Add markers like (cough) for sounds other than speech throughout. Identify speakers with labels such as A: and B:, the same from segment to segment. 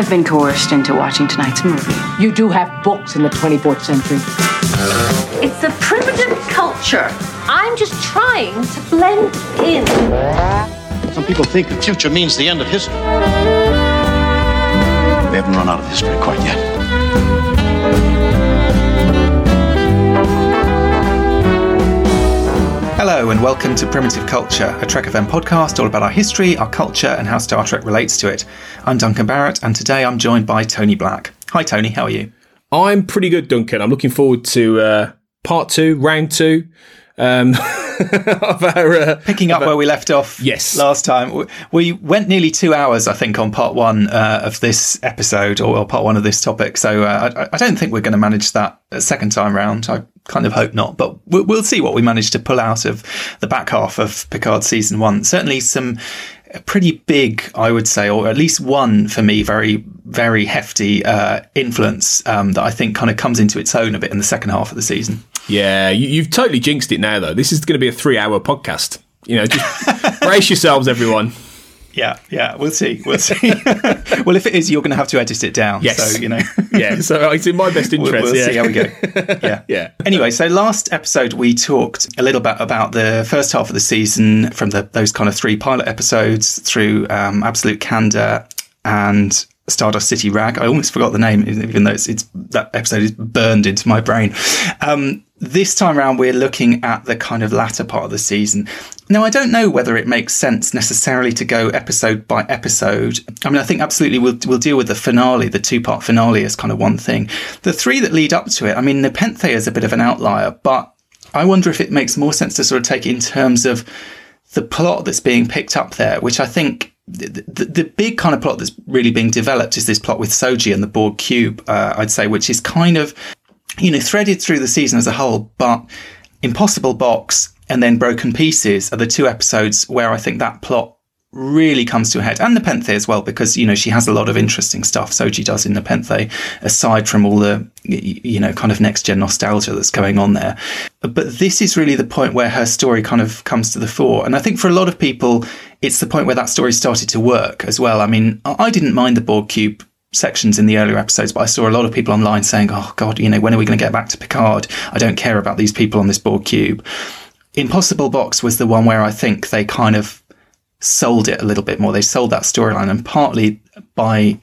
A: I've been coerced into watching tonight's movie.
B: You do have books in the 24th century.
C: It's a primitive culture. I'm just trying to blend in.
D: Some people think the future means the end of history. We haven't run out of history quite yet.
E: Hello and welcome to Primitive Culture, a Trek FM podcast all about our history, our culture, and how Star Trek relates to it. I'm Duncan Barrett, and today I'm joined by Tony Black. Hi, Tony. How are you?
F: I'm pretty good, Duncan. I'm looking forward to uh, part two, round two. Um, (laughs) of our, uh,
E: Picking up
F: our-
E: where we left off
F: Yes.
E: last time, we went nearly two hours, I think, on part one uh, of this episode or, or part one of this topic. So uh, I, I don't think we're going to manage that a second time round. I kind of hope not, but we'll, we'll see what we manage to pull out of the back half of Picard season one. Certainly some pretty big, I would say, or at least one for me, very, very hefty uh, influence um, that I think kind of comes into its own a bit in the second half of the season.
F: Yeah, you, you've totally jinxed it now, though. This is going to be a three-hour podcast. You know, just (laughs) brace yourselves, everyone.
E: Yeah, yeah, we'll see. We'll see. (laughs) well, if it is, you're going to have to edit it down.
F: Yes.
E: So, you know. (laughs)
F: Yeah, so it's in my best
E: We'll, we'll
F: yeah.
E: see how we go. Yeah.
F: Yeah.
E: Anyway, so last episode we talked a little bit about the first half of the season from the, those kind of three pilot episodes through um, Absolute Candor and Stardust City Rag. I almost forgot the name, even though it's, it's that episode is burned into my brain. Um, this time around, we're looking at the kind of latter part of the season. Now, I don't know whether it makes sense necessarily to go episode by episode. I mean, I think absolutely we'll, we'll deal with the finale, the two part finale as kind of one thing. The three that lead up to it, I mean, Nepenthe is a bit of an outlier, but I wonder if it makes more sense to sort of take it in terms of the plot that's being picked up there, which I think the, the, the big kind of plot that's really being developed is this plot with Soji and the Borg cube, uh, I'd say, which is kind of, you know, threaded through the season as a whole, but Impossible Box and then Broken Pieces are the two episodes where I think that plot really comes to a head and the Nepenthe as well because you know she has a lot of interesting stuff. Soji does in the Nepenthe aside from all the you know kind of next gen nostalgia that's going on there. But this is really the point where her story kind of comes to the fore. And I think for a lot of people it's the point where that story started to work as well. I mean I didn't mind the Borg cube sections in the earlier episodes, but I saw a lot of people online saying, "Oh God, you know, when are we going to get back to Picard? I don't care about these people on this Borg cube." Impossible Box was the one where I think they kind of sold it a little bit more. They sold that storyline, and partly by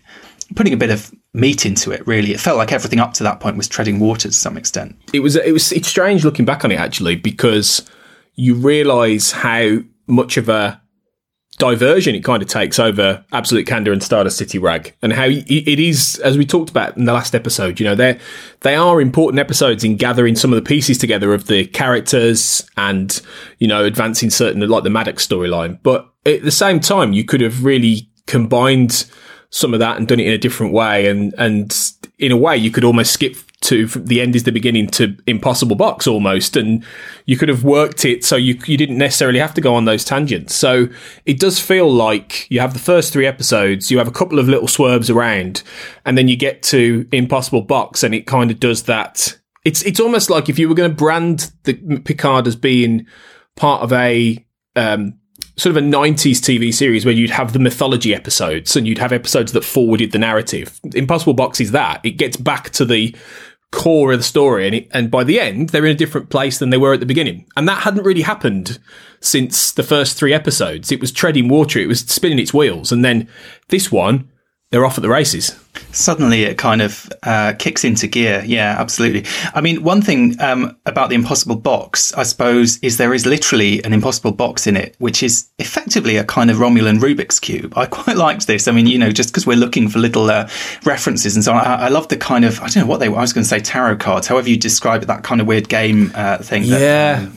E: putting a bit of meat into it. Really, it felt like everything up to that point was treading water to some extent.
F: it was it was it's strange looking back on it actually because you realise how much of a diversion it kind of takes over Absolute Candor and Stardust City Rag, and how it is as we talked about in the last episode. You know, they they are important episodes in gathering some of the pieces together of the characters and you know advancing certain like the Maddox storyline, but at the same time, you could have really combined some of that and done it in a different way. And, and in a way, you could almost skip to the end is the beginning to impossible box almost. And you could have worked it so you, you didn't necessarily have to go on those tangents. So it does feel like you have the first three episodes, you have a couple of little swerves around, and then you get to impossible box and it kind of does that. It's, it's almost like if you were going to brand the Picard as being part of a, um, sort of a 90s TV series where you'd have the mythology episodes and you'd have episodes that forwarded the narrative. Impossible Box is that. It gets back to the core of the story and, it, and by the end they're in a different place than they were at the beginning. And that hadn't really happened since the first three episodes. It was treading water, it was spinning its wheels and then this one they're off at the races.
E: Suddenly, it kind of uh, kicks into gear. Yeah, absolutely. I mean, one thing um, about the Impossible Box, I suppose, is there is literally an Impossible Box in it, which is effectively a kind of Romulan Rubik's cube. I (laughs) quite liked this. I mean, you know, just because we're looking for little uh, references and so on. I, I love the kind of I don't know what they were. I was going to say tarot cards. However you describe it, that kind of weird game uh, thing. That,
F: Yeah.
E: um,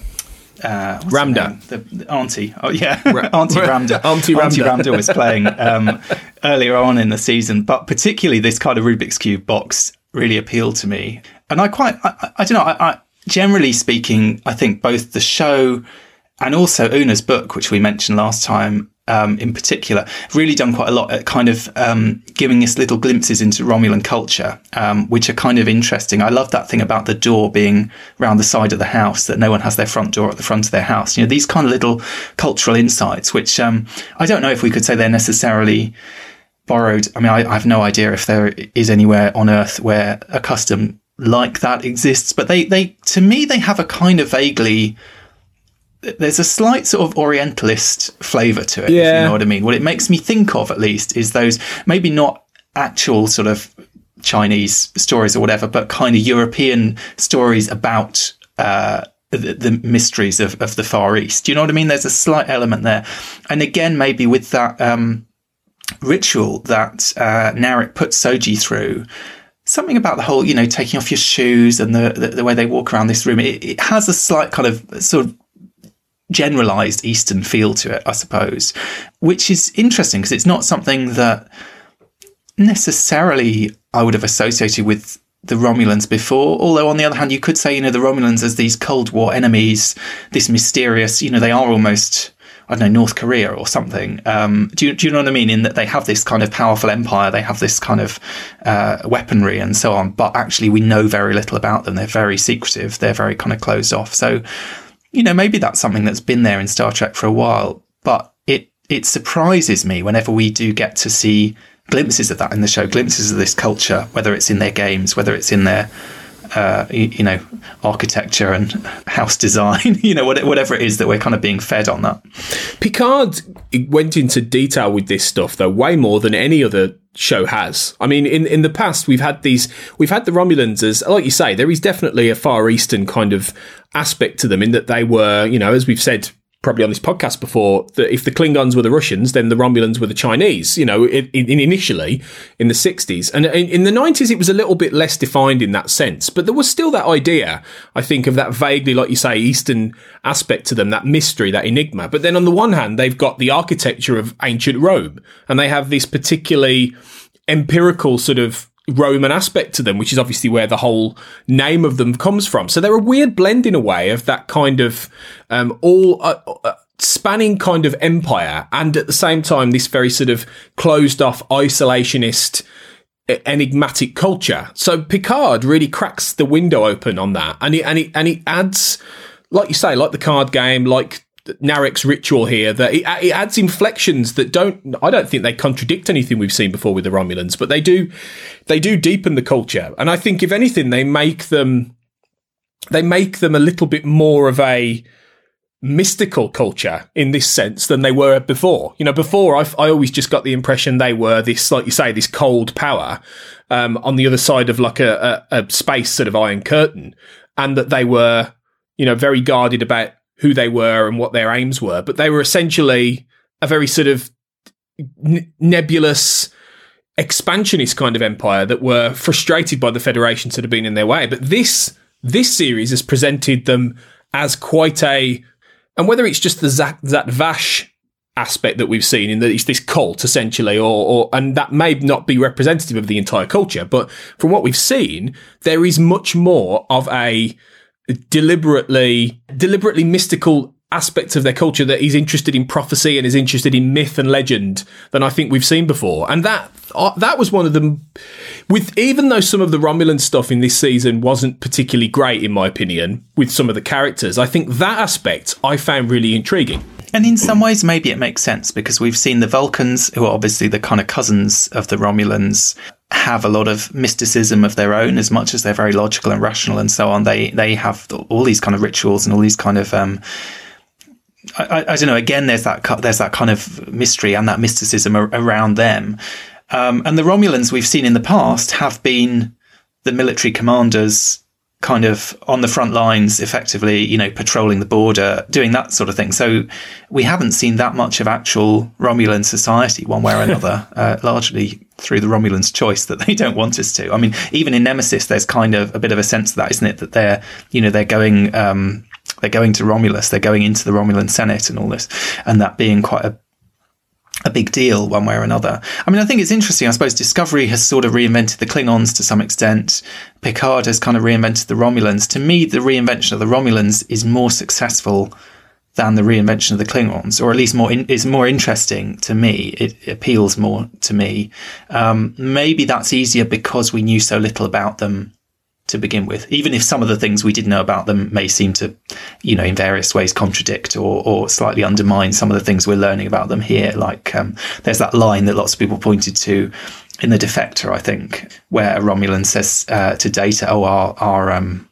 E: uh, Ramdha. The, the auntie. Oh yeah, (laughs) Auntie Ramdha.
F: Auntie Ramdha.
E: Ramdha was playing um, (laughs) earlier on in the season, but particularly this kind of Rubik's cube box really appealed to me, and I quite. I, I, I don't know. I, I generally speaking, I think both the show and also Una's book, which we mentioned last time. Um, in particular, really done quite a lot at kind of um, giving us little glimpses into Romulan culture, um, which are kind of interesting. I love that thing about the door being round the side of the house, that no one has their front door at the front of their house. You know, these kind of little cultural insights, which um, I don't know if we could say they're necessarily borrowed. I mean, I, I have no idea if there is anywhere on Earth where a custom like that exists, but they, they, to me, they have a kind of vaguely there's a slight sort of Orientalist flavour to it, if
F: Yeah.
E: you know what I mean. What it makes me think of, at least, is those maybe not actual sort of Chinese stories or whatever, but kind of European stories about uh, the, the mysteries of, of the Far East. Do you know what I mean? There's a slight element there, and again, maybe with that um, ritual that uh, Narek puts Soji through. Something about the whole, you know, taking off your shoes and the the, the way they walk around this room. It, it has a slight kind of sort of generalized Eastern feel to it, I suppose, which is interesting because it's not something that necessarily I would have associated with the Romulans before. Although, on the other hand, you could say, you know, the Romulans as these Cold War enemies, this mysterious, you know, they are almost. I don't know, North Korea or something. Um, do, you, do you know what I mean? In that they have this kind of powerful empire, they have this kind of uh, weaponry and so on, but actually we know very little about them. They're very secretive, they're very kind of closed off. So, you know, maybe that's something that's been there in Star Trek for a while, but it it surprises me whenever we do get to see glimpses of that in the show, glimpses of this culture, whether it's in their games, whether it's in their uh, you, know architecture and house design, (laughs) you know whatever it is that we're kind of being fed on that.
F: Picard went into detail with this stuff though way more than any other show has. I mean, in in the past we've had these we've had the Romulans as like you say, there is definitely a Far Eastern kind of aspect to them in that they were, you know, as we've said probably on this podcast before, that if the Klingons were the Russians, then the Romulans were the Chinese, you know, in, in initially in the 60s. And in, in the 90s, it was a little bit less defined in that sense, but there was still that idea, I think, of that vaguely, like you say, Eastern aspect to them, that mystery, that enigma. But then on the one hand, they've got the architecture of ancient Rome, and they have this particularly empirical sort of Roman aspect to them, which is obviously where the whole name of them comes from. So they're a weird blend in a way of that kind of um, all uh, uh, spanning kind of empire, and at the same time this very sort of closed off, isolationist, enigmatic culture. So Picard really cracks the window open on that, and it and it and it adds, like you say, like the card game, like Narek's ritual here that it, it adds inflections that don't I don't think they contradict anything we've seen before with the Romulans, but they do they do deepen the culture. And I think if anything they make them they make them a little bit more of a mystical culture in this sense than they were before. You know, before I, I always just got the impression they were this, like you say, this cold power um, on the other side of like a, a, a space sort of iron curtain, and that they were, you know, very guarded about who they were and what their aims were. But they were essentially a very sort of n- nebulous expansionist kind of empire that were frustrated by the federations that have been in their way. But this this series has presented them as quite a and whether it's just the Zhat, Zhat Vash aspect that we've seen in that it's this cult essentially, or, or and that may not be representative of the entire culture, but from what we've seen, there is much more of a deliberately deliberately mystical aspects of their culture that is interested in prophecy and is interested in myth and legend than I think we've seen before. And that uh, that was one of them. With even though some of the Romulan stuff in this season wasn't particularly great, in my opinion, with some of the characters, I think that aspect I found really intriguing.
E: And in some ways, maybe it makes sense because we've seen the Vulcans, who are obviously the kind of cousins of the Romulans, have a lot of mysticism of their own. As much as they're very logical and rational and so on, they they have all these kind of rituals and all these kind of. Um, I, I, I don't know. Again, there's that there's that kind of mystery and that mysticism ar- around them. Um, and the Romulans we've seen in the past have been the military commanders kind of on the front lines, effectively, you know, patrolling the border, doing that sort of thing. So we haven't seen that much of actual Romulan society one way or (laughs) another, uh, largely through the Romulans' choice that they don't want us to. I mean, even in Nemesis, there's kind of a bit of a sense of that, isn't it? That they're, you know, they're going, um, they're going to Romulus, they're going into the Romulan Senate and all this, and that being quite a a big deal one way or another. I mean, I think it's interesting. I suppose Discovery has sort of reinvented the Klingons to some extent. Picard has kind of reinvented the Romulans. To me, the reinvention of the Romulans is more successful than the reinvention of the Klingons, or at least more in, is more interesting to me. It, appeals more to me. Um, maybe that's easier because we knew so little about them to begin with, even if some of the things we did know about them may seem to, you know, in various ways contradict or, or slightly undermine some of the things we're learning about them here. Like, um, there's that line that lots of people pointed to in the Defector, I think, where Romulan says uh, to Data, "Oh, our our um,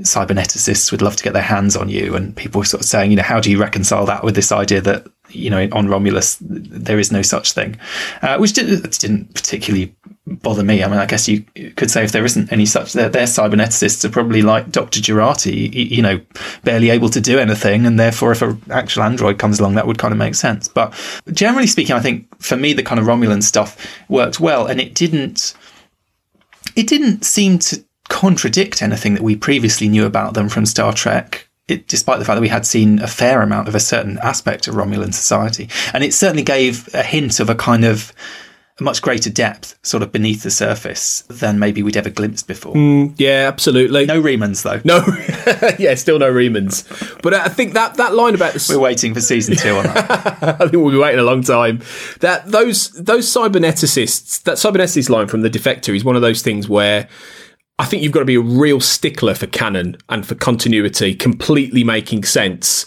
E: cyberneticists would love to get their hands on you," and people were sort of saying, you know, how do you reconcile that with this idea that you know on Romulus there is no such thing, uh, which did, didn't particularly bother me. I mean, I guess you could say if there isn't any such, their, their cyberneticists are probably like Dr. Jurati, you know, barely able to do anything. And therefore, if an actual android comes along, that would kind of make sense. But generally speaking, I think for me, the kind of Romulan stuff worked well and it didn't, it didn't seem to contradict anything that we previously knew about them from Star Trek. It, despite the fact that we had seen a fair amount of a certain aspect of Romulan society. And it certainly gave a hint of a kind of much greater depth sort of beneath the surface than maybe we'd ever glimpsed before.
F: Mm, yeah, absolutely.
E: No Remans though.
F: No, (laughs) yeah, still no Remans. But I think that that line about the
E: we're waiting for season two on that. (laughs)
F: I think we'll be waiting a long time. That those those cyberneticists, that cyberneticist line from the Defector is one of those things where. I think you've got to be a real stickler for canon and for continuity, completely making sense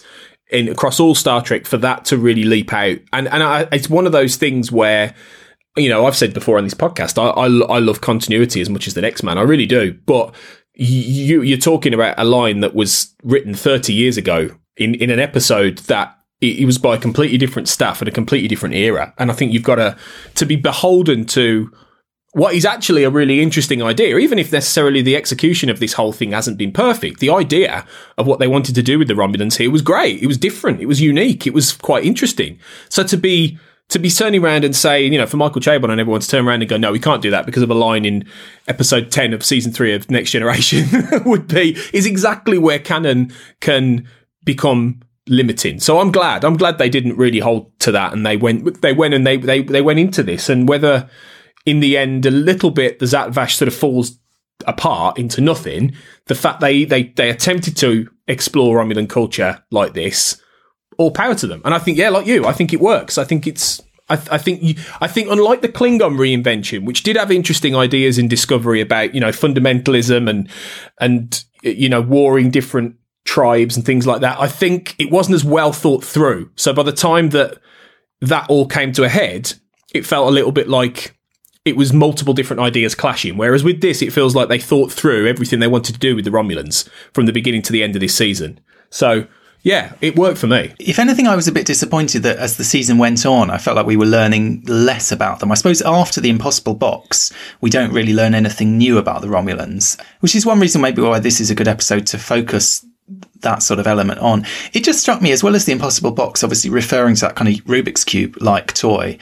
F: in across all Star Trek for that to really leap out. And and I, it's one of those things where you know, I've said before on this podcast, I, I, I love continuity as much as the next man. I really do. But you, you're talking about a line that was written 30 years ago in, in an episode that it, was by a completely different staff at a completely different era. And I think you've got to, to be beholden to what is actually a really interesting idea, even if necessarily the execution of this whole thing hasn't been perfect. The idea of what they wanted to do with the Romulans here was great. It was different. It was unique. It was quite interesting. So to be to be turning around and saying, you know, for Michael Chabon and everyone to turn around and go, no, we can't do that because of a line in episode 10 of season three of Next Generation (laughs) would be, is exactly where canon can become limiting. So I'm glad, I'm glad they didn't really hold to that and they went, they went and they, they, they went into this and whether in the end, a little bit, the Zhat Vash sort of falls apart into nothing. The fact they, they, they attempted to explore Romulan culture like this, all power to them. And I think, yeah, like you, I think it works. I think it's, I, I think, you, I think unlike the Klingon reinvention, which did have interesting ideas in Discovery about, you know, fundamentalism and, and, you know, warring different tribes and things like that, I think it wasn't as well thought through. So by the time that that all came to a head, it felt a little bit like it was multiple different ideas clashing. Whereas with this, it feels like they thought through everything they wanted to do with the Romulans from the beginning to the end of this season. So yeah, it worked for me.
E: If anything, I was a bit disappointed that as the season went on, I felt like we were learning less about them. I suppose after the Impossible Box, we don't really learn anything new about the Romulans, which is one reason maybe why this is a good episode to focus that sort of element on. It just struck me, as well as the Impossible Box, obviously referring to that kind of Rubik's Cube like toy,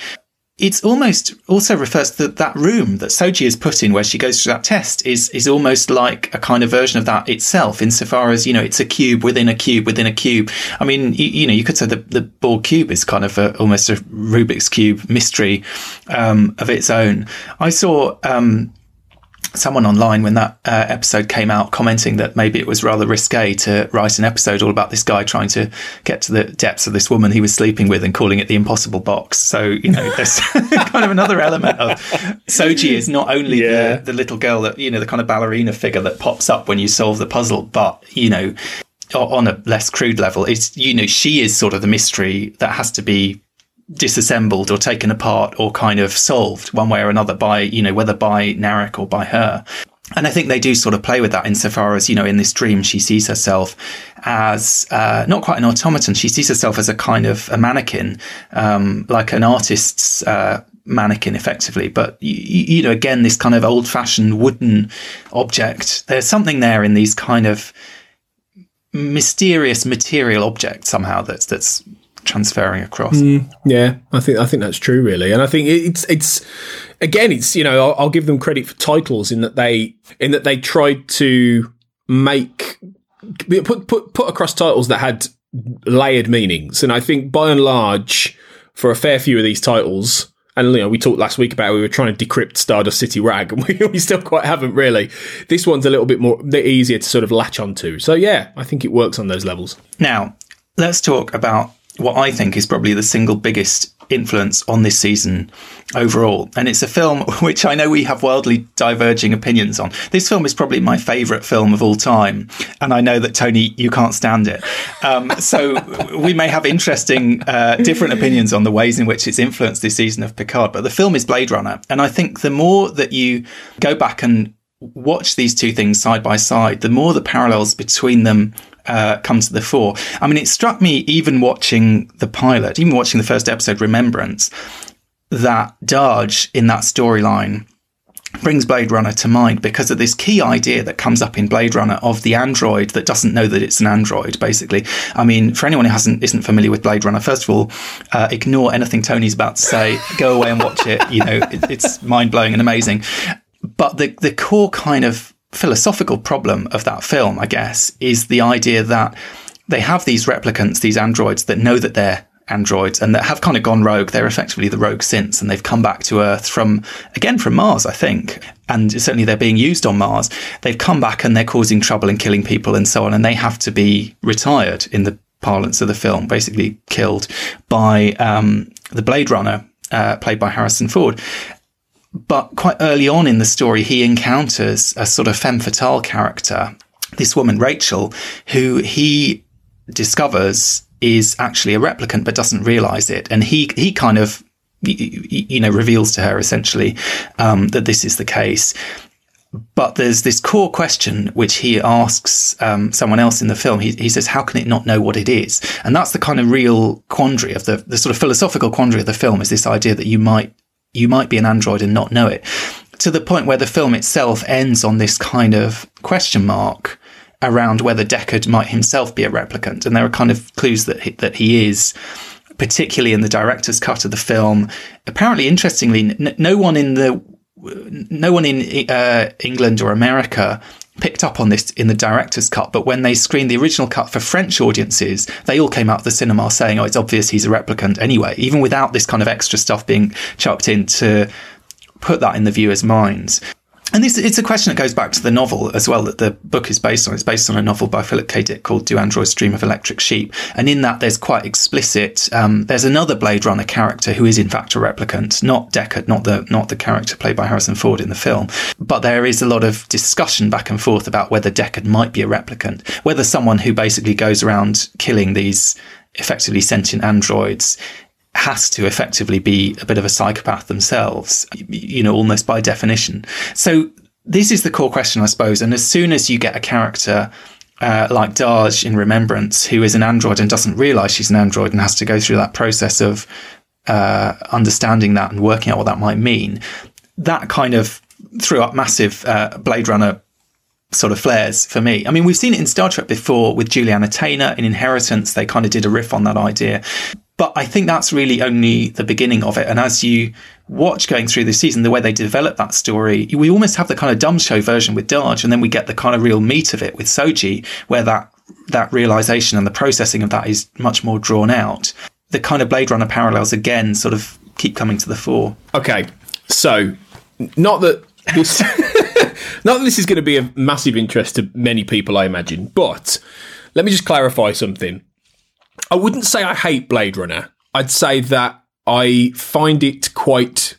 E: it's almost also refers to that room that Soji is put in where she goes through that test is is almost like a kind of version of that itself insofar as you know it's a cube within a cube within a cube. I mean you, you know you could say the, the Borg cube is kind of a, almost a Rubik's cube mystery um, of its own. I saw um, someone online when that uh, episode came out commenting that maybe it was rather risque to write an episode all about this guy trying to get to the depths of this woman he was sleeping with and calling it the impossible box. So, you know, (laughs) there's (laughs) kind of another element of Soji is not only yeah. the, the little girl that, you know, the kind of ballerina figure that pops up when you solve the puzzle, but, you know, on a less crude level, it's, you know, she is sort of the mystery that has to be disassembled or taken apart or kind of solved one way or another by, you know, whether by Narek or by her. And I think they do sort of play with that insofar as, you know, in this dream, she sees herself as uh, not quite an automaton. She sees herself as a kind of a mannequin, um, like an artist's uh, mannequin effectively, but you, you know, again, this kind of old fashioned wooden object. There's something there in these kind of mysterious material objects somehow that's that's transferring across.
F: Mm, yeah, I think I think that's true, really, and I think it's it's again, it's you know, I'll, I'll give them credit for titles in that they in that they tried to make put put put across titles that had layered meanings, and I think by and large, for a fair few of these titles. And you know, we talked last week about we were trying to decrypt Stardust City Rag, (laughs) and we, we still quite haven't really. This one's a little bit more bit easier to sort of latch onto. So yeah, I think it works on those levels.
E: Now, let's talk about what I think is probably the single biggest influence on this season overall. And it's a film (laughs) which I know we have wildly diverging opinions on. This film is probably my favourite film of all time. And I know that, Tony, you can't stand it. Um, (laughs) so we may have interesting, uh, different opinions on the ways in which it's influenced this season of Picard. But the film is Blade Runner. And I think the more that you go back and watch these two things side by side, the more the parallels between them uh, come to the fore. I mean, it struck me even watching the pilot, even watching the first episode, Remembrance, that Dahj in that storyline brings Blade Runner to mind because of this key idea that comes up in Blade Runner of the android that doesn't know that it's an android. Basically, I mean, for anyone who hasn't isn't familiar with Blade Runner, first of all, uh, ignore anything Tony's about to say. Go away and watch it. You know, it, it's mind blowing and amazing. But the the core kind of philosophical problem of that film, I guess, is the idea that they have these replicants, these androids that know that they're androids and that have kind of gone rogue. They're effectively the rogue synths and they've come back to Earth from, again, from Mars, I think. And certainly they're being used on Mars. They've come back and they're causing trouble and killing people and so on. And they have to be retired in the parlance of the film, basically killed by um, the Blade Runner, uh, played by Harrison Ford. But quite early on in the story, he encounters a sort of femme fatale character, this woman, Rachael, who he discovers is actually a replicant but doesn't realize it. And he, he kind of, you know, reveals to her essentially um, that this is the case. But there's this core question which he asks um, someone else in the film. He, he says, How can it not know what it is? And that's the kind of real quandary of the, the sort of philosophical quandary of the film is this idea that you might you might be an android and not know it to the point where the film itself ends on this kind of question mark around whether Deckard might himself be a replicant. And there are kind of clues that he, that he is, particularly in the director's cut of the film. Apparently, interestingly, no one in the no one in uh, England or America picked up on this in the director's cut, but when they screened the original cut for French audiences, they all came out of the cinema saying, "Oh, it's obvious he's a replicant." Anyway, even without this kind of extra stuff being chucked in to put that in the viewers' minds. And this, it's a question that goes back to the novel as well that the book is based on. It's based on a novel by Philip K. Dick called Do Androids Dream of Electric Sheep? And in that, there's quite explicit, um, there's another Blade Runner character who is in fact a replicant, not Deckard, not the, not the character played by Harrison Ford in the film. But there is a lot of discussion back and forth about whether Deckard might be a replicant, whether someone who basically goes around killing these effectively sentient androids has to effectively be a bit of a psychopath themselves, you know, almost by definition. So this is the core question, I suppose. And as soon as you get a character uh, like Dahj in Remembrance, who is an android and doesn't realize she's an android and has to go through that process of uh, understanding that and working out what that might mean, that kind of threw up massive uh, Blade Runner sort of flares for me. I mean, we've seen it in Star Trek before with Juliana Tainer in Inheritance. They kind of did a riff on that idea. But I think that's really only the beginning of it. And as you watch going through the season, the way they develop that story, we almost have the kind of dumb show version with Dahj, and then we get the kind of real meat of it with Soji, where that that realization and the processing of that is much more drawn out. The kind of Blade Runner parallels again sort of keep coming to the fore.
F: Okay, so not that this, (laughs) not that this is going to be of massive interest to many people, I imagine, but let me just clarify something. I wouldn't say I hate Blade Runner. I'd say that I find it quite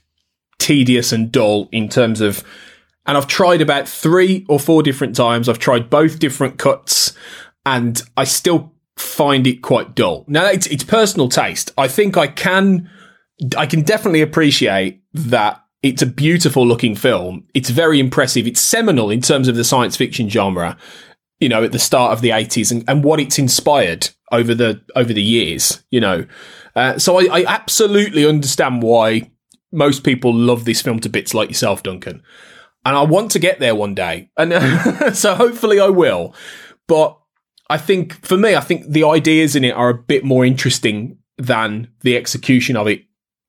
F: tedious and dull in terms of, and I've tried about three or four different times. I've tried both different cuts and I still find it quite dull. Now it's, it's personal taste. I think I can, I can definitely appreciate that it's a beautiful looking film. It's very impressive. It's seminal in terms of the science fiction genre, you know, at the start of the 80s and, and what it's inspired over the over the years, you know. Uh, so I, I absolutely understand why most people love this film to bits like yourself, Duncan. And I want to get there one day. And (laughs) so hopefully I will. But I think for me, I think the ideas in it are a bit more interesting than the execution of it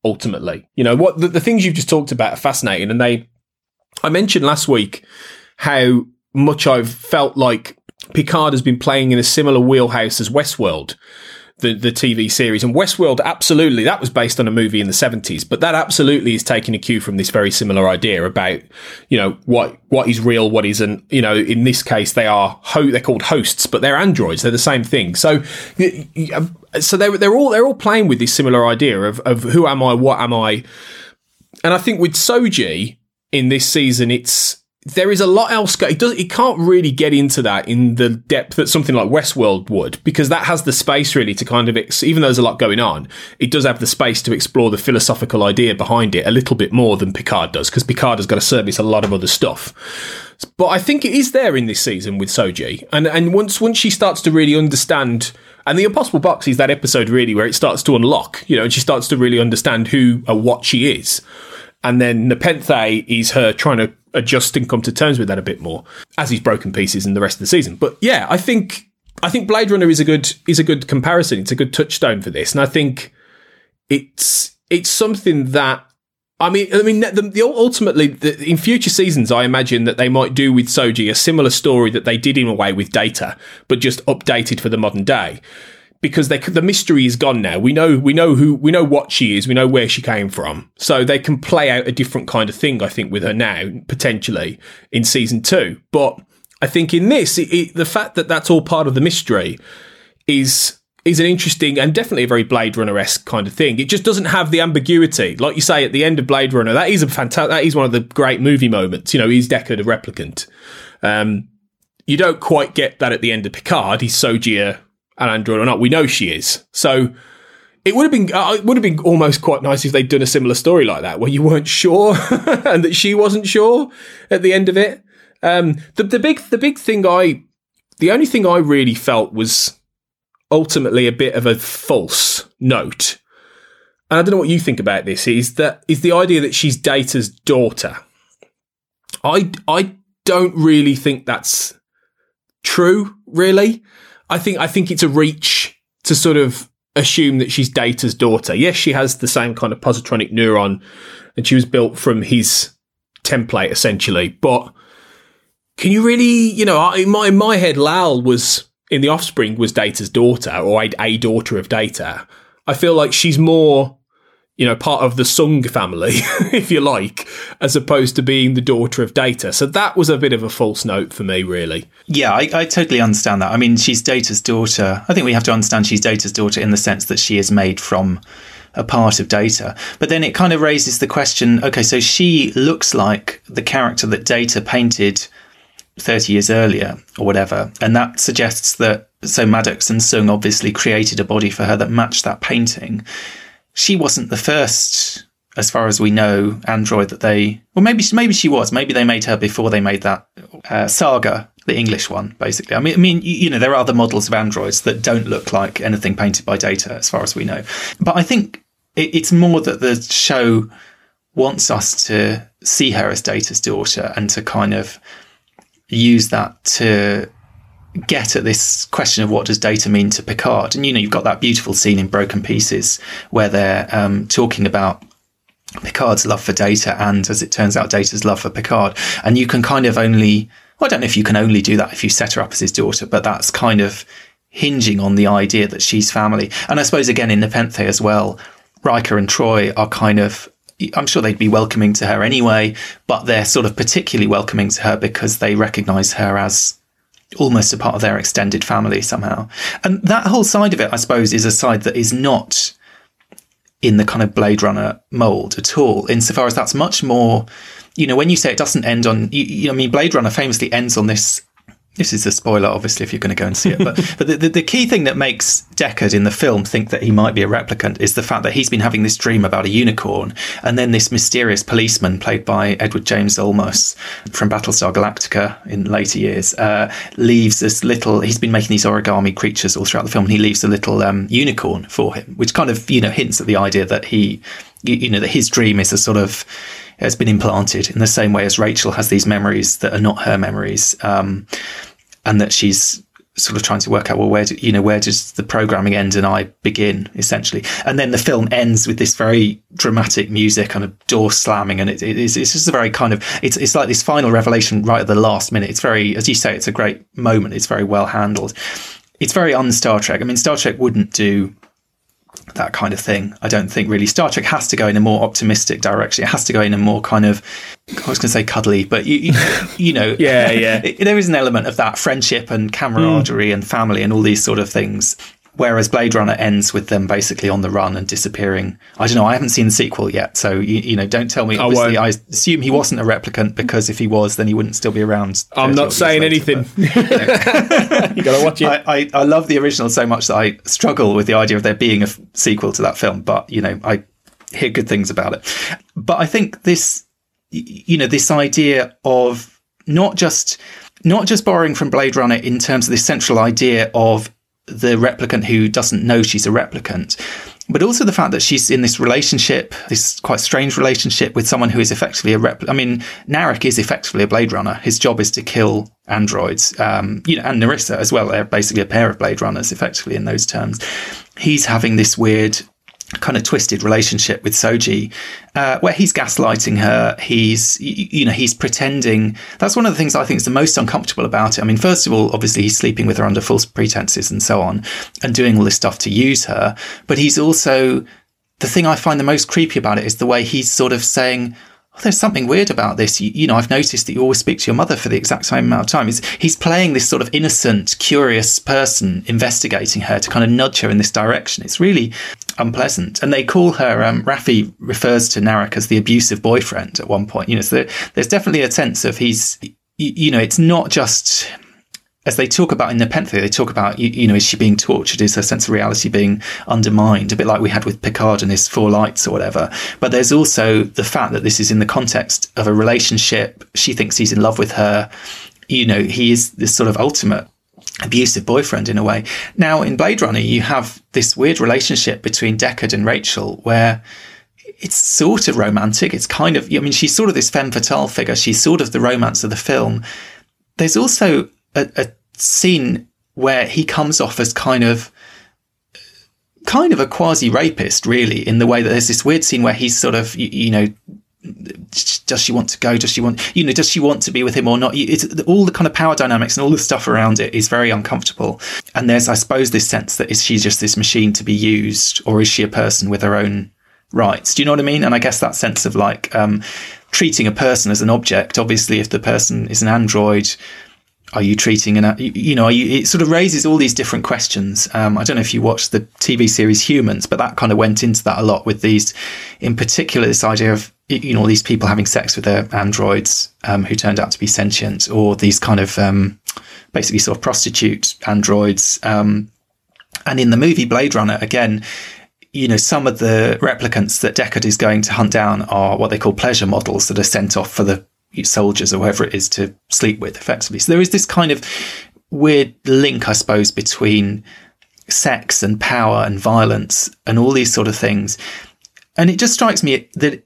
F: ultimately. You know, what the, the things you've just talked about are fascinating. And they, I mentioned last week how much I've felt like Picard has been playing in a similar wheelhouse as Westworld the, the TV series. And Westworld, absolutely, that was based on a movie in the 70s, but that absolutely is taking a cue from this very similar idea about, you know, what, what is real, what isn't. You know, in this case, they are, ho- they're called hosts, but they're androids. They're the same thing. So, um, so they're, they're all, they're all playing with this similar idea of, of who am I, what am I? And I think with Soji in this season, it's, there is a lot else. It does. It can't really get into that in the depth that something like Westworld would, because that has the space really to kind of, ex- even though there's a lot going on, it does have the space to explore the philosophical idea behind it a little bit more than Picard does, because Picard has got to service a lot of other stuff. But I think it is there in this season with Soji, and and once once she starts to really understand. And the Impossible Box is that episode really where it starts to unlock, you know, and she starts to really understand who or what she is. And then Nepenthe is her trying to adjust and come to terms with that a bit more as he's broken pieces in the rest of the season. But yeah, I think I think Blade Runner is a good is a good comparison. It's a good touchstone for this, and I think it's it's something that I mean, I mean, the, the ultimately the, in future seasons, I imagine that they might do with Soji a similar story that they did in a way with Data, but just updated for the modern day because they, the mystery is gone now. We know we know who we know what she is. We know where she came from. So they can play out a different kind of thing. I think with her now potentially in season two. But I think in this, it, it, the fact that that's all part of the mystery is is an interesting and definitely a very Blade Runner esque kind of thing. It just doesn't have the ambiguity, like you say at the end of Blade Runner. That is a fantastic. That is one of the great movie moments. You know, he's Deckard, a replicant. Um, you don't quite get that at the end of Picard. He's Soji an android or not. We know she is. So it would have been uh, it would have been almost quite nice if they'd done a similar story like that, where you weren't sure (laughs) and that she wasn't sure at the end of it. Um, the the big the big thing I the only thing I really felt was ultimately a bit of a false note. And I don't know what you think about this. Is that is the idea that she's Data's daughter? I I don't really think that's true. Really, I think I think it's a reach to sort of assume that she's Data's daughter. Yes, she has the same kind of positronic neuron, and she was built from his template essentially. But can you really, you know, in my in my head, Lal was in the Offspring was Data's daughter or a, a daughter of Data. I feel like she's more you know, part of the Soong family, (laughs) if you like, as opposed to being the daughter of Data. So that was a bit of a false note for me, really.
E: Yeah, I, I, totally understand that. I mean, she's Data's daughter. I think we have to understand she's Data's daughter in the sense that she is made from a part of Data. But then it kind of raises the question okay, so she looks like the character that Data painted 30 years earlier or whatever. And that suggests that, so Maddox and Soong obviously created a body for her that matched that painting she wasn't the first, as far as we know, android that they. Well, maybe she, maybe she was. Maybe they made her before they made that uh, Saga, the English one. Basically, I mean, I mean, you know, there are other models of androids that don't look like anything painted by Data, as far as we know. But I think it, it's more that the show wants us to see her as Data's daughter and to kind of use that to get at this question of what does data mean to Picard. And you know, you've got that beautiful scene in Broken Pieces where they're um, talking about Picard's love for data and, as it turns out, data's love for Picard. And you can kind of only, well, I don't know if you can only do that if you set her up as his daughter, but that's kind of hinging on the idea that she's family. And I suppose, again, in Nepenthe as well, Riker and Troi are kind of I'm sure they'd be welcoming to her anyway, but they're sort of particularly welcoming to her because they recognize her as almost a part of their extended family somehow. And that whole side of it, I suppose, is a side that is not in the kind of Blade Runner mold at all, insofar as that's much more, you know, when you say it doesn't end on, you, you know, I mean, Blade Runner famously ends on this this is a spoiler, obviously, if you're going to go and see it. But, (laughs) but the, the, the, key thing that makes Deckard in the film think that he might be a replicant is the fact that he's been having this dream about a unicorn. And then this mysterious policeman, played by Edward James Olmos from Battlestar Galactica in later years, uh, leaves this little, he's been making these origami creatures all throughout the film, and he leaves a little um, unicorn for him, which kind of, you know, hints at the idea that he you, you know, that his dream is a sort of has been implanted in the same way as Rachael has these memories that are not her memories, um, and that she's sort of trying to work out well where do, you know where does the programming end and I begin essentially. And then the film ends with this very dramatic music and a door slamming and it, it is it's just a very kind of it's it's like this final revelation right at the last minute. It's very as you say it's a great moment. It's very well handled. It's very un Star Trek. I mean Star Trek wouldn't do that kind of thing. I don't think really Star Trek has to go in a more optimistic direction. It has to go in a more kind of I was going to say cuddly, but you you, you know, (laughs)
F: yeah, yeah. (laughs)
E: there is an element of that friendship and camaraderie mm. and family and all these sort of things Whereas Blade Runner ends with them basically on the run and disappearing. I don't know. I haven't seen the sequel yet, so you, you know, don't tell me. Obviously, I, I, assume he wasn't a replicant because if he was, then he wouldn't still be around.
F: I'm not saying later, anything. But, you, know. (laughs) you gotta watch it.
E: I, I, I, love the original so much that I struggle with the idea of there being a f- sequel to that film, but you know, I hear good things about it. But I think this, you know, this idea of not just not just borrowing from Blade Runner in terms of this central idea of the replicant who doesn't know she's a replicant, but also the fact that she's in this relationship, this quite strange relationship with someone who is effectively a replicant. I mean, Narek is effectively a Blade Runner. His job is to kill androids, um, you know, and Narissa as well. They're basically a pair of Blade Runners, effectively in those terms. He's having this weird kind of twisted relationship with Soji, uh, where he's gaslighting her. He's, you know, he's pretending. That's one of the things I think is the most uncomfortable about it. I mean, first of all, obviously he's sleeping with her under false pretenses and so on, and doing all this stuff to use her. But he's also the thing I find the most creepy about it is the way he's sort of saying, oh, there's something weird about this. You, you, know, I've noticed that you always speak to your mother for the exact same amount of time. He's, he's playing this sort of innocent, curious person, investigating her to kind of nudge her in this direction. It's really unpleasant. And they call her, um, Raffi refers to Narek as the abusive boyfriend at one point. You know, so there, there's definitely a sense of he's, you, you know, it's not just as they talk about in Nepenthe, they talk about, you, you, know, is she being tortured? Is her sense of reality being undermined? A bit like we had with Picard and his four lights or whatever. But there's also the fact that this is in the context of a relationship. She thinks he's in love with her. You know, he is this sort of ultimate abusive boyfriend in a way. Now, in Blade Runner, you have this weird relationship between Deckard and Rachael where it's sort of romantic. It's kind of, I mean, she's sort of this femme fatale figure. She's sort of the romance of the film. There's also a, a scene where he comes off as kind of kind of a quasi rapist, really, in the way that there's this weird scene where he's sort of, you, you, know, does she want to go? Does she want, you know, does she want to be with him or not? It's all the kind of power dynamics and all the stuff around it is very uncomfortable. And there's, I suppose, this sense that is she just this machine to be used or is she a person with her own rights? Do you know what I mean? And I guess that sense of like, um, treating a person as an object. Obviously, if the person is an android, are you treating an you know you, it sort of raises all these different questions. Um, i don't know if you watched the tv series humans but that kind of went into that a lot with these in particular this idea of you know these people having sex with their androids um, who turned out to be sentient or these kind of um, basically sort of prostitute androids. Um, and in the movie blade runner again you know, some of the replicants that Deckard is going to hunt down are what they call pleasure models that are sent off for the soldiers or whoever it is to sleep with effectively. So there is this kind of weird link, I suppose, between sex and power and violence and all these sort of things. And it just strikes me that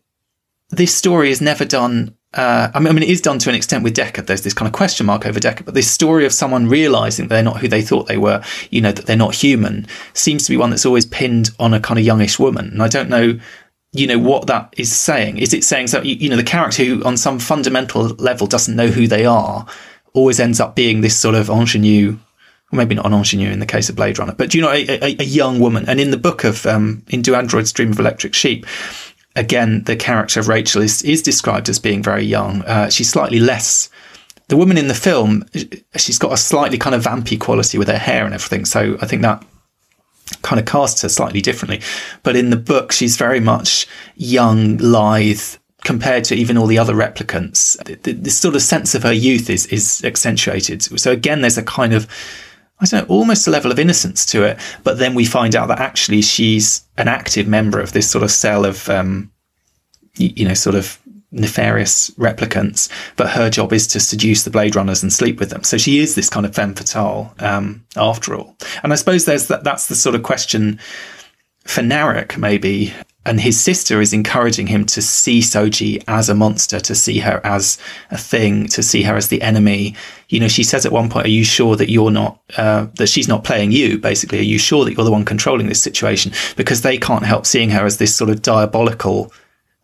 E: this story is never done. Uh, I, mean, I mean, it is done to an extent with Deckard. There's this kind of question mark over Deckard, but this story of someone realizing they're not who they thought they were, you know, that they're not human, seems to be one that's always pinned on a kind of youngish woman. And I don't know you know what that is saying. Is it saying so you know the character who on some fundamental level doesn't know who they are always ends up being this sort of ingenue or maybe not an ingenue in the case of blade runner but you know a, a, a young woman. And in the book of um, in do androids dream of electric sheep again the character of rachael is is described as being very young. Uh, she's slightly less the woman in the film she's got a slightly kind of vampy quality with her hair and everything. So i think that kind of casts her slightly differently. But in the book, she's very much young, lithe, compared to even all the other replicants. This sort of sense of her youth is, is accentuated. So again, there's a kind of, I don't know, almost a level of innocence to it. But then we find out that actually she's an active member of this sort of cell of, um, you know, sort of nefarious replicants, but her job is to seduce the Blade Runners and sleep with them. So she is this kind of femme fatale, um, after all. And I suppose there's that, that's the sort of question for Narek, maybe. and his sister is encouraging him to see Soji as a monster, to see her as a thing, to see her as the enemy. You know, she says at one point, "Are you sure that you're not uh, that she's not playing you?" Basically, are you sure that you're the one controlling this situation? Because they can't help seeing her as this sort of diabolical,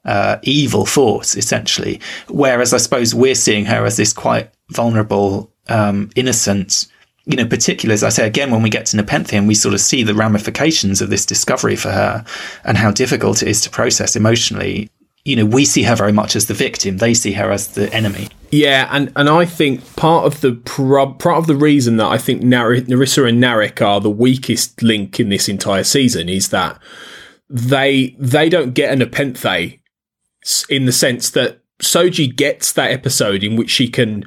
E: uh, evil force, essentially. Whereas I suppose we're seeing her as this quite vulnerable, um, innocent you know, particularly as I say again, when we get to Nepenthe, we sort of see the ramifications of this discovery for her and how difficult it is to process emotionally. You know, we see her very much as the victim; they see her as the enemy.
F: Yeah, and, and I think part of the prob- part of the reason that I think Nar- Narissa and Narek are the weakest link in this entire season is that they they don't get an Nepenthe in the sense that Soji gets that episode in which she can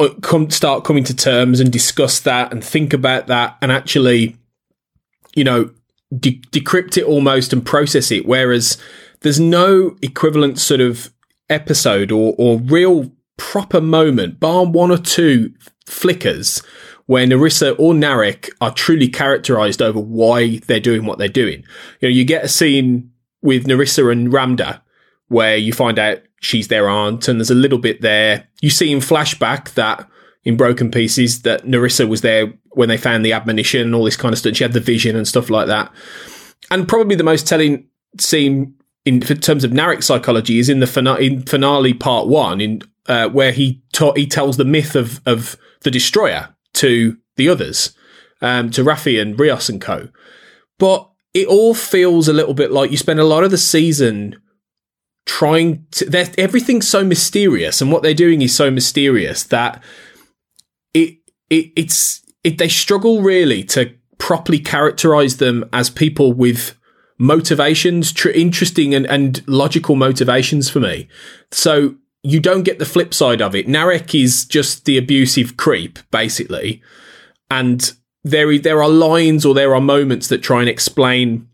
F: uh, come start coming to terms and discuss that and think about that and actually, you know, de- decrypt it almost and process it. Whereas there's no equivalent sort of episode or, or real proper moment, bar one or two flickers where Narissa or Narek are truly characterized over why they're doing what they're doing. You know, you get a scene with Narissa and Ramdha where you find out she's their aunt, and there's a little bit there. You see in flashback that in Broken Pieces that Narissa was there when they found the admonition and all this kind of stuff. She had the vision and stuff like that. And probably the most telling scene in, in terms of Narek's psychology is in the finale, in finale part one, in uh, where he ta- he tells the myth of of the destroyer to the others, um, to Raffi and Rios and co. But it all feels a little bit like you spend a lot of the season trying to everything's so mysterious and what they're doing is so mysterious that it, it it's it, they struggle really to properly characterize them as people with motivations tr- interesting and, and logical motivations for me. So you don't get the flip side of it. Narek is just the abusive creep basically. And there there are lines or there are moments that try and explain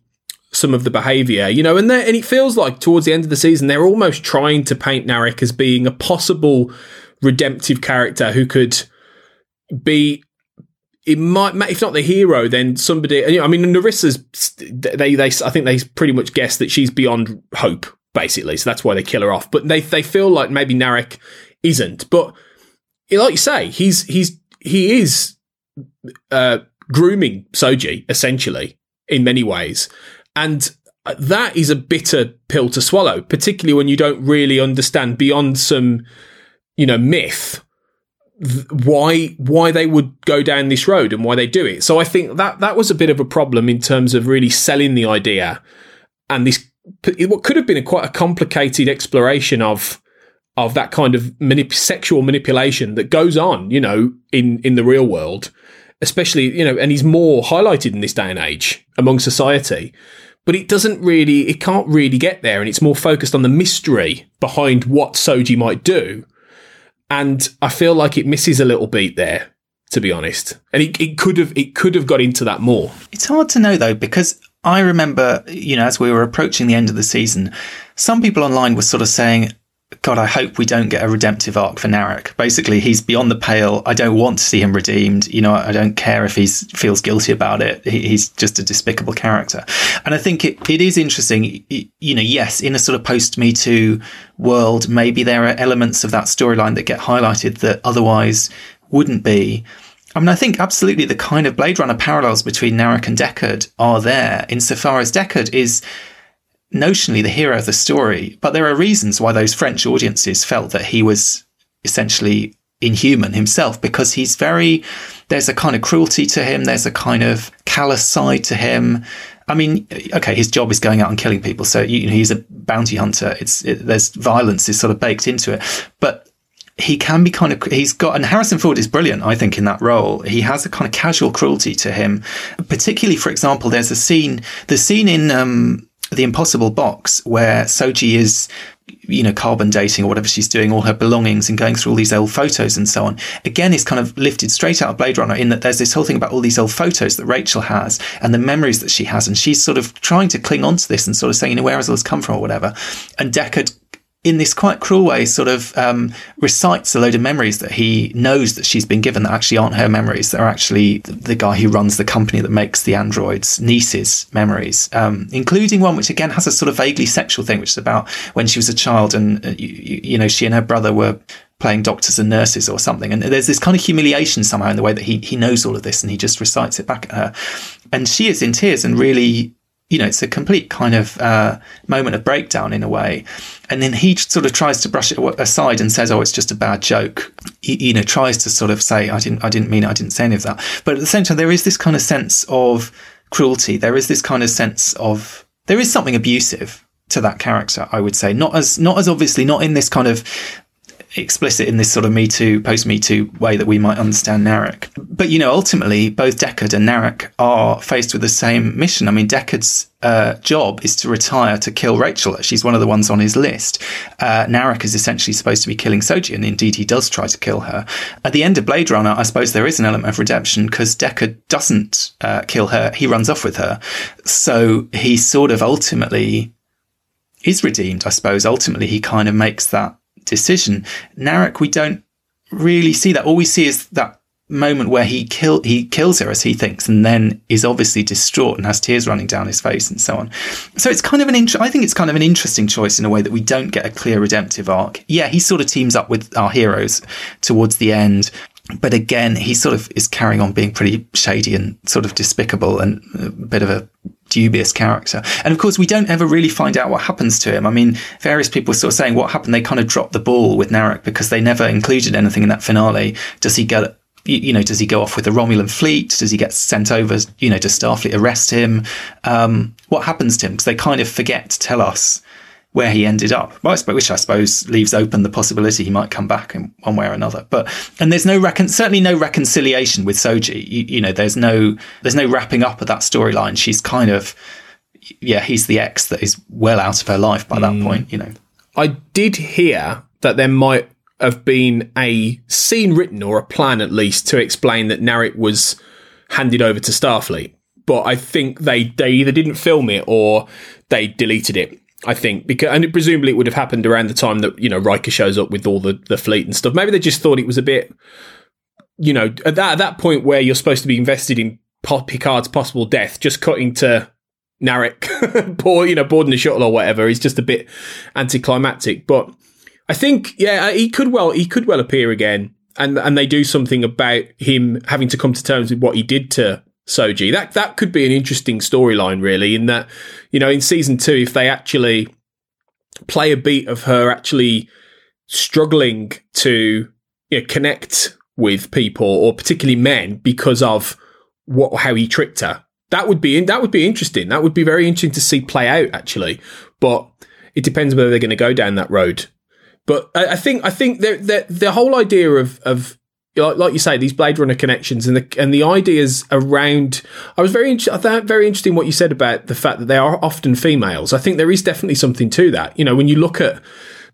F: some of the behavior, you know, and and it feels like towards the end of the season they're almost trying to paint Narek as being a possible redemptive character who could be it might if not the hero then somebody you know, I mean Narissa's they they I think they pretty much guess that she's beyond hope basically. So that's why they kill her off. But they they feel like maybe Narek isn't. But like you say he's he's he is uh, grooming Soji essentially in many ways and that is a bitter pill to swallow, particularly when you don't really understand beyond some, you know, myth why why they would go down this road and why they do it. So I think that that was a bit of a problem in terms of really selling the idea and this what could have been a quite a complicated exploration of of that kind of manip- sexual manipulation that goes on, you know, in in the real world, especially you know, and he's more highlighted in this day and age among society but it doesn't really, it can't really get there. And it's more focused on the mystery behind what Soji might do. And I feel like it misses a little beat there, to be honest. And it, it could have, it could have got into that more.
E: It's hard to know though, because I remember, you know, as we were approaching the end of the season, some people online were sort of saying, God, I hope we don't get a redemptive arc for Narek. Basically, he's beyond the pale. I don't want to see him redeemed. You know, I don't care if he feels guilty about it. He, he's just a despicable character. And I think it, it is interesting. You know, yes, in a sort of post Me Too world, maybe there are elements of that storyline that get highlighted that otherwise wouldn't be. I mean, I think absolutely the kind of Blade Runner parallels between Narek and Deckard are there insofar as Deckard is notionally the hero of the story, but there are reasons why those French audiences felt that he was essentially inhuman himself because he's very there's a kind of cruelty to him there's a kind of callous side to him. I mean okay his job is going out and killing people so you know, he's a bounty hunter. It's it, there's violence is sort of baked into it. But he can be kind of he's got and Harrison Ford is brilliant I think in that role. He has a kind of casual cruelty to him. Particularly for example there's a scene the scene in um the impossible box where Soji is you know, carbon dating or whatever she's doing, all her belongings and going through all these old photos and so on. Again, is kind of lifted straight out of Blade Runner in that there's this whole thing about all these old photos that Rachael has and the memories that she has. And she's sort of trying to cling on to this and sort of saying, you know, where has all this come from or whatever. And Deckard in this quite cruel way, sort of um, recites a load of memories that he knows that she's been given that actually aren't her memories. They're actually the, guy who runs the company that makes the androids' niece's memories, um, including one which again has a sort of vaguely sexual thing, which is about when she was a child and uh, you, you know she and her brother were playing doctors and nurses or something. And there's this kind of humiliation somehow in the way that he he knows all of this and he just recites it back at her, and she is in tears and really you know, it's a complete kind of uh, moment of breakdown in a way. And then he sort of tries to brush it aside and says, "Oh, it's just a bad joke." He, you know, tries to sort of say, "I didn't, I didn't mean it. I didn't say any of that." But at the same time, there is this kind of sense of cruelty. There is this kind of sense of there is something abusive to that character. I would say, not as not as obviously, not in this kind of explicit in this sort of Me Too, post Me Too way that we might understand Narek. But, you know, ultimately, both Deckard and Narek are faced with the same mission. I mean, Deckard's uh, job is to retire to kill Rachael. She's one of the ones on his list. Uh, Narek is essentially supposed to be killing Soji, and indeed he does try to kill her. At the end of Blade Runner, I suppose there is an element of redemption because Deckard doesn't uh, kill her. He runs off with her. So he sort of ultimately is redeemed, I suppose. Ultimately, he kind of makes that decision. Narek, we don't really see that. All we see is that moment where he kill he kills her as he thinks, and then is obviously distraught and has tears running down his face and so on. So it's kind of an int- I think it's kind of an interesting choice in a way that we don't get a clear redemptive arc. Yeah, he sort of teams up with our heroes towards the end. But again, he sort of is carrying on being pretty shady and sort of despicable and a bit of a dubious character. And of course, we don't ever really find out what happens to him. I mean, various people sort of saying what happened. They kind of dropped the ball with Narek because they never included anything in that finale. Does he get, you know, does he go off with the Romulan fleet? Does he get sent over, you know, does Starfleet arrest him? Um, what happens to him? Because they kind of forget to tell us where he ended up, which I suppose leaves open the possibility he might come back in one way or another. But and there's no recon- certainly no reconciliation with Soji. You, you, know, there's no there's no wrapping up of that storyline. She's kind of yeah, he's the ex that is well out of her life by that mm. point. You know,
F: I did hear that there might have been a scene written or a plan at least to explain that Narek was handed over to Starfleet. But I think they, they either didn't film it or they deleted it. I think because and presumably it would have happened around the time that you know Riker shows up with all the the fleet and stuff. Maybe they just thought it was a bit, you know, at that at that point where you're supposed to be invested in Picard's possible death, just cutting to Narek, (laughs) poor you know, boarding the shuttle or whatever is just a bit anticlimactic. But I think yeah, uh, he could well he could well appear again, and and they do something about him having to come to terms with what he did to Soji. That that could be an interesting storyline, really. In that, you know, in season two, if they actually play a beat of her actually struggling to you know, connect with people, or particularly men, because of what how he tricked her, that would be that would be interesting. That would be very interesting to see play out, actually. But it depends whether they're going to go down that road. But I, I think I think the, the the whole idea of of like you say, these Blade Runner connections and the and the ideas around. I was very I thought very interesting what you said about the fact that they are often females. I think there is definitely something to that. You know, when you look at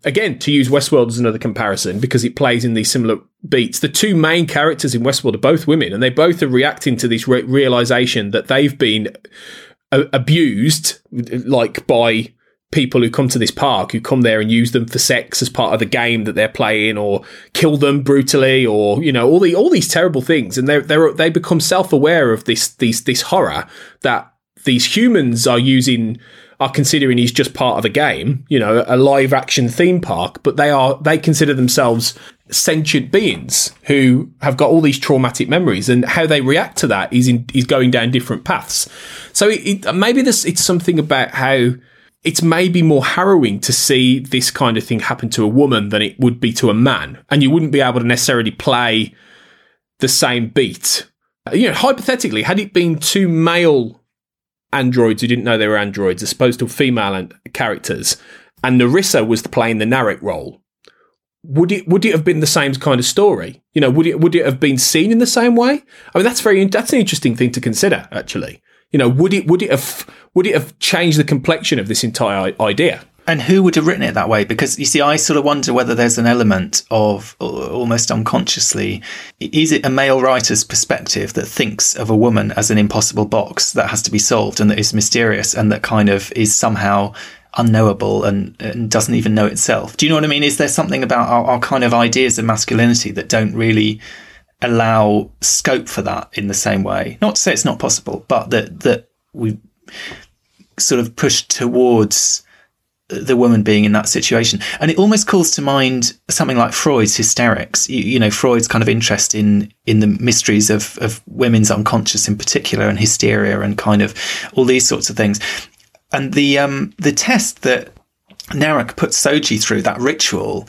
F: again to use Westworld as another comparison because it plays in these similar beats. The two main characters in Westworld are both women, and they both are reacting to this re- realization that they've been uh, abused, like by people who come to this park who come there and use them for sex as part of the game that they're playing or kill them brutally or you know all the all these terrible things. And they they they become self-aware of this this this horror that these humans are using are considering he's just part of a game you know a live action theme park but they are they consider themselves sentient beings who have got all these traumatic memories. And how they react to that is in, is going down different paths. So it, it, maybe this it's something about how it's maybe more harrowing to see this kind of thing happen to a woman than it would be to a man. And you wouldn't be able to necessarily play the same beat. You know, hypothetically, had it been two male androids who didn't know they were androids as opposed to female characters, and Narissa was playing the Narek role, would it would it have been the same kind of story? You know, would it would it have been seen in the same way? I mean, that's very that's an interesting thing to consider, actually. You know, would it would it have would it have changed the complexion of this entire idea?
E: And who would have written it that way? Because you see, I sort of wonder whether there's an element of uh, almost unconsciously, is it a male writer's perspective that thinks of a woman as an impossible box that has to be solved and that is mysterious and that kind of is somehow unknowable and, and, doesn't even know itself. Do you know what I mean? Is there something about our, our kind of ideas of masculinity that don't really allow scope for that in the same way? Not to say it's not possible, but that that we sort of push towards the woman being in that situation. And it almost calls to mind something like Freud's hysterics. You, you, know, Freud's kind of interest in, in the mysteries of, of women's unconscious in particular and hysteria and kind of all these sorts of things. And the, um, the test that Narek puts Soji through, that ritual,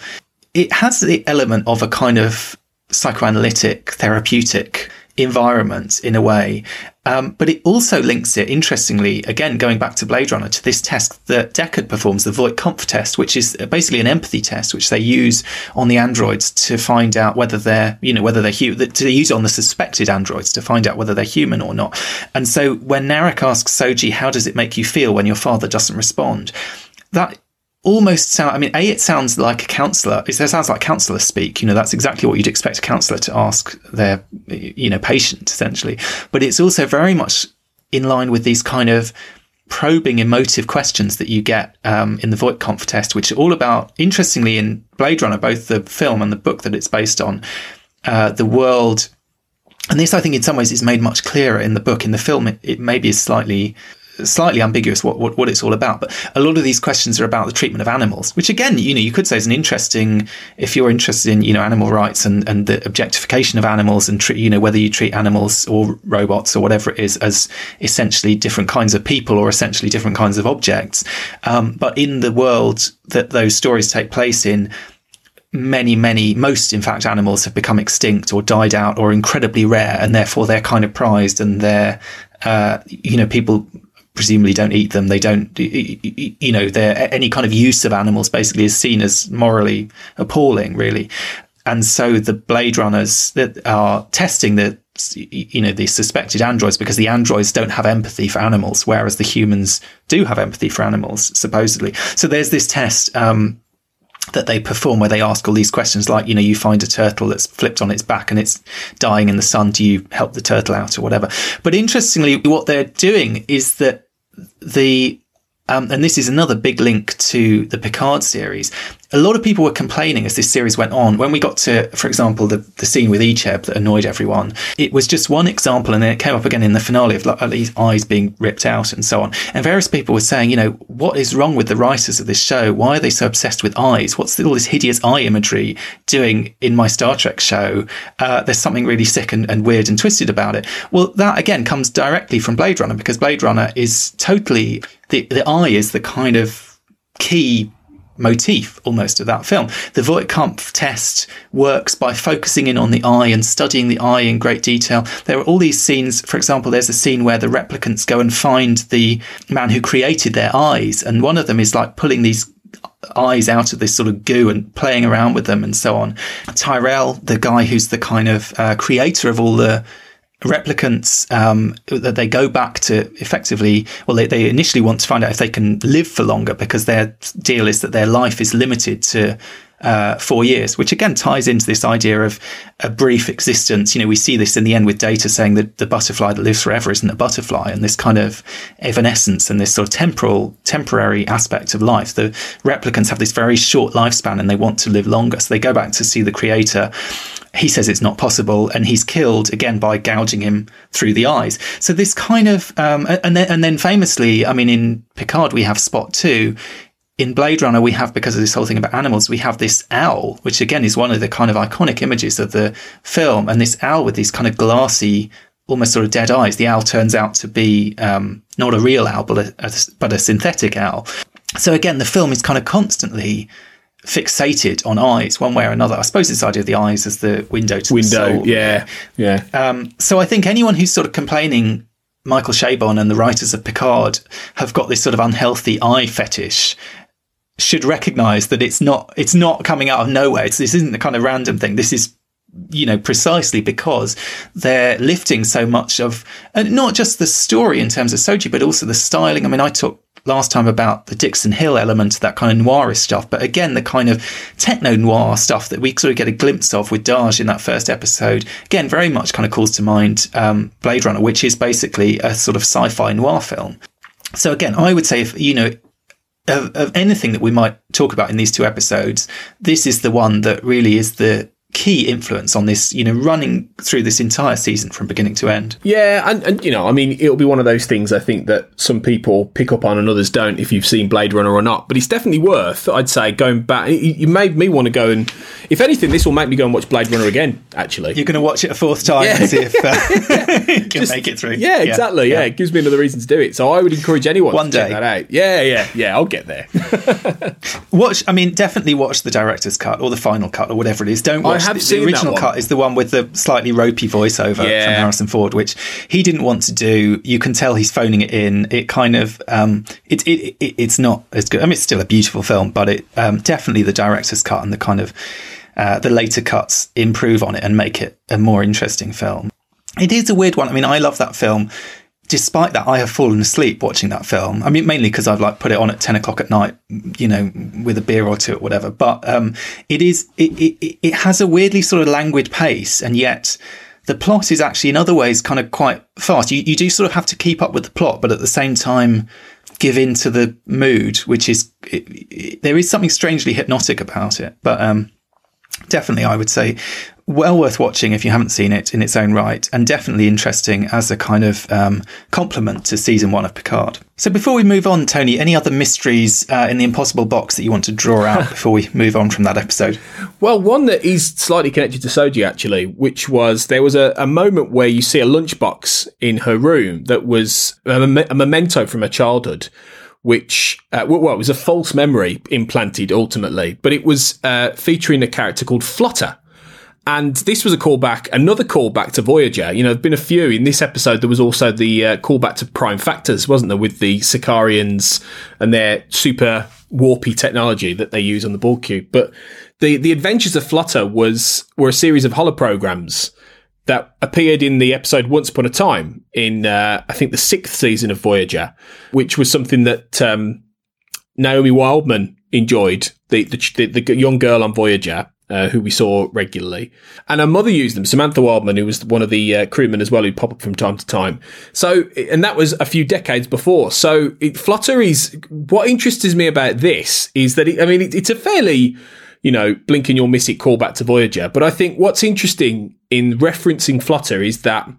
E: it has the element of a kind of psychoanalytic, therapeutic environment in a way. Um, but it also links it, interestingly, again, going back to Blade Runner, to this test that Deckard performs, the Voight-Kampff test, which is basically an empathy test, which they use on the androids to find out whether they're, you know, whether they're human, to use it on the suspected androids to find out whether they're human or not. And so when Narek asks Soji, how does it make you feel when your father doesn't respond? That almost sound. I mean, a it sounds like a counselor. It sounds like counselor speak. You know, that's exactly what you'd expect a counselor to ask their, you know, patient essentially. But it's also very much in line with these kind of probing emotive questions that you get um, in the Voight-Kampff test, which are all about, interestingly, in Blade Runner, both the film and the book that it's based on, uh, the world. And this, I think, in some ways, is made much clearer in the book. In the film, it, it maybe is slightly slightly ambiguous what, what, what it's all about. But a lot of these questions are about the treatment of animals, which again, you know, you could say is an interesting, if you're interested in, you know, animal rights and, and the objectification of animals and, you know, whether you treat animals or robots or whatever it is as essentially different kinds of people or essentially different kinds of objects. Um, but in the world that those stories take place in, many, many, most, in fact, animals have become extinct or died out or incredibly rare, and therefore they're kind of prized and they're, uh, you know, people presumably don't eat them. They don't, you know, any kind of use of animals basically is seen as morally appalling, really. And so the Blade Runners that are testing the, you know, the suspected androids because the androids don't have empathy for animals, whereas the humans do have empathy for animals, supposedly. So there's this test, um, that they perform where they ask all these questions like, you know, you find a turtle that's flipped on its back and it's dying in the sun. Do you help the turtle out or whatever? But interestingly, what they're doing is that the um, and this is another big link to the Picard series. A lot of people were complaining as this series went on. When we got to, for example, the, the scene with Icheb that annoyed everyone, it was just one example, and then it came up again in the finale of like, these eyes being ripped out and so on. And various people were saying, you know, what is wrong with the writers of this show? Why are they so obsessed with eyes? What's all this hideous eye imagery doing in my Star Trek show? Uh, there's something really sick and, and weird and twisted about it. Well, that again comes directly from Blade Runner because Blade Runner is totally the, the eye is the kind of key motif almost of that film. The Voight-Kampff test works by focusing in on the eye and studying the eye in great detail. There are all these scenes. For example, there's a scene where the replicants go and find the man who created their eyes, and one of them is like pulling these eyes out of this sort of goo and playing around with them and so on. Tyrell, the guy who's the kind of uh, creator of all the replicants um, that they go back to effectively well they, they initially want to find out if they can live for longer because their deal is that their life is limited to uh, four years, which again ties into this idea of a brief existence. You know, we see this in the end with data saying that the butterfly that lives forever isn't a butterfly, and this kind of evanescence and this sort of temporal, temporary aspect of life. The replicants have this very short lifespan and they want to live longer. So they go back to see the creator he says it's not possible, and he's killed again by gouging him through the eyes. So this kind of, um, and then and then famously, I mean, in Picard we have Spot too. In Blade Runner, we have because of this whole thing about animals, we have this owl, which again is one of the kind of iconic images of the film, and this owl with these kind of glassy, almost sort of dead eyes. The owl turns out to be um, not a real owl, but a, but a synthetic owl. So again, the film is kind of constantly fixated on eyes one way or another. I suppose this idea of the eyes as the window to
F: window,
E: the soul.
F: yeah, yeah.
E: Um, so I think anyone who's sort of complaining, Michael Chabon and the writers of Picard have got this sort of unhealthy eye fetish. Should recognise that it's not it's not coming out of nowhere. It's, this isn't the kind of random thing. This is you know, precisely because they're lifting so much of, and not just the story in terms of Soji, but also the styling. I mean, I talked last time about the Dixon Hill element, that kind of noirish stuff, but again, the kind of techno noir stuff that we sort of get a glimpse of with Dahj in that first episode, again, very much kind of calls to mind um, Blade Runner, which is basically a sort of sci fi noir film. So again, I would say if, you know, of, of anything that we might talk about in these two episodes, this is the one that really is the key influence on this, you know, running through this entire season from beginning to end.
F: Yeah, and, and you know, I mean, it'll be one of those things I think that some people pick up on and others don't if you've seen Blade Runner or not. But it's definitely worth, I'd say, going back. You made me want to go and, if anything, this will make me go and watch Blade Runner again. Actually,
E: you're going to watch it a fourth time yeah. and see if uh, (laughs) (laughs) you can Just, make it through.
F: Yeah, exactly. Yeah. yeah. it gives me another reason to do it. So I would encourage anyone one day. that out. Yeah, yeah, yeah. I'll get there. (laughs)
E: watch. I mean, definitely watch the director's cut or the final cut or whatever it is. Don't watch
F: I have
E: the,
F: seen
E: the original cut is the one with the slightly ropey voiceover yeah. from Harrison Ford, which he didn't want to do. You can tell he's phoning it in. It kind of um, it, it, it, it's not as good. I mean, it's still a beautiful film, but it um, definitely the director's cut and the kind of uh, the later cuts improve on it and make it a more interesting film. It is a weird one. I mean, I love that film despite that, I have fallen asleep watching that film. I mean, mainly because I've like put it on at ten o'clock at night, you know, with a beer or two or whatever. But um, it is it, it it has a weirdly sort of languid pace, and yet the plot is actually in other ways kind of quite fast. You you do sort of have to keep up with the plot, but at the same time give in to the mood, which is it, it, there is something strangely hypnotic about it. But um, definitely, I would say well worth watching if you haven't seen it in its own right, and definitely interesting as a kind of um, complement to season one of Picard. So, before we move on, Tony, any other mysteries uh, in the Impossible box that you want to draw out (laughs) before we move on from that episode?
F: Well, one that is slightly connected to Soji, actually, which was there was a, a moment where you see a lunchbox in her room that was a, a memento from her childhood which uh, well, it was a false memory implanted ultimately, but it was uh, featuring a character called Flutter, and this was a callback, another callback to Voyager. You know, there've been a few. In this episode, there was also the uh, callback to Prime Factors, wasn't there, with the Sikarians and their super warpy technology that they use on the Borg cube. But the, the Adventures of Flutter was, were a series of holoprograms that appeared in the episode Once Upon a Time in, uh, I think, the sixth season of Voyager, which was something that um, Naomi Wildman enjoyed, the, the, the young girl on Voyager uh, who we saw regularly. And her mother used them, Samantha Wildman, who was one of the uh, crewmen as well, who'd pop up from time to time. So, and that was a few decades before. So, it, Flutter is, what interests me about this is that, it, I mean, it, it's a fairly, you know, blink and you'll miss it callback to Voyager. But I think what's interesting in referencing Flutter is that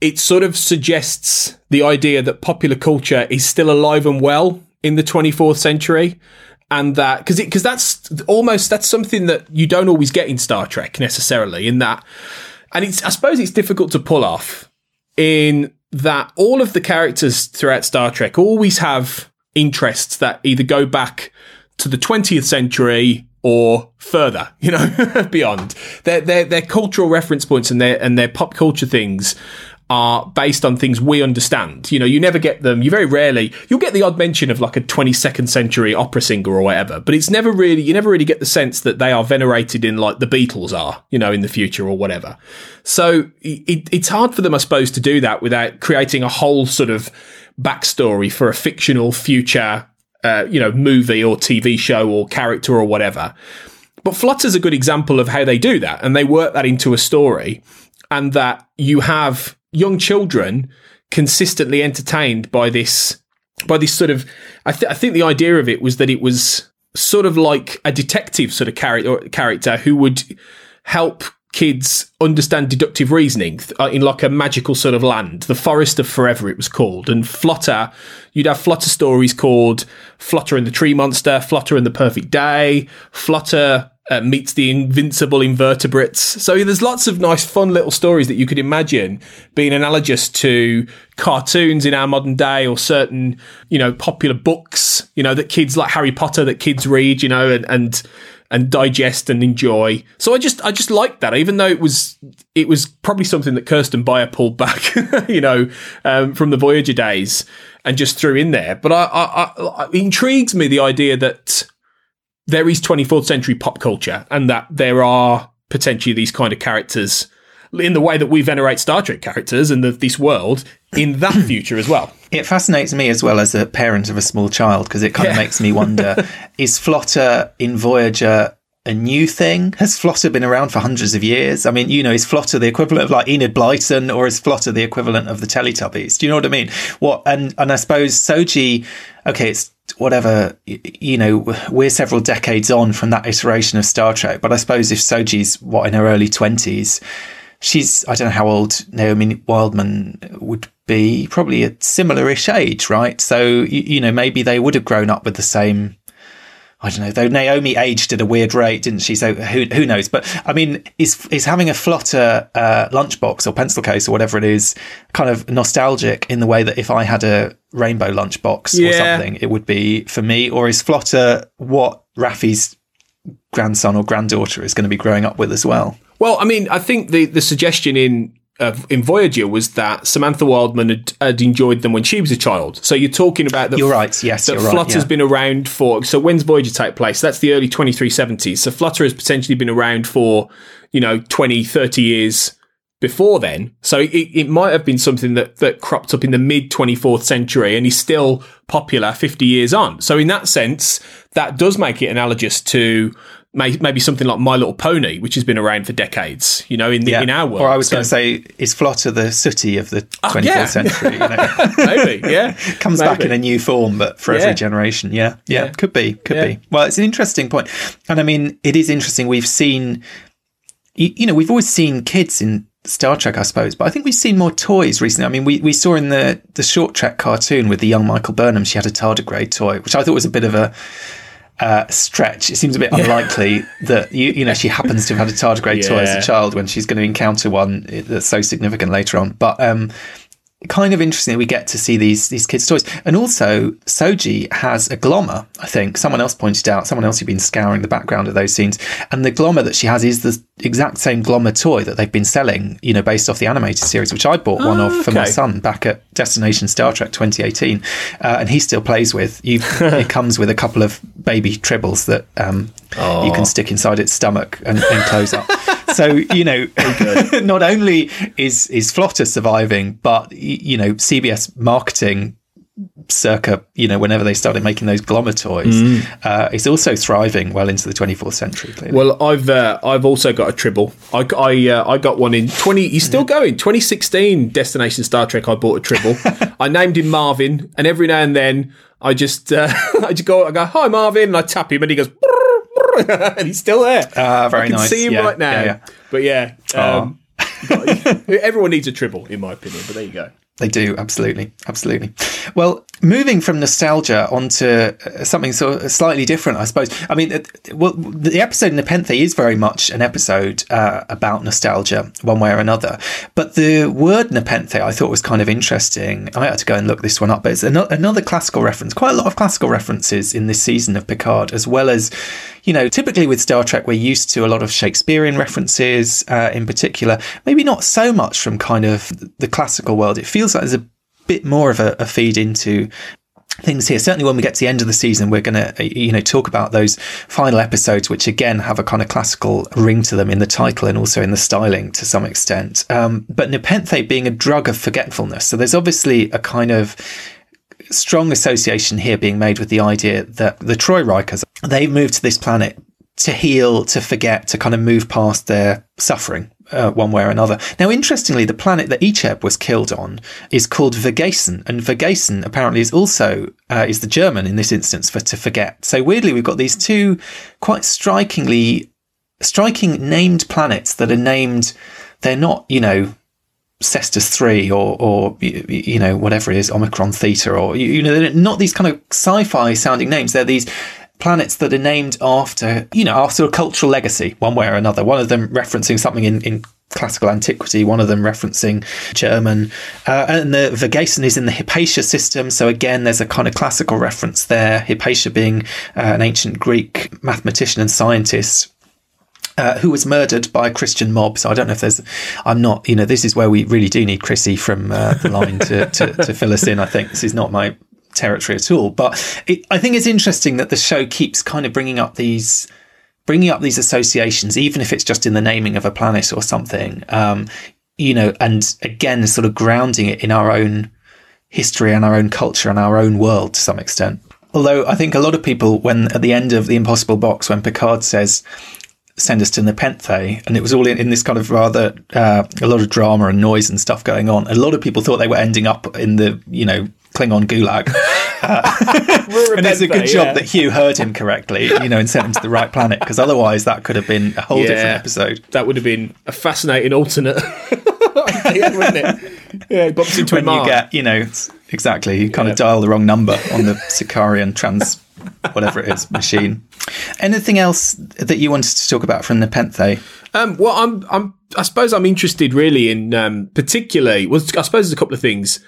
F: it sort of suggests the idea that popular culture is still alive and well in the 24th century and that because because that's almost that's something that you don't always get in Star Trek necessarily. In that, and it's I suppose it's difficult to pull off in that all of the characters throughout Star Trek always have interests that either go back to the 20th century or further, (laughs) you know, beyond. Their, their, their cultural reference points and their, and their pop culture things are based on things we understand. You know, you never get them. You very rarely you'll get the odd mention of like a 22nd century opera singer or whatever, but it's never really you never really get the sense that they are venerated in like the Beatles are, you know, in the future or whatever. So it, it's hard for them, I suppose, to do that without creating a whole sort of backstory for a fictional future, uh, you know, movie or TV show or character or whatever. But Flutter's a good example of how they do that, and they work that into a story, and that you have young children consistently entertained by this by this sort of I, th- I think the idea of it was that it was sort of like a detective sort of character character who would help kids understand deductive reasoning uh, in like a magical sort of land the forest of forever it was called and flutter you'd have flutter stories called flutter and the tree monster flutter and the perfect day flutter uh, meets the invincible invertebrates. So there's lots of nice, fun little stories that you could imagine being analogous to cartoons in our modern day or certain, you know, popular books, you know, that kids like Harry Potter that kids read, you know, and, and, and digest and enjoy. So I just, I just liked that, even though it was, it was probably something that Kirsten Beyer pulled back, (laughs) you know, um, from the Voyager days and just threw in there. But I, I, I, it intrigues me the idea that there is 24th century pop culture and that there are potentially these kind of characters in the way that we venerate Star Trek characters and the, this world in that (clears throat) future as well.
E: It fascinates me as well as a parent of a small child because it kind of makes me wonder (laughs) is Flutter in Voyager a new thing? Has Flutter been around for hundreds of years? I mean, you know, is Flutter the equivalent of like Enid Blyton or is Flutter the equivalent of the Teletubbies? Do you know what I mean? What and and I suppose Soji, okay, it's whatever, you know, we're several decades on from that iteration of Star Trek. But I suppose if Soji's what in her early twenties, she's I don't know how old Naomi Wildman would be, probably a similar-ish age, right? So you, you know, maybe they would have grown up with the same. I don't know. Though Naomi aged at a weird rate, didn't she? So who who knows? But I mean, is is having a flutter uh, lunchbox or pencil case or whatever it is kind of nostalgic in the way that if I had a rainbow lunchbox or something, it would be for me? Or is Flutter what Raffi's grandson or granddaughter is going to be growing up with as well?
F: Well, I mean, I think the, the suggestion in uh, in Voyager was that Samantha Wildman had, had enjoyed them when she was a child. So you're talking about that.
E: You're right. Yes,
F: that
E: you're right, yeah.
F: been around for. So when's Voyager take place? That's the early 2370s. So Flutter has potentially been around for you know 20, 30 years before then. So it, it might have been something that that cropped up in the mid 24th century and is still popular 50 years on. So in that sense, that does make it analogous to. may- Maybe something like My Little Pony, which has been around for decades, you know, in the, in our world.
E: Or I was
F: So-
E: going to say, is Flutter the sooty of the ah, 24th
F: yeah.
E: century? You know? (laughs)
F: maybe, yeah, (laughs)
E: Comes back in a new form, but for
F: Yeah.
E: every generation. Yeah, yeah,
F: Yeah.
E: could be, could
F: Yeah.
E: be. Well, it's an interesting point. And I mean, it is interesting. We've seen, you know, we've always seen kids in Star Trek, I suppose, but I think we've seen more toys recently. I mean, we, we saw in the, the short Trek cartoon with the young Michael Burnham, she had a tardigrade toy, which I thought was a bit of a, uh, stretch. It seems a bit unlikely (laughs) that you you know she happens to have had a tardigrade toy as a child when she's going to encounter one that's so significant later on. But um, kind of interesting that we get to see these these kids' toys. And also, Soji has a glommer. I think someone else pointed out. Someone else who'd been scouring the background of those scenes, and the glommer that she has is the exact same glommer toy that they've been selling. You know, based off the animated series, which I bought one of for my son back at Destination Star Trek 2018, uh, and he still plays with. You, it (laughs) comes with a couple of baby tribbles that um, you can stick inside its stomach and, and close up. So you know, (laughs) not only is is Flutter surviving, but you know, CBS marketing circa you know whenever they started making those glommer toys uh, is also thriving well into the 24th century clearly.
F: Well, I've uh, I've also got a tribble. I I, uh, I got one in twenty. He's still going. Twenty sixteen Destination Star Trek. I bought a tribble. (laughs) I named him Marvin, and every now and then I just uh, (laughs) I just go I go hi Marvin, and I tap him, and he goes. "Brrr, brrr," (laughs) And he's still there.
E: Ah, very
F: I can
E: nice.
F: see him
E: Yeah,
F: right now.
E: yeah.
F: But yeah, um, (laughs) everyone needs a triple, in my opinion. But there you go.
E: They do, absolutely, absolutely. Well, moving from nostalgia onto uh, something sort of slightly different, I suppose. I mean, well, the episode in Nepenthe is very much an episode uh, about nostalgia, one way or another. But the word Nepenthe, I thought was kind of interesting. I had to go and look this one up, but it's ano- another classical reference. Quite a lot of classical references in this season of Picard, as well as, you know, typically with Star Trek, we're used to a lot of Shakespearean references, uh, in particular. Maybe not so much from kind of the classical world. It feels like there's a bit more of a, a feed into things here. Certainly, when we get to the end of the season, we're going to, you know, talk about those final episodes, which again have a kind of classical ring to them in the title and also in the styling to some extent. Um, but Nepenthe being a drug of forgetfulness, so there's obviously a kind of strong association here being made with the idea that the Troi Rikers they've moved to this planet to heal, to forget, to kind of move past their suffering. Uh, one way or another. Now, interestingly, the planet that Icheb was killed on is called Vergessen, and Vergessen apparently is also uh, is the German in this instance for to forget. So weirdly, we've got these two quite strikingly striking named planets that are named. They're not, you know, Cestus three or or you know whatever it is Omicron Theta or you, know they're not these kind of sci-fi sounding names. They're these planets that are named after you know after a cultural legacy one way or another. One of them referencing something in in classical antiquity. One of them referencing German, uh, and the Vergessen is in the Hypatia system. So again, there's a kind of classical reference there. Hypatia being uh, an ancient Greek mathematician and scientist uh, who was murdered by a Christian mob. So I don't know if there's, I'm not, you know, this is where we really do need Chrissy from uh, the line to, (laughs) to, to fill us in. I think this is not my territory at all. But it, I think it's interesting that the show keeps kind of bringing up these, bringing up these associations, even if it's just in the naming of a planet or something, um, you know, and again, sort of grounding it in our own history and our own culture and our own world to some extent. Although I think a lot of people, when at the end of the Impossible Box, when Picard says, send us to Nepenthe, and it was all in, in this kind of rather uh, a lot of drama and noise and stuff going on. A lot of people thought they were ending up in the you know Klingon gulag. (laughs) (laughs) Uh, and it's a good job that Hugh heard him correctly, you know, and sent him to the right planet, because otherwise that could have been a whole
F: Yeah.
E: different episode.
F: That would have been a fascinating alternate idea, (laughs) wouldn't it? Yeah, he bumps into a
E: When you get, you know, exactly, you kind of dial the wrong number on the Sikarian trans, whatever it is, (laughs) machine. Anything else that you wanted to talk about from the Nepenthe?
F: Um, well, I'm, I'm, I suppose I'm interested really in, um, particularly, well, I suppose there's a couple of things.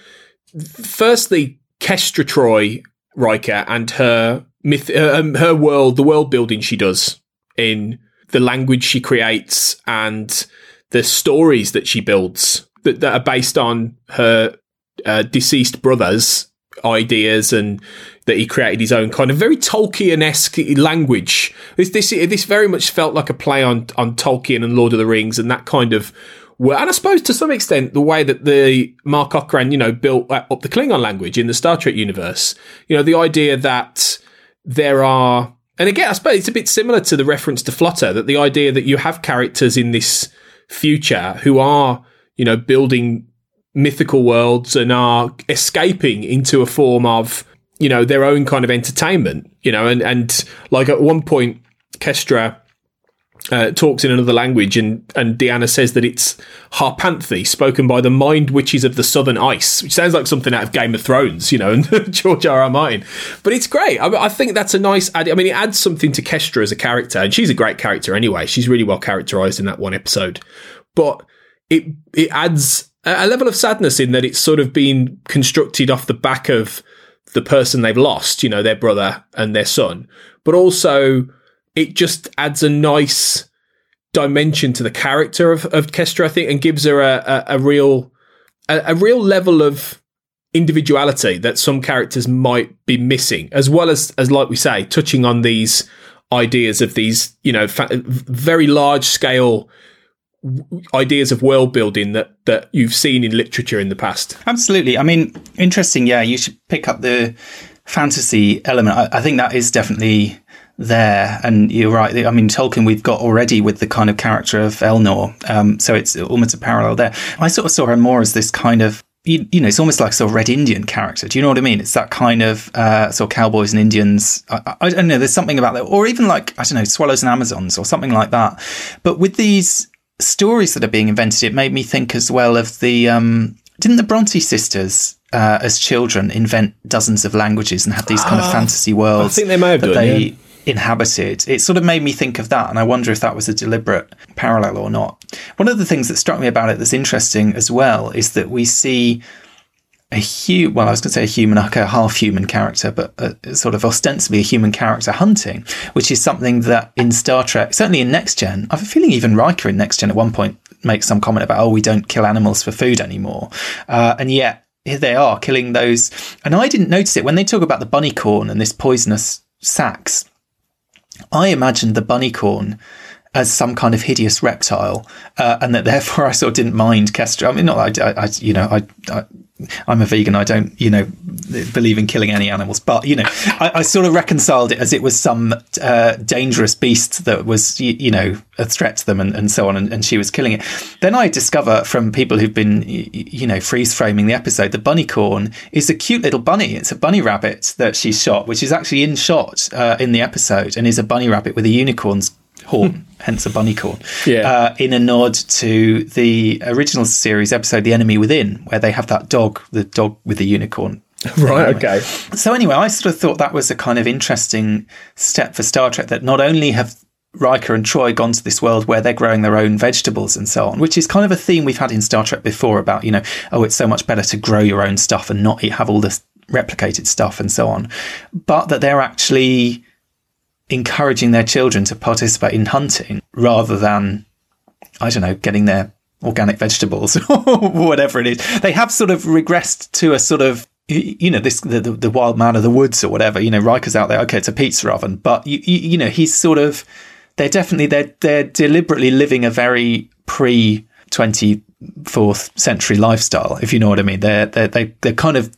F: Firstly, Kestra Troi Riker and her myth, uh, um, her world, the world building she does in the language she creates and the stories that she builds that, that are based on her uh, deceased brother's ideas and that he created his own kind of very Tolkien-esque language. This this this very much felt like a play on on Tolkien and Lord of the Rings and that kind of well, and I suppose to some extent the way that the Marc Okrand, you know, built up the Klingon language in the Star Trek universe. You know, the idea that there are, and again, I suppose it's a bit similar to the reference to Flutter, that the idea that you have characters in this future who are, you know, building mythical worlds and are escaping into a form of, you know, their own kind of entertainment, you know, and, and like at one point, Kestra uh, talks in another language, and and Deanna says that it's Harpanthe, spoken by the mind witches of the Southern Ice, which sounds like something out of Game of Thrones, you know, and (laughs) George R. R. Martin. But it's great. I, I think that's a nice. Add- I mean, it adds something to Kestra as a character, and she's a great character anyway. She's really well characterized in that one episode, but it it adds a level of sadness in that it's sort of been constructed off the back of the person they've lost, you know, their brother and their son, but also it just adds a nice dimension to the character of, of Kestra, I think, and gives her a, a, a real a, a real level of individuality that some characters might be missing, as well as as like we say, touching on these ideas of these, you know, fa- very large scale ideas of world building that that you've seen in literature in the past.
E: Absolutely. I mean, interesting. Yeah, you should pick up the fantasy element. I, I think that is definitely there. And you're right. I mean, Tolkien, we've got already with the kind of character of Elnor. Um, so it's almost a parallel there. I sort of saw her more as this kind of. You, you know, it's almost like sort of Red Indian character. Do you know what I mean? It's that kind of uh, sort of cowboys and Indians. I, I, I don't know. There's something about that, or even like I don't know, swallows and Amazons, or something like that. But with these stories that are being invented, it made me think as well of the um, didn't the Bronte sisters uh, as children invent dozens of languages and have these kind of fantasy worlds?
F: I think they may have
E: that
F: done,
E: they
F: yeah.
E: inhabited. It sort of made me think of that, and I wonder if that was a deliberate parallel or not. One of the things that struck me about it that's interesting as well is that we see a human, well, I was going to say a human, like a half human character, but a, sort of ostensibly a human character hunting, which is something that in Star Trek, certainly in Next Gen, I have a feeling even Riker in Next Gen at one point makes some comment about, oh, we don't kill animals for food anymore. Uh, and yet here they are killing those. And I didn't notice it when they talk about the bunny corn and this poisonous sacs. I imagined the bunny corn as some kind of hideous reptile, uh, and that therefore I sort of didn't mind Kestra. I mean, not I, I, you know, I, I, I'm a vegan. I don't, you know, believe in killing any animals, but you know, I, I sort of reconciled it as it was some uh, dangerous beast that was, you, you know, a threat to them, and, and so on, and, and she was killing it. Then I discover from people who've been, you know, freeze framing the episode, the bunny corn is a cute little bunny. It's a bunny rabbit that she shot, which is actually in shot uh, in the episode, and is a bunny rabbit with a unicorn's horn, hence a bunny corn.
F: Yeah.
E: Uh, in a nod to the original series episode, The Enemy Within, where they have that dog, the dog with the unicorn. (laughs)
F: Right. Okay.
E: So anyway, I sort of thought that was a kind of interesting step for Star Trek that not only have Riker and Troi gone to this world where they're growing their own vegetables and so on, which is kind of a theme we've had in Star Trek before about, you know, oh, it's so much better to grow your own stuff and not have all this replicated stuff and so on, but that they're actually encouraging their children to participate in hunting rather than, I don't know, getting their organic vegetables (laughs) or whatever it is. They have sort of regressed to a sort of, you know, this the, the, wild man of the woods or whatever. You know, Riker's out there. Okay, it's a pizza oven, but you, you, you know, he's sort of. They're definitely they're they're deliberately living a very pre twenty fourth century lifestyle. If you know what I mean, they're they they they're kind of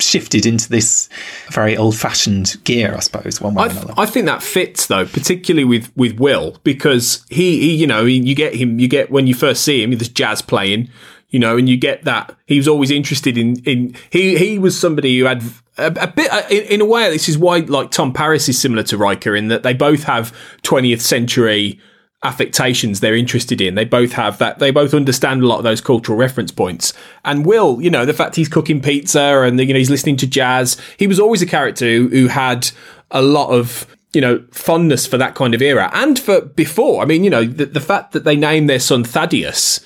E: shifted into this very old fashioned gear, I suppose. One way
F: I,
E: or another.
F: I think that fits though, particularly with with Will because he, he you know you get him you get when you first see him there's jazz playing you know, and you get that he was always interested in, in, he, he was somebody who had a, a bit, uh, in, in, a way, this is why like Tom Paris is similar to Riker in that they both have 20th century affectations they're interested in. They both have that. They both understand a lot of those cultural reference points. And Will, you know, the fact he's cooking pizza and you know he's listening to jazz. He was always a character who, who had a lot of you know fondness for that kind of era and for before. I mean, you know, the, the fact that they named their son Thaddeus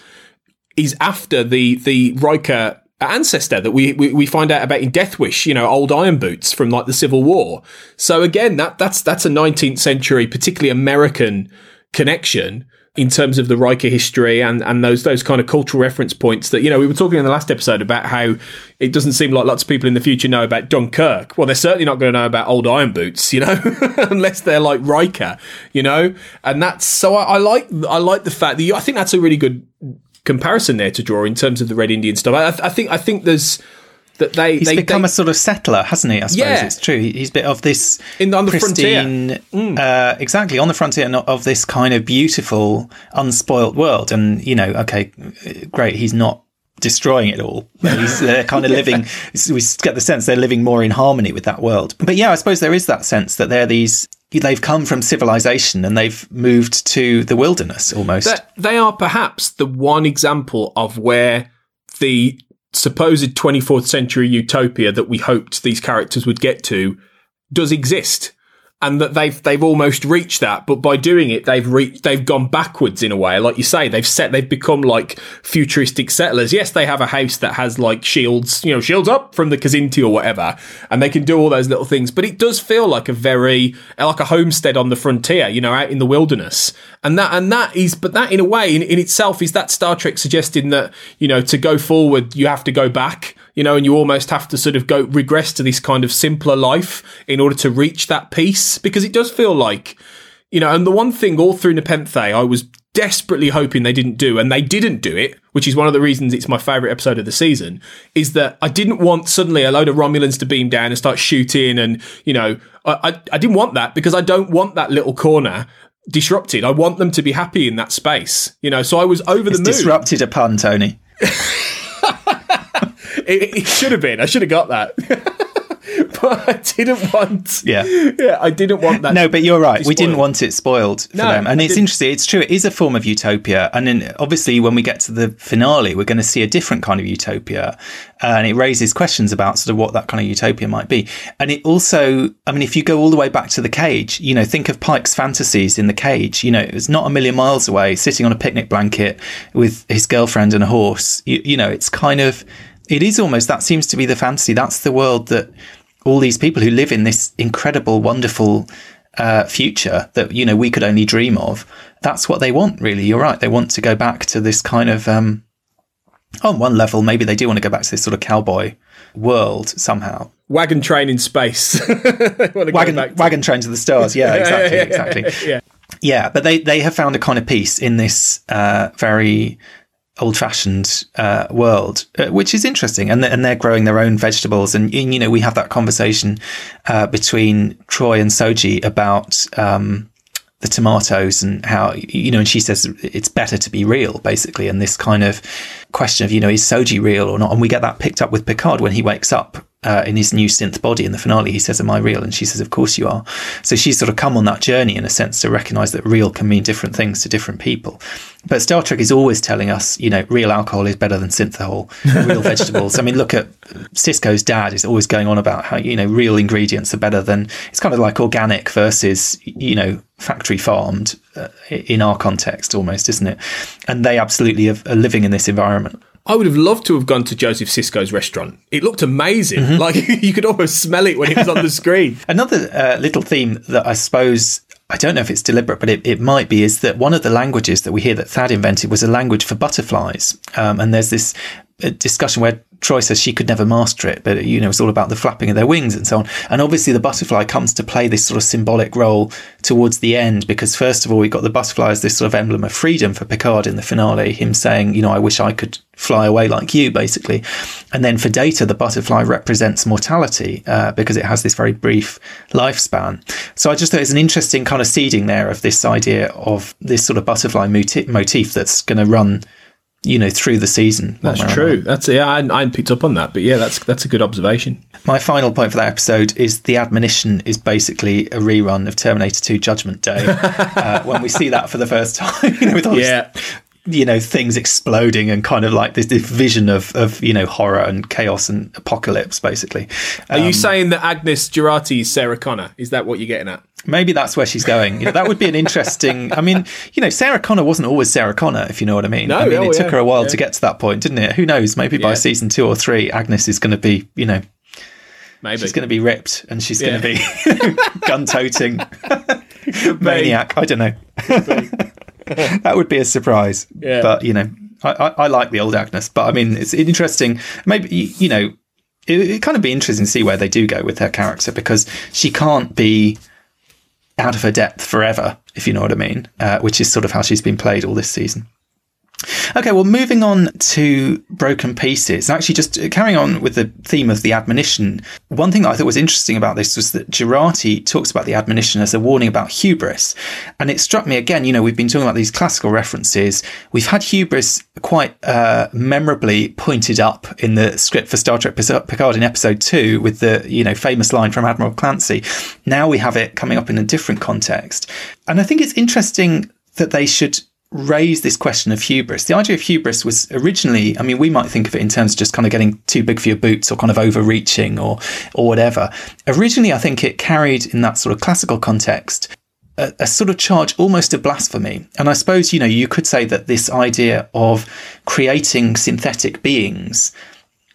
F: is after the the Riker ancestor that we, we, we find out about in Death Wish, you know, old iron boots from like the Civil War. So again, that that's that's a 19th century, particularly American connection in terms of the Riker history and, and those those kind of cultural reference points that you know we were talking in the last episode about how it doesn't seem like lots of people in the future know about Dunkirk. Well, they're certainly not going to know about old iron boots, you know, (laughs) unless they're like Riker, you know. And that's so I, I, like I like the fact that you, I think that's a really good comparison there to draw in terms of the Red Indian stuff. I, I think I think there's that they
E: he's
F: they,
E: become
F: they,
E: a sort of settler, hasn't he? I suppose
F: yeah.
E: it's true. He's a bit of this
F: in on the
E: pristine,
F: frontier, mm.
E: uh, exactly on the frontier of this kind of beautiful, unspoilt world. And you know, okay, great, he's not destroying it all. (laughs) He's uh, kind of living. we get the sense they're living more in harmony with that world. But yeah, I suppose there is that sense that they're these. They've come from civilization and they've moved to the wilderness almost.
F: That they are perhaps the one example of where the supposed 24th century utopia that we hoped these characters would get to does exist and that they've they've almost reached that, but by doing it, they've reached they've gone backwards in a way. Like you say, they've set they've become like futuristic settlers. Yes, they have a house that has like shields, you know, shields up from the Kzinti or whatever, and they can do all those little things. But it does feel like a very like a homestead on the frontier, you know, out in the wilderness. And that and that is, but that in a way in, in itself is that Star Trek suggesting that you know to go forward you have to go back you know, and you almost have to sort of go regress to this kind of simpler life in order to reach that peace because it does feel like, you know, and the one thing all through Nepenthe I was desperately hoping they didn't do, and they didn't do it, which is one of the reasons it's my favourite episode of the season, is that I didn't want suddenly a load of Romulans to beam down and start shooting, and you know, I, I, I didn't want that because I don't want that little corner disrupted. I want them to be happy in that space, you know. So I was over
E: it's
F: the moon.
E: Disrupted a pun, Tony. (laughs)
F: it, it should have been. I should have got that. (laughs) but I didn't want.
E: Yeah,
F: yeah, I didn't want that.
E: No, but you're right. We didn't want it spoiled for
F: No,
E: them, and
F: I
E: it's
F: didn't.
E: interesting. It's true. It is a form of utopia, and then obviously when we get to the finale, we're going to see a different kind of utopia, and it raises questions about sort of what that kind of utopia might be. And it also, I mean, if you go all the way back to the cage, you know, think of Pike's fantasies in the cage. You know, it's not a million miles away, sitting on a picnic blanket with his girlfriend and a horse. You, you know, it's kind of. It is almost that seems to be the fantasy. That's the world that all these people who live in this incredible, wonderful uh, future that you know we could only dream of. That's what they want, really. You're right. They want to go back to this kind of. Um, on one level, maybe they do want to go back to this sort of cowboy world somehow.
F: Wagon train in space. (laughs)
E: wagon, wagon train to the stars. (laughs) Yeah, exactly,
F: yeah,
E: exactly.
F: yeah.
E: Yeah, but they they have found a kind of peace in this uh, very old-fashioned uh, world, uh, which is interesting, and and they're growing their own vegetables, and, and you know we have that conversation uh, between Troi and Soji about. Um, the tomatoes and how you know and she says it's better to be real basically and this kind of question of you know is soji real or not? And we get that picked up with picard when he wakes up uh, in his new synth body in the finale. He says am i real? And she says of course you are. So she's sort of come on that journey in a sense to recognize that real can mean different things to different people. But star trek is always telling us you know real alcohol is better than synthehol real (laughs) vegetables. I mean look at Sisko's dad is always going on about how you know real ingredients are better than it's kind of like organic versus you know factory farmed in our context almost isn't it and they absolutely are, are living in this environment
F: I would have loved to have gone to Joseph Sisko's restaurant. It looked amazing.
E: Mm-hmm.
F: Like (laughs) you could almost smell it when it was on the screen. (laughs)
E: Another uh, little theme that I suppose I don't know if it's deliberate, but it, it might be is that one of the languages that we hear that Thad invented was a language for butterflies. Um, and there's this uh, discussion where Troi says she could never master it, but you know, it's all about the flapping of their wings and so on. And obviously the butterfly comes to play this sort of symbolic role towards the end because first of all, we've got the butterfly as this sort of emblem of freedom for Picard in the finale, him saying, you know, I wish I could fly away like you, basically. And then for Data, the butterfly represents mortality uh, because it has this very brief lifespan. So I just thought it's an interesting kind of seeding there of this idea of this sort of butterfly motif that's going to run you know, through the season.
F: That's true. That's yeah. I, I picked up on that, but yeah, that's that's a good observation.
E: My final point for that episode is the admonition is basically a rerun of Terminator 2 Judgment Day. (laughs) uh, when we see that for the first time, (laughs) you know, with all
F: Yeah.
E: this, you know, things exploding and kind of like this, this vision of, of, you know, horror and chaos and apocalypse, basically.
F: Are you um, saying that Agnes Jurati is Sarah Connor? Is that what you're getting at?
E: Maybe that's where she's going. You know, that would be an interesting. I mean, you know, Sarah Connor wasn't always Sarah Connor, if you know what I mean.
F: No,
E: I mean,
F: oh,
E: it took
F: yeah,
E: her a while
F: yeah.
E: to get to that point, didn't it? Who knows? Maybe by
F: Yeah.
E: season two or three, Agnes is going to be, you know,
F: Maybe
E: she's going to be ripped and she's going to be (laughs) gun toting (laughs) maniac. I don't know. (laughs) that would be a surprise.
F: Yeah.
E: But you know, I, I, I like the old Agnes. But I mean, it's interesting. Maybe you, know, it, it kind of be interesting to see where they do go with her character because she can't be out of her depth forever, if you know what I mean. Uh, which is sort of how she's been played all this season. Okay, well, moving on to Broken Pieces, actually just carrying on with the theme of the admonition, one thing that I thought was interesting about this was that Jurati talks about the admonition as a warning about hubris. And it struck me again, you know, we've been talking about these classical references. We've had hubris quite uh, memorably pointed up in the script for Star Trek Picard in episode two with the, you know, famous line from Admiral Clancy. Now we have it coming up in a different context. And I think it's interesting that they should raise this question of hubris. The idea of hubris was originally, I mean, we might think of it in terms of just kind of getting too big for your boots or kind of overreaching or or whatever. Originally, I think it carried in that sort of classical context a, a sort of charge almost of blasphemy. And I suppose, you know, you could say that this idea of creating synthetic beings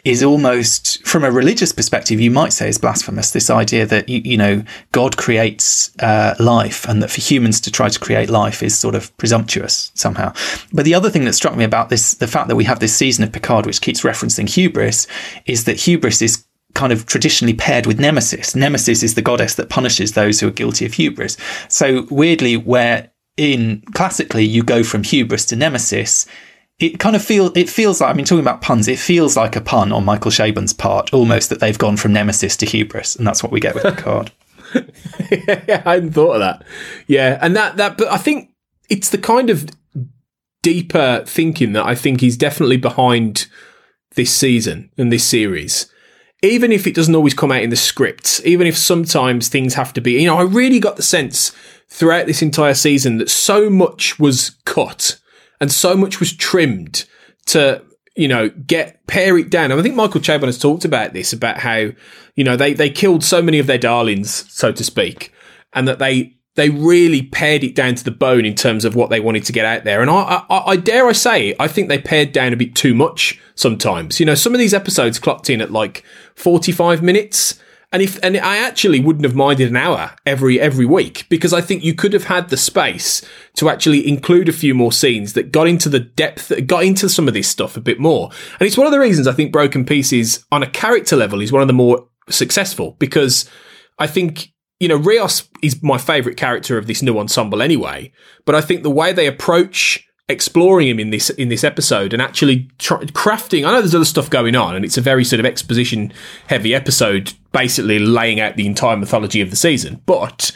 E: is almost from a religious perspective you might say is blasphemous. This idea that you, you know god creates uh, life and that for humans to try to create life is sort of presumptuous somehow. But the other thing that struck me about this the fact that we have this season of picard which keeps referencing hubris is that hubris is kind of traditionally paired with nemesis. Nemesis is the goddess that punishes those who are guilty of hubris. So weirdly where in classically you go from hubris to nemesis it kind of feel it feels like I mean talking about puns, it feels like a pun on Michael Chabon's part, almost that they've gone from nemesis to hubris, and that's what we get with Picard. (laughs)
F: yeah, I hadn't thought of that. Yeah, and that that, but I think it's the kind of deeper thinking that I think is definitely behind this season and this series. Even if it doesn't always come out in the scripts, even if sometimes things have to be, you know, I really got the sense throughout this entire season that so much was cut and so much was trimmed to you know get pare it down. And I think Michael Chabon has talked about this about how you know they they killed so many of their darlings, so to speak, and that they they really pared it down to the bone in terms of what they wanted to get out there. And I, I, I dare I say, I think they pared down a bit too much sometimes. You know, some of these episodes clocked in at like forty five minutes. And if and I actually wouldn't have minded an hour every every week because I think you could have had the space to actually include a few more scenes that got into the depth that got into some of this stuff a bit more. And it's one of the reasons I think Broken Pieces on a character level is one of the more successful because I think you know Rios is my favorite character of this new ensemble anyway, but I think the way they approach exploring him in this in this episode and actually try, crafting. I know there's other stuff going on, and it's a very sort of exposition heavy episode, basically laying out the entire mythology of the season. But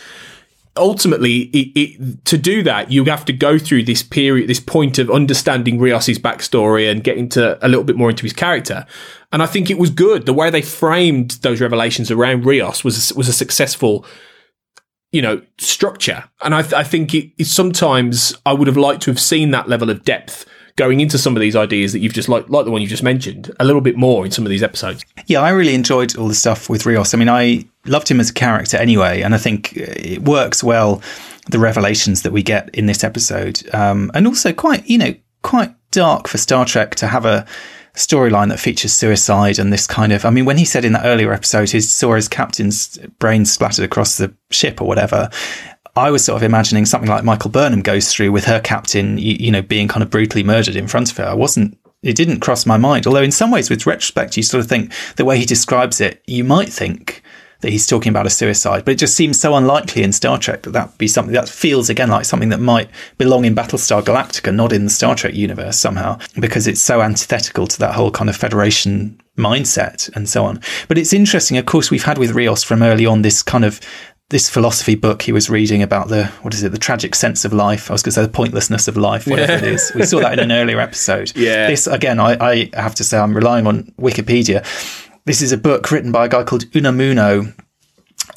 F: ultimately, it, it, to do that, you have to go through this period, this point of understanding Rios's backstory and getting to a little bit more into his character. And I think it was good the way they framed those revelations around Rios was was a successful you know, structure. And I, th- I think it, it sometimes I would have liked to have seen that level of depth going into some of these ideas that you've just like, like the one you just mentioned, a little bit more in some of these episodes.
E: Yeah, I really enjoyed all the stuff with Rios. I mean, I loved him as a character anyway, and I think it works well the revelations that we get in this episode, um, and also quite, you know, quite dark for Star Trek to have a storyline that features suicide and this kind of I mean when he said in that earlier episode he saw his captain's brains splattered across the ship or whatever I was sort of imagining something like Michael Burnham goes through with her captain you, you know being kind of brutally murdered in front of her. I wasn't it didn't cross my mind. Although in some ways with retrospect you sort of think the way he describes it you might think that he's talking about a suicide, but it just seems so unlikely in Star Trek that that be something that feels again like something that might belong in Battlestar Galactica, not in the Star Trek universe somehow, because it's so antithetical to that whole kind of Federation mindset and so on. But it's interesting, of course, we've had with Rios from early on this kind of this philosophy book he was reading about the what is it the tragic sense of life i was going to say the pointlessness of life whatever yeah. it is we saw that in an earlier episode (laughs)
F: yeah
E: this again I, I have to say i'm relying on wikipedia this is a book written by a guy called unamuno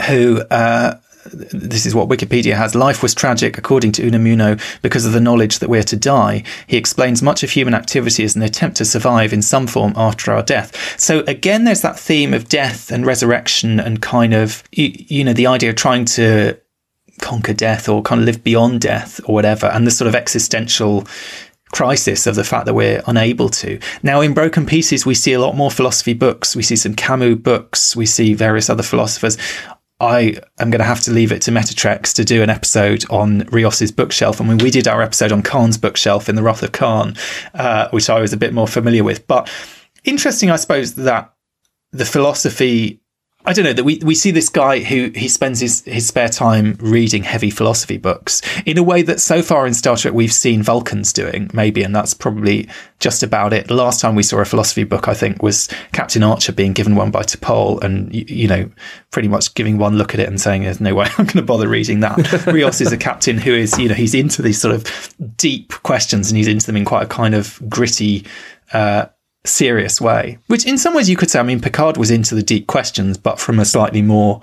E: who uh, this is what Wikipedia has. Life was tragic, according to Unamuno, because of the knowledge that we're to die. He explains much of human activity as an attempt to survive in some form after our death. So again, there's that theme of death and resurrection and kind of, you, you know, the idea of trying to conquer death or kind of live beyond death or whatever, and the sort of existential crisis of the fact that we're unable to. Now, in Broken Pieces, we see a lot more philosophy books. We see some Camus books. We see various other philosophers. I am going to have to leave it to Meta Treks to do an episode on Rios's bookshelf. I mean, we did our episode on Khan's bookshelf in The Wrath of Khan, uh, which I was a bit more familiar with. But interesting, I suppose, that the philosophy I don't know that we, we see this guy who he spends his, his spare time reading heavy philosophy books in a way that so far in Star Trek we've seen Vulcans doing, maybe, and that's probably just about it. The last time we saw a philosophy book, I think, was Captain Archer being given one by T'Pol and, you, you know, pretty much giving one look at it and saying, there's no way I'm going to bother reading that. (laughs) Rios is a captain who is, you know, he's into these sort of deep questions and he's into them in quite a kind of gritty, uh, serious way. Which, in some ways, you could say, I mean, Picard was into the deep questions, but from a slightly more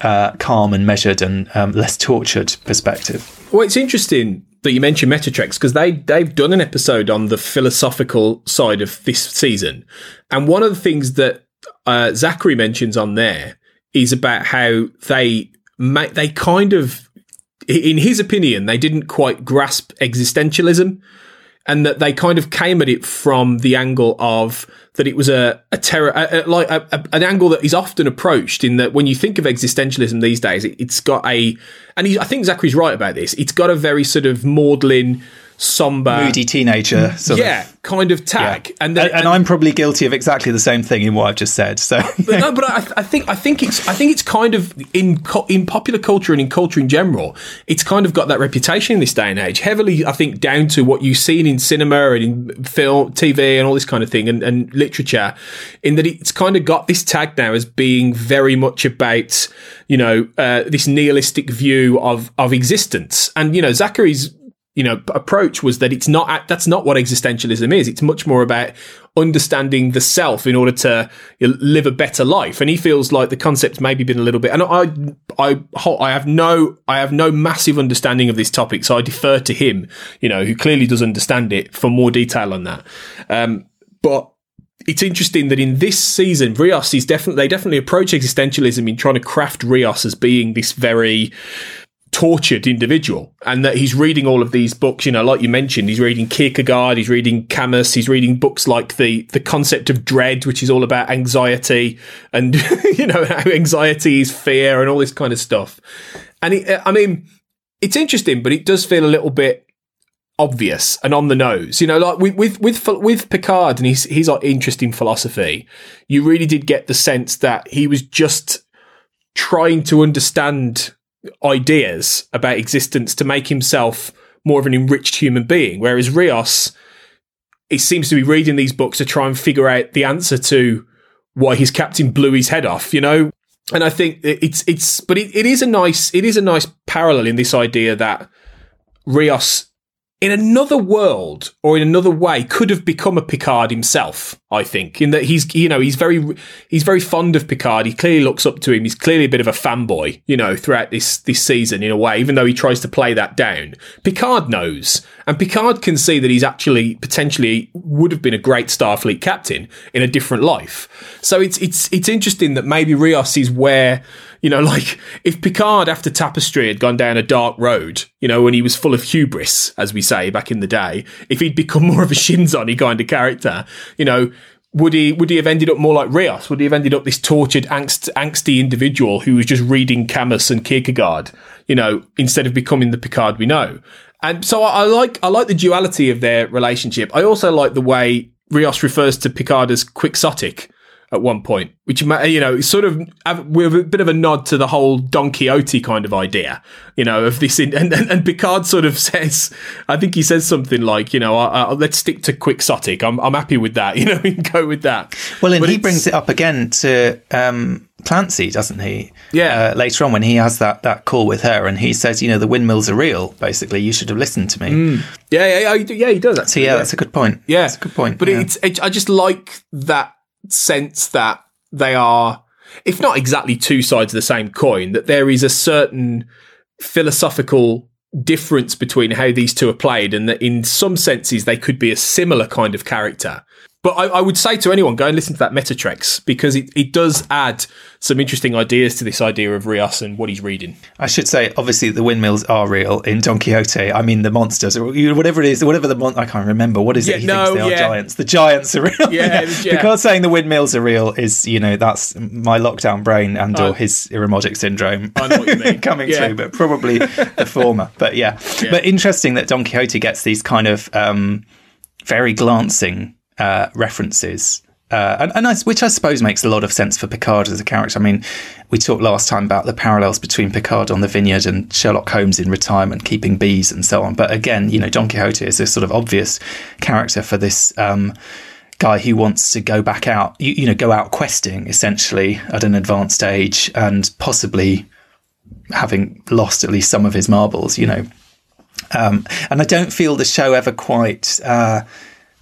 E: uh, calm and measured and um, less tortured perspective.
F: Well, it's interesting that you mentioned Meta Treks because they they've done an episode on the philosophical side of this season, and one of the things that uh, Zachary mentions on there is about how they they kind of, in his opinion, they didn't quite grasp existentialism and that they kind of came at it from the angle of that it was a, a terror, a, a, like an angle that is often approached in that when you think of existentialism these days, it, has got a, and he, I think Zachary's right about this. It's got a very sort of maudlin, somber,
E: moody teenager.
F: yeah, of. kind of tag.
E: Yeah. And, then, and, and, I'm probably guilty of exactly the same thing in what I've just said. So,
F: but no, but I, I, think I think it's I think it's kind of in in popular culture and in culture in general, it's kind of got that reputation in this day and age. Heavily, I think, down to what you've seen in cinema and in film, TV, and all this kind of thing, and, and literature. In that, it's kind of got this tag now as being very much about you know uh, this nihilistic view of of existence, and you know Zachary's you know approach was that it's not that's not what existentialism is. It's much more about understanding the self in order to live a better life. And he feels like the concept's maybe been a little bit and i i i have no i have no massive understanding of this topic so i defer to him you know who clearly does understand it for more detail on that. Um, but it's interesting that in this season, Rios is definitely they definitely approach existentialism in trying to craft Rios as being this very tortured individual and that he's reading all of these books you know like you mentioned he's reading kierkegaard he's reading camus he's reading books like the the concept of dread which is all about anxiety and (laughs) you know anxiety is fear and all this kind of stuff. And i mean it's interesting but it does feel a little bit obvious and on the nose. You know like with with with, with picard and he's he's got uh, interesting philosophy you really did get the sense that he was just trying to understand ideas about existence to make himself more of an enriched human being. Whereas Rios, he seems to be reading these books to try and figure out the answer to why his captain blew his head off, you know? And I think it's, it's, but it, it is a nice, it is a nice parallel in this idea that Rios in another world or in another way could have become a Picard himself. I think in that he's you know he's very he's very fond of Picard. He clearly looks up to him. He's clearly a bit of a fanboy, you know, throughout this this season in a way. Even though he tries to play that down, Picard knows, and Picard can see that he's actually potentially would have been a great Starfleet captain in a different life. So it's it's it's interesting that maybe Rios is where you know, like if Picard after Tapestry had gone down a dark road, you know, when he was full of hubris, as we say back in the day, if he'd become (laughs) more of a Shinzoni kind of character, you know, would he would he have ended up more like Rios? Would he have ended up this tortured, angst, angsty individual who was just reading Camus and Kierkegaard, you know, instead of becoming the Picard we know? And so I, I like I like the duality of their relationship. I also like the way Rios refers to Picard as quixotic at one point, which you know, sort of with a bit of a nod to the whole Don Quixote kind of idea, you know, of this. In, and, and, and Picard sort of (laughs) says, I think he says something like, you know, uh, uh, let's stick to quixotic. I'm I'm happy with that, (laughs) you know, and go with that.
E: Well, and but he brings it up again to um, Clancy, doesn't he?
F: Yeah.
E: Uh, later on, when he has that that call with her, and he says, you know, the windmills are real. Basically, you should have listened to me.
F: Yeah, yeah, yeah, he do- yeah, he does.
E: So
F: Actually,
E: yeah, that's a good point.
F: Yeah,
E: that's a good point.
F: But
E: yeah.
F: it's it, I just like that sense that they are, if not exactly two sides of the same coin, that there is a certain philosophical difference between how these two are played, and that in some senses they could be a similar kind of character. But I, I would say to anyone, go and listen to that Meta Treks because it, it does add some interesting ideas to this idea of Rios and what he's reading.
E: I should say, obviously, the windmills are real in Don Quixote. I mean, the monsters, or whatever it is, whatever the mon- I can't remember. What is
F: Yeah,
E: it? He
F: no,
E: thinks they are giants. The giants are real.
F: Yeah, (laughs) yeah.
E: because saying the windmills are real is, you know, that's my lockdown brain and or
F: Oh.
E: his Irumodic syndrome
F: I know what you mean. (laughs)
E: coming
F: Yeah.
E: through, but probably the former. But yeah. but interesting that Don Quixote gets these kind of um, very glancing uh, references. Uh, and, and I, which I suppose makes a lot of sense for Picard as a character. I mean, we talked last time about the parallels between Picard on the vineyard and Sherlock Holmes in retirement, keeping bees and so on. But again, you know, Don Quixote is a sort of obvious character for this um, guy who wants to go back out, you, you know, go out questing essentially at an advanced age and possibly having lost at least some of his marbles, you know. Um, and I don't feel the show ever quite. Uh,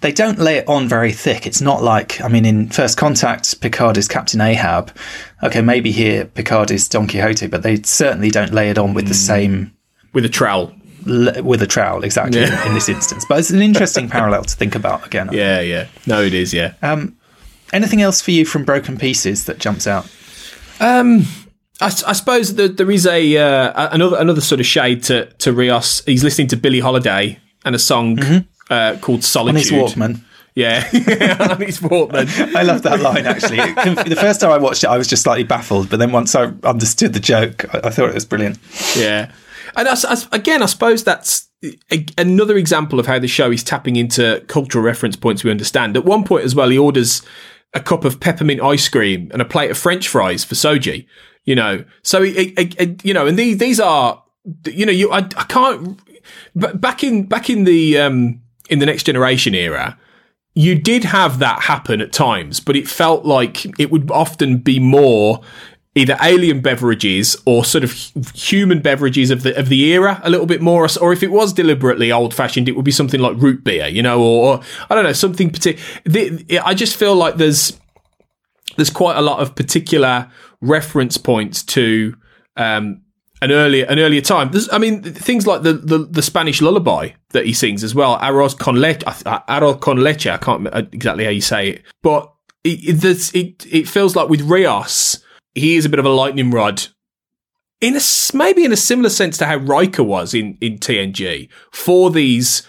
E: they don't lay it on very thick. It's not like, I mean, in First Contact, Picard is Captain Ahab. Okay, maybe here Picard is Don Quixote, but they certainly don't lay it on with the hmm. same
F: With a trowel.
E: with a trowel exactly
F: Yeah.
E: in, in this instance. But it's an interesting (laughs) parallel to think about again.
F: Yeah, yeah. No, it is, yeah.
E: Um, anything else for you from Broken Pieces that jumps out?
F: Um, I suppose that there is a uh, another another sort of shade to to Rios. He's listening to Billie Holiday and a song mm-hmm. Uh, called
E: Mm-hmm. On
F: Solitude.
E: his Walkman.
F: Yeah, (laughs) on his Walkman.
E: I love that line actually. The first time I watched it, I was just slightly baffled, but then once I understood the joke, I, I thought it was brilliant.
F: Yeah, and I I again, I suppose that's a, another example of how the show is tapping into cultural reference points we understand. At one point as well, he orders a cup of peppermint ice cream and a plate of French fries for Soji. You know, so he, he- he- you know, and these these are, you know, you I, I can't. But back in back in the um in the next generation era, you did have that happen at times, but it felt like it would often be more either alien beverages or sort of human beverages of the of the era a little bit more, or if it was deliberately old fashioned, it would be something like root beer, you know, or, or I don't know something particular. I just feel like there's there's quite a lot of particular reference points to um, an earlier an earlier time. There's, I mean, things like the, the the Spanish lullaby that he sings as well, "Arroz con leche." uh, Arroz con leche. I can't remember exactly how you say it, but it it, it it feels like with Rios, he is a bit of a lightning rod. In a, maybe in a similar sense to how Riker was in in TNG for these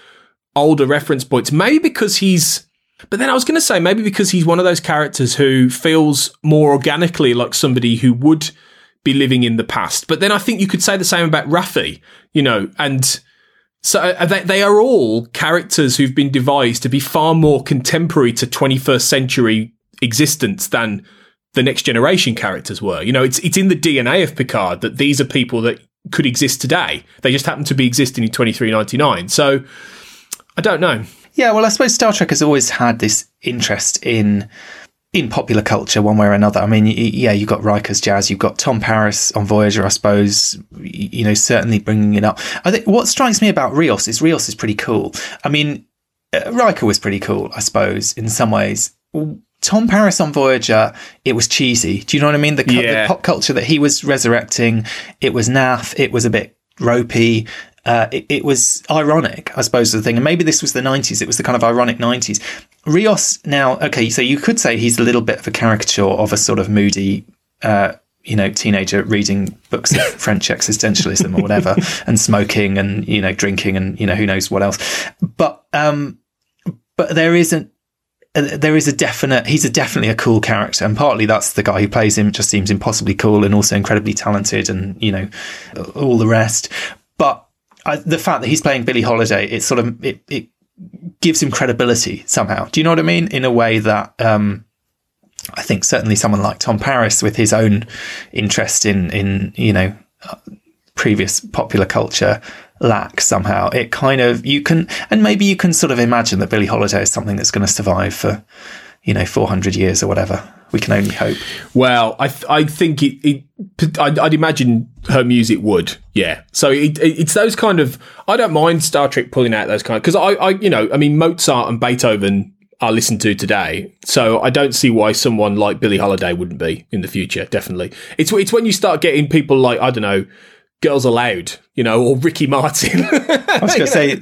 F: older reference points, maybe because he's but then I was going to say maybe because he's one of those characters who feels more organically like somebody who would be living in the past. But then I think you could say the same about Raffi, you know, and so uh, they, they are all characters who've been devised to be far more contemporary to 21st century existence than the next generation characters were. You know, it's it's in the DNA of Picard that these are people that could exist today. They just happen to be existing in 2399. So I don't know.
E: Yeah, well, I suppose Star Trek has always had this interest in in popular culture, one way or another. I mean, yeah, you've got Riker's Jazz, you've got Tom Paris on Voyager, I suppose. You know, certainly bringing it up. I think what strikes me about Rios is Rios is pretty cool. I mean, uh, Riker was pretty cool, I suppose, in some ways. Tom Paris on Voyager, it was cheesy. Do you know what I mean? The, cu-
F: Yeah.
E: the pop culture that he was resurrecting, it was naff, it was a bit ropey. Uh, it, it was ironic, I suppose, the thing. And maybe this was the 90s. It was the kind of ironic 90s. Rios now, okay, so you could say he's a little bit of a caricature of a sort of moody, uh, you know, teenager reading books of (laughs) French existentialism or whatever, and smoking and, you know, drinking and, you know, who knows what else. But, um, but there isn't, uh, there is a definite he's a definitely a cool character and partly that's the guy who plays him just seems impossibly cool and also incredibly talented and you know all the rest I, the fact that he's playing Billie Holiday it sort of it, it gives him credibility somehow. Do you know what I mean? In a way that um I think certainly someone like Tom Paris with his own interest in in you know previous popular culture lacks somehow. It kind of you can and maybe you can sort of imagine that Billie Holiday is something that's going to survive for you know 400 years or whatever we can only hope.
F: Well, I th- I think it, it I'd, I'd, imagine her music would, yeah. So it, it, it's those kind of I don't mind Star Trek pulling out those kind because I, I you know I mean Mozart and Beethoven are listened to today, so I don't see why someone like Billie Holiday wouldn't be in the future. Definitely, it's it's when you start getting people like I don't know Girls Aloud, you know, or Ricky Martin. (laughs)
E: I was going to say,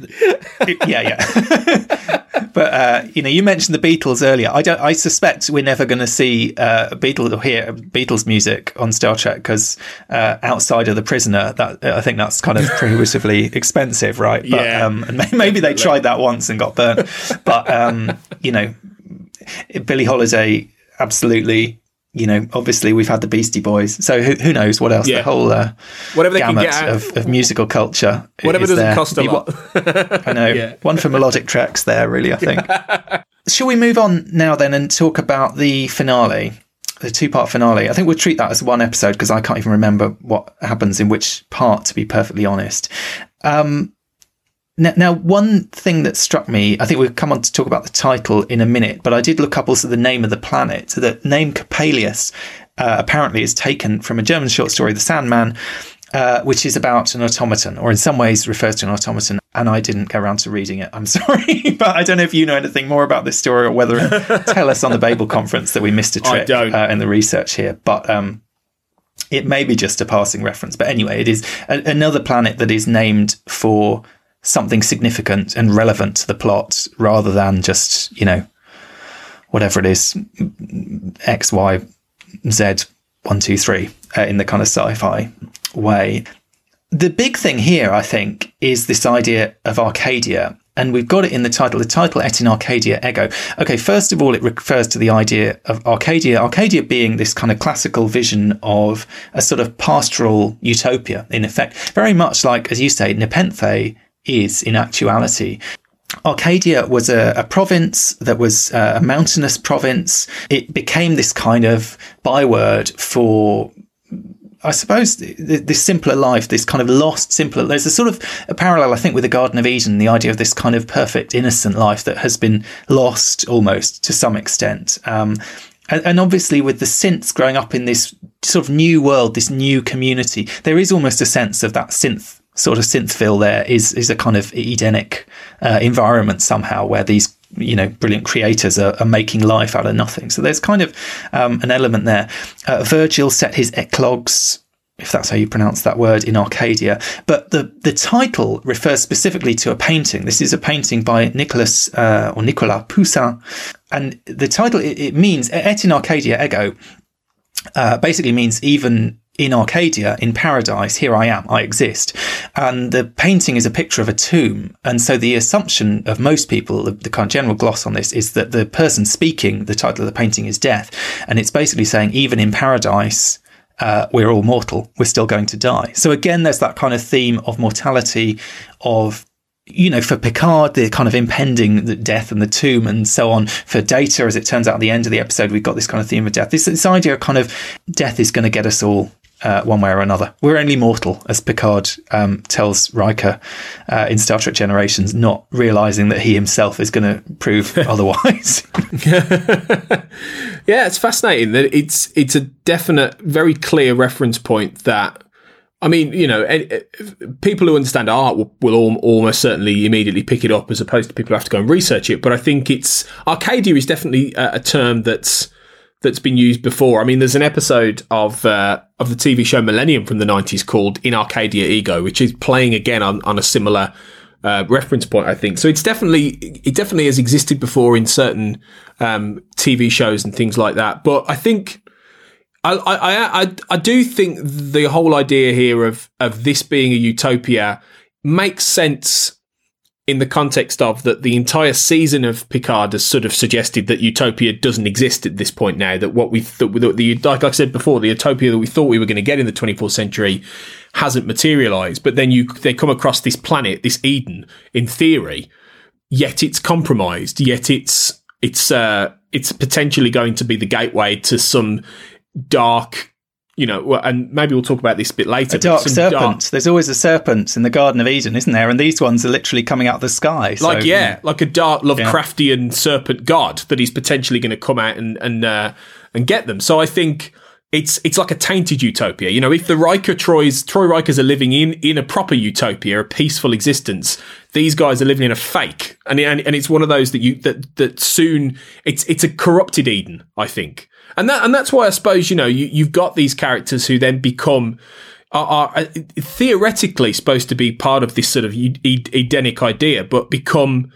E: yeah, yeah. (laughs) but uh, you know, you mentioned the Beatles earlier. I don't. I suspect we're never going to see uh, Beatles or hear Beatles music on Star Trek because uh, outside of the Prisoner, that I think that's kind of (laughs) prohibitively expensive, right? But,
F: yeah.
E: Um, and maybe they tried that once and got burnt. But um, you know, Billie Holiday absolutely you know, obviously we've had the Beastie Boys, so who, who knows what else?
F: Yeah.
E: The whole uh,
F: whatever they
E: gamut
F: can get
E: of, of, musical culture.
F: Whatever doesn't
E: there.
F: cost a lot. (laughs)
E: I know.
F: Yeah.
E: One for melodic tracks there, really, I think. (laughs) Shall we move on now then and talk about the finale? The two part finale. I think we'll treat that as one episode because I can't even remember what happens in which part, to be perfectly honest. Um, now, now, one thing that struck me, I think we'll come on to talk about the title in a minute, but I did look up also the name of the planet. So the name Coppelius uh, apparently is taken from a German short story, The Sandman, uh, which is about an automaton, or in some ways refers to an automaton. And I didn't go around to reading it. I'm (laughs) sorry, but I don't know if you know anything more about this story or whether (laughs) tell us on the Babel conference that we missed a trick uh, in the research here. But um, it may be just a passing reference. But anyway, it is a- another planet that is named for something significant and relevant to the plot rather than just, you know, whatever it is, X, Y, Z, one, two, three, uh, in the kind of sci fi way. The big thing here, I think, is this idea of Arcadia. And we've got it in the title. The title, Et in Arcadia Ego. Okay, first of all, it refers to the idea of Arcadia. Arcadia being this kind of classical vision of a sort of pastoral utopia, in effect. Very much like, as you say, Nepenthe is in actuality. Arcadia was a, a province that was uh, a mountainous province. It became this kind of byword for I suppose this simpler life, this kind of lost, simpler. There's a sort of a parallel, I think, with the Garden of Eden, the idea of this kind of perfect, innocent life that has been lost almost to some extent. Um, and, and, obviously, with the synths growing up in this sort of new world, this new community, there is almost a sense of that synth sort of synth feel. There is is a kind of Edenic uh, environment somehow where these you know, brilliant creators are, are, making life out of nothing. So there's kind of um, an element there. Uh, Virgil set his eclogues, if that's how you pronounce that word, in Arcadia. But the, the title refers specifically to a painting. This is a painting by Nicholas uh, or Nicolas Poussin. And the title, it, it means, Et in Arcadia Ego, uh, basically means even in Arcadia, in paradise, here I am, I exist. And the painting is a picture of a tomb. And so the assumption of most people, the, the, kind of general gloss on this, is that the person speaking, the title of the painting is death. And it's basically saying, even in paradise, uh, we're all mortal. We're still going to die. So again, there's that kind of theme of mortality, of you know, for Picard, the kind of impending death and the tomb and so on. For Data, as it turns out at the end of the episode, we've got this kind of theme of death. This, this idea of kind of death is going to get us all uh, one way or another. We're only mortal, as Picard um, tells Riker uh, in Star Trek Generations, not realizing that he himself is going to prove (laughs) otherwise. (laughs)
F: yeah, it's fascinating that it's it's a definite, very clear reference point that. I mean, you know, people who understand art will, will almost certainly immediately pick it up, as opposed to people who have to go and research it. But I think it's Arcadia is definitely a, a term that's that's been used before. I mean, there's an episode of uh, of the TV show Millennium from the 90s called In Arcadia Ego, which is playing again on, on a similar uh, reference point, I think. So it's definitely it definitely has existed before in certain um, TV shows and things like that. But I think I, I I I do think the whole idea here of of this being a utopia makes sense in the context of that the entire season of Picard has sort of suggested that utopia doesn't exist at this point now. That what we thought, the, like I said before, the utopia that we thought we were going to get in the 24th century hasn't materialized. But then you they come across this planet, this Eden, in theory, yet it's compromised. Yet it's it's uh, it's potentially going to be the gateway to some dark you know, and maybe we'll talk about this a bit later.
E: A dark serpent. Dark... There's always a serpent in the Garden of Eden, isn't there? And these ones are literally coming out of the sky.
F: So, like, yeah, like a dark Lovecraftian yeah. serpent god that he's potentially going to come out and and uh, and get them. So I think it's it's like a tainted utopia. You know, if the Riker Troi's Troi Rikers are living in in a proper utopia, a peaceful existence, these guys are living in a fake, and and, and it's one of those that you that that soon it's it's a corrupted Eden, I think, and that and that's why I suppose you know you you've got these characters who then become. Are, are uh, theoretically supposed to be part of this sort of Edenic idea, but become,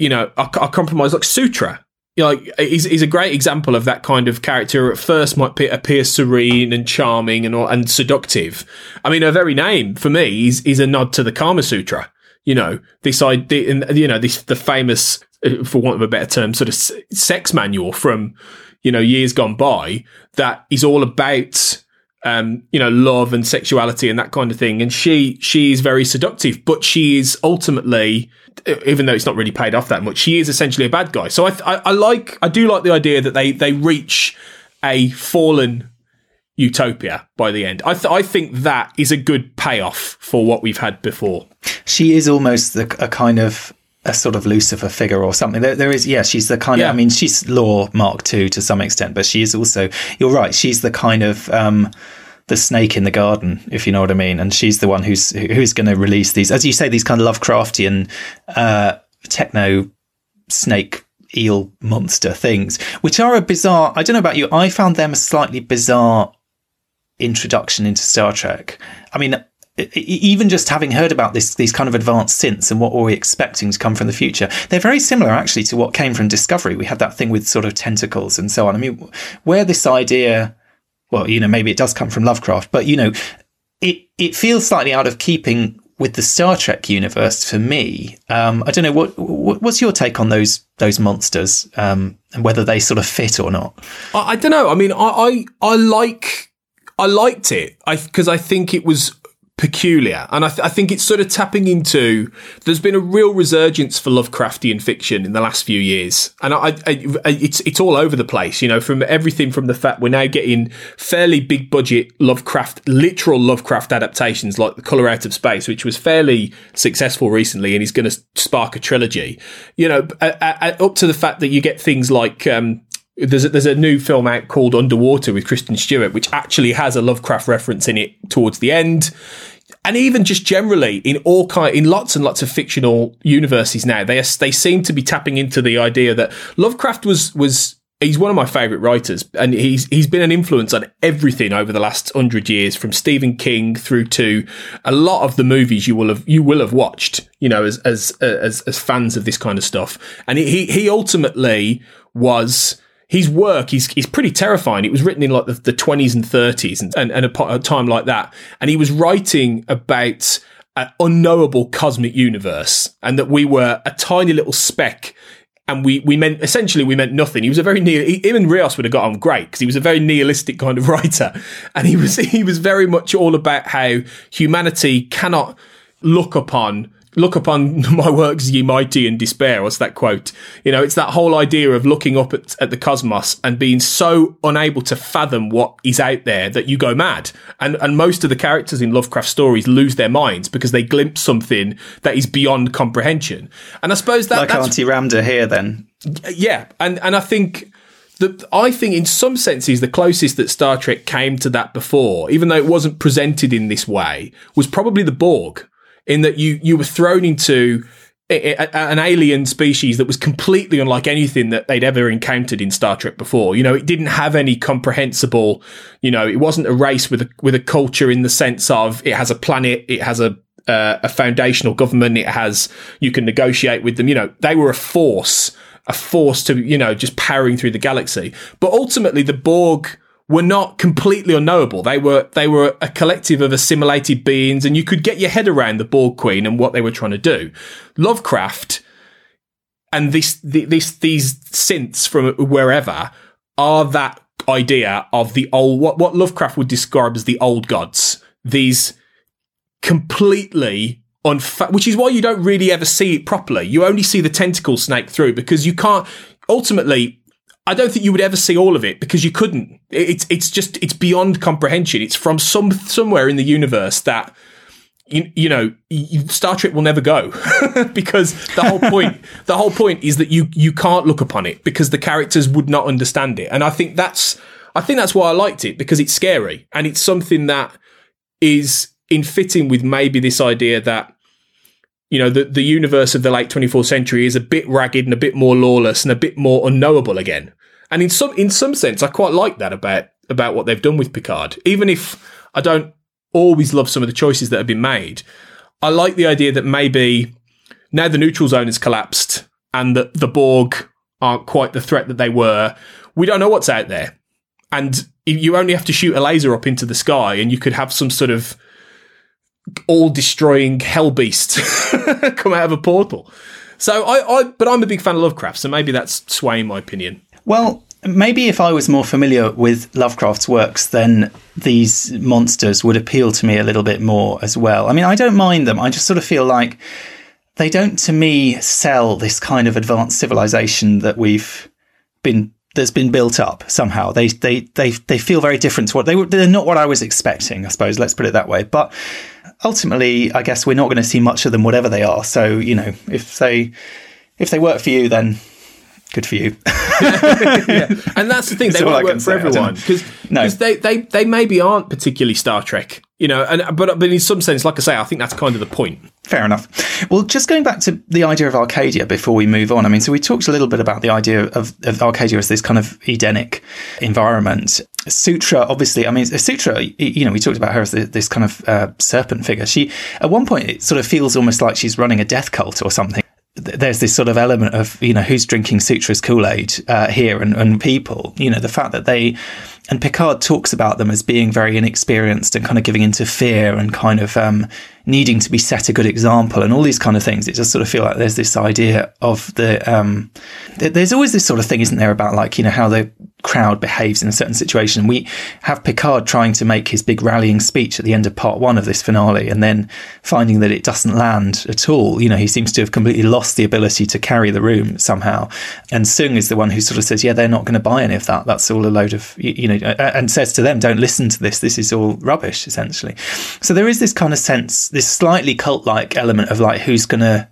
F: you know, a, a compromise like Sutra you know, like he's, he's a great example of that kind of character. At first, might appear serene and charming and and seductive. I mean, her very name for me is is a nod to the Kama Sutra. You know, this idea, you know, this the famous, uh, for want of a better term, sort of sex manual from you know years gone by that is all about um, you know, love and sexuality and that kind of thing. And she she is very seductive, but she is ultimately, even though it's not really paid off that much, she is essentially a bad guy. So I, I, I like I do like the idea that they they reach a fallen utopia by the end. I th- I think that is a good payoff for what we've had before.
E: She is almost the, a kind of a sort of Lucifer figure or something. There, there is, yeah, she's the kind
F: Yeah.
E: of, I mean, she's Lore Mark II to some extent, but she is also, you're right, she's the kind of, um, the snake in the garden, if you know what I mean. And she's the one who's, who's going to release these, as you say, these kind of Lovecraftian, uh, techno snake eel monster things, which are a bizarre, I don't know about you, I found them a slightly bizarre introduction into Star Trek. I mean, even just having heard about this, these kind of advanced synths and what were we expecting to come from the future, they're very similar actually to what came from Discovery. We had that thing with sort of tentacles and so on. I mean, where this idea, well, you know, maybe it does come from Lovecraft, but you know, it it feels slightly out of keeping with the Star Trek universe for me. Um, I don't know what, what what's your take on those those monsters um, and whether they sort of fit or not.
F: I, I don't know. I mean, I, I, I like, I liked it. I, cause I think it was peculiar. And I, th- I think it's sort of tapping into, there's been a real resurgence for Lovecraftian fiction in the last few years. And I, I, it's, it's all over the place, you know, from everything from the fact we're now getting fairly big budget Lovecraft, literal Lovecraft adaptations like The Color Out of Space, which was fairly successful recently and is going to spark a trilogy, you know, up to the fact that you get things like, um, there's a, there's a new film out called Underwater with Kristen Stewart, which actually has a Lovecraft reference in it towards the end. And even just generally in all kind, in lots and lots of fictional universes now, they are, they seem to be tapping into the idea that Lovecraft was was he's one of my favorite writers, and he's he's been an influence on everything over the last hundred years, from Stephen King through to a lot of the movies you will have you will have watched, you know, as as as as fans of this kind of stuff. And he he ultimately was his work is is pretty terrifying. It was written in like the, the 20s and 30s and, and, and a, a time like that. And he was writing about an unknowable cosmic universe and that we were a tiny little speck and we, we meant essentially we meant nothing. He was a very near. He, him and Rios would have got on great because he was a very nihilistic kind of (laughs) writer, and he was (laughs) he was very much all about how humanity cannot look upon look upon (laughs) my works ye mighty in despair what's that quote. You know it's that whole idea of looking up at, at the cosmos and being so unable to fathom what is out there that you go mad. And and most of the characters in lovecraft stories lose their minds because they glimpse something that is beyond comprehension. And i suppose that
E: Like
F: that's
E: Auntie Ramdha here, then.
F: yeah, and and I think that I think in some senses the closest that Star Trek came to that before, even though it wasn't presented in this way, was probably the Borg, in that you you were thrown into an alien species that was completely unlike anything that they'd ever encountered in Star Trek before. You know, it didn't have any comprehensible. You know, it wasn't a race with a with a culture in the sense of it has a planet, it has a uh, a foundational government, it has you can negotiate with them. You know, they were a force a force to, you know, just powering through the galaxy. But ultimately, the Borg were not completely unknowable. They were they were a collective of assimilated beings, and you could get your head around the Borg Queen and what they were trying to do. Lovecraft and this this these synths from wherever are that idea of the old what what Lovecraft would describe as the old gods. These completely unfa- which is why you don't really ever see it properly. You only see the tentacle snake through because you can't. Ultimately, I don't think you would ever see all of it because you couldn't. It's it's just it's beyond comprehension. It's from some somewhere in the universe that you, you know, you, Star Trek will never go (laughs) because the whole point, (laughs) the whole point is that you, you can't look upon it because the characters would not understand it. And I think that's, I think that's why I liked it because it's scary and it's something that is in fitting with maybe this idea that, you know, the, the universe of the late 24th century is a bit ragged and a bit more lawless and a bit more unknowable again. And in some, in some sense, I quite like that about, about what they've done with Picard, even if I don't always love some of the choices that have been made. I like the idea that maybe now the neutral zone has collapsed and that the Borg aren't quite the threat that they were. We don't know what's out there. And you only have to shoot a laser up into the sky and you could have some sort of all destroying hell beast (laughs) come out of a portal. So I, I, but I'm a big fan of Lovecraft, so maybe that's swaying my opinion.
E: Well, maybe if I was more familiar with Lovecraft's works, then these monsters would appeal to me a little bit more as well. I mean, I don't mind them. I just sort of feel like they don't, to me, sell this kind of advanced civilization that we've been that's been built up somehow. They they they they feel very different to what they were. They're not what I was expecting. I suppose. Let's put it that way. But ultimately, I guess we're not going to see much of them, whatever they are. So you know, if they if they work for you, then good for you. (laughs)
F: yeah. And that's the thing; they won't work for everyone because
E: no.
F: they, they they maybe aren't particularly Star Trek, you know. And but but in some sense, like I say, I think that's kind of the point.
E: Fair enough. Well, just going back to the idea of Arcadia before we move on. I mean, so we talked a little bit about the idea of, of Arcadia as this kind of Edenic environment. Sutra, obviously, I mean, Sutra, you know, we talked about her as this kind of uh, serpent figure. She, at one point, it sort of feels almost like she's running a death cult or something there's this sort of element of you know who's drinking Sutra's Kool Aid uh, here, and, and people, you know, the fact that they and Picard talks about them as being very inexperienced and kind of giving into fear and kind of um, needing to be set a good example and all these kind of things. It just sort of feel like there's this idea of the um, th- there's always this sort of thing, isn't there, about like you know how the crowd behaves in a certain situation. We have Picard trying to make his big rallying speech at the end of part one of this finale, and then finding that it doesn't land at all. You know, he seems to have completely lost the ability to carry the room somehow. And Soong is the one who sort of says, "Yeah, they're not going to buy any of that. That's all a load of you know." and says to them, "Don't listen to this. This is all rubbish." Essentially, so there is this kind of sense, this slightly cult-like element of like who's going to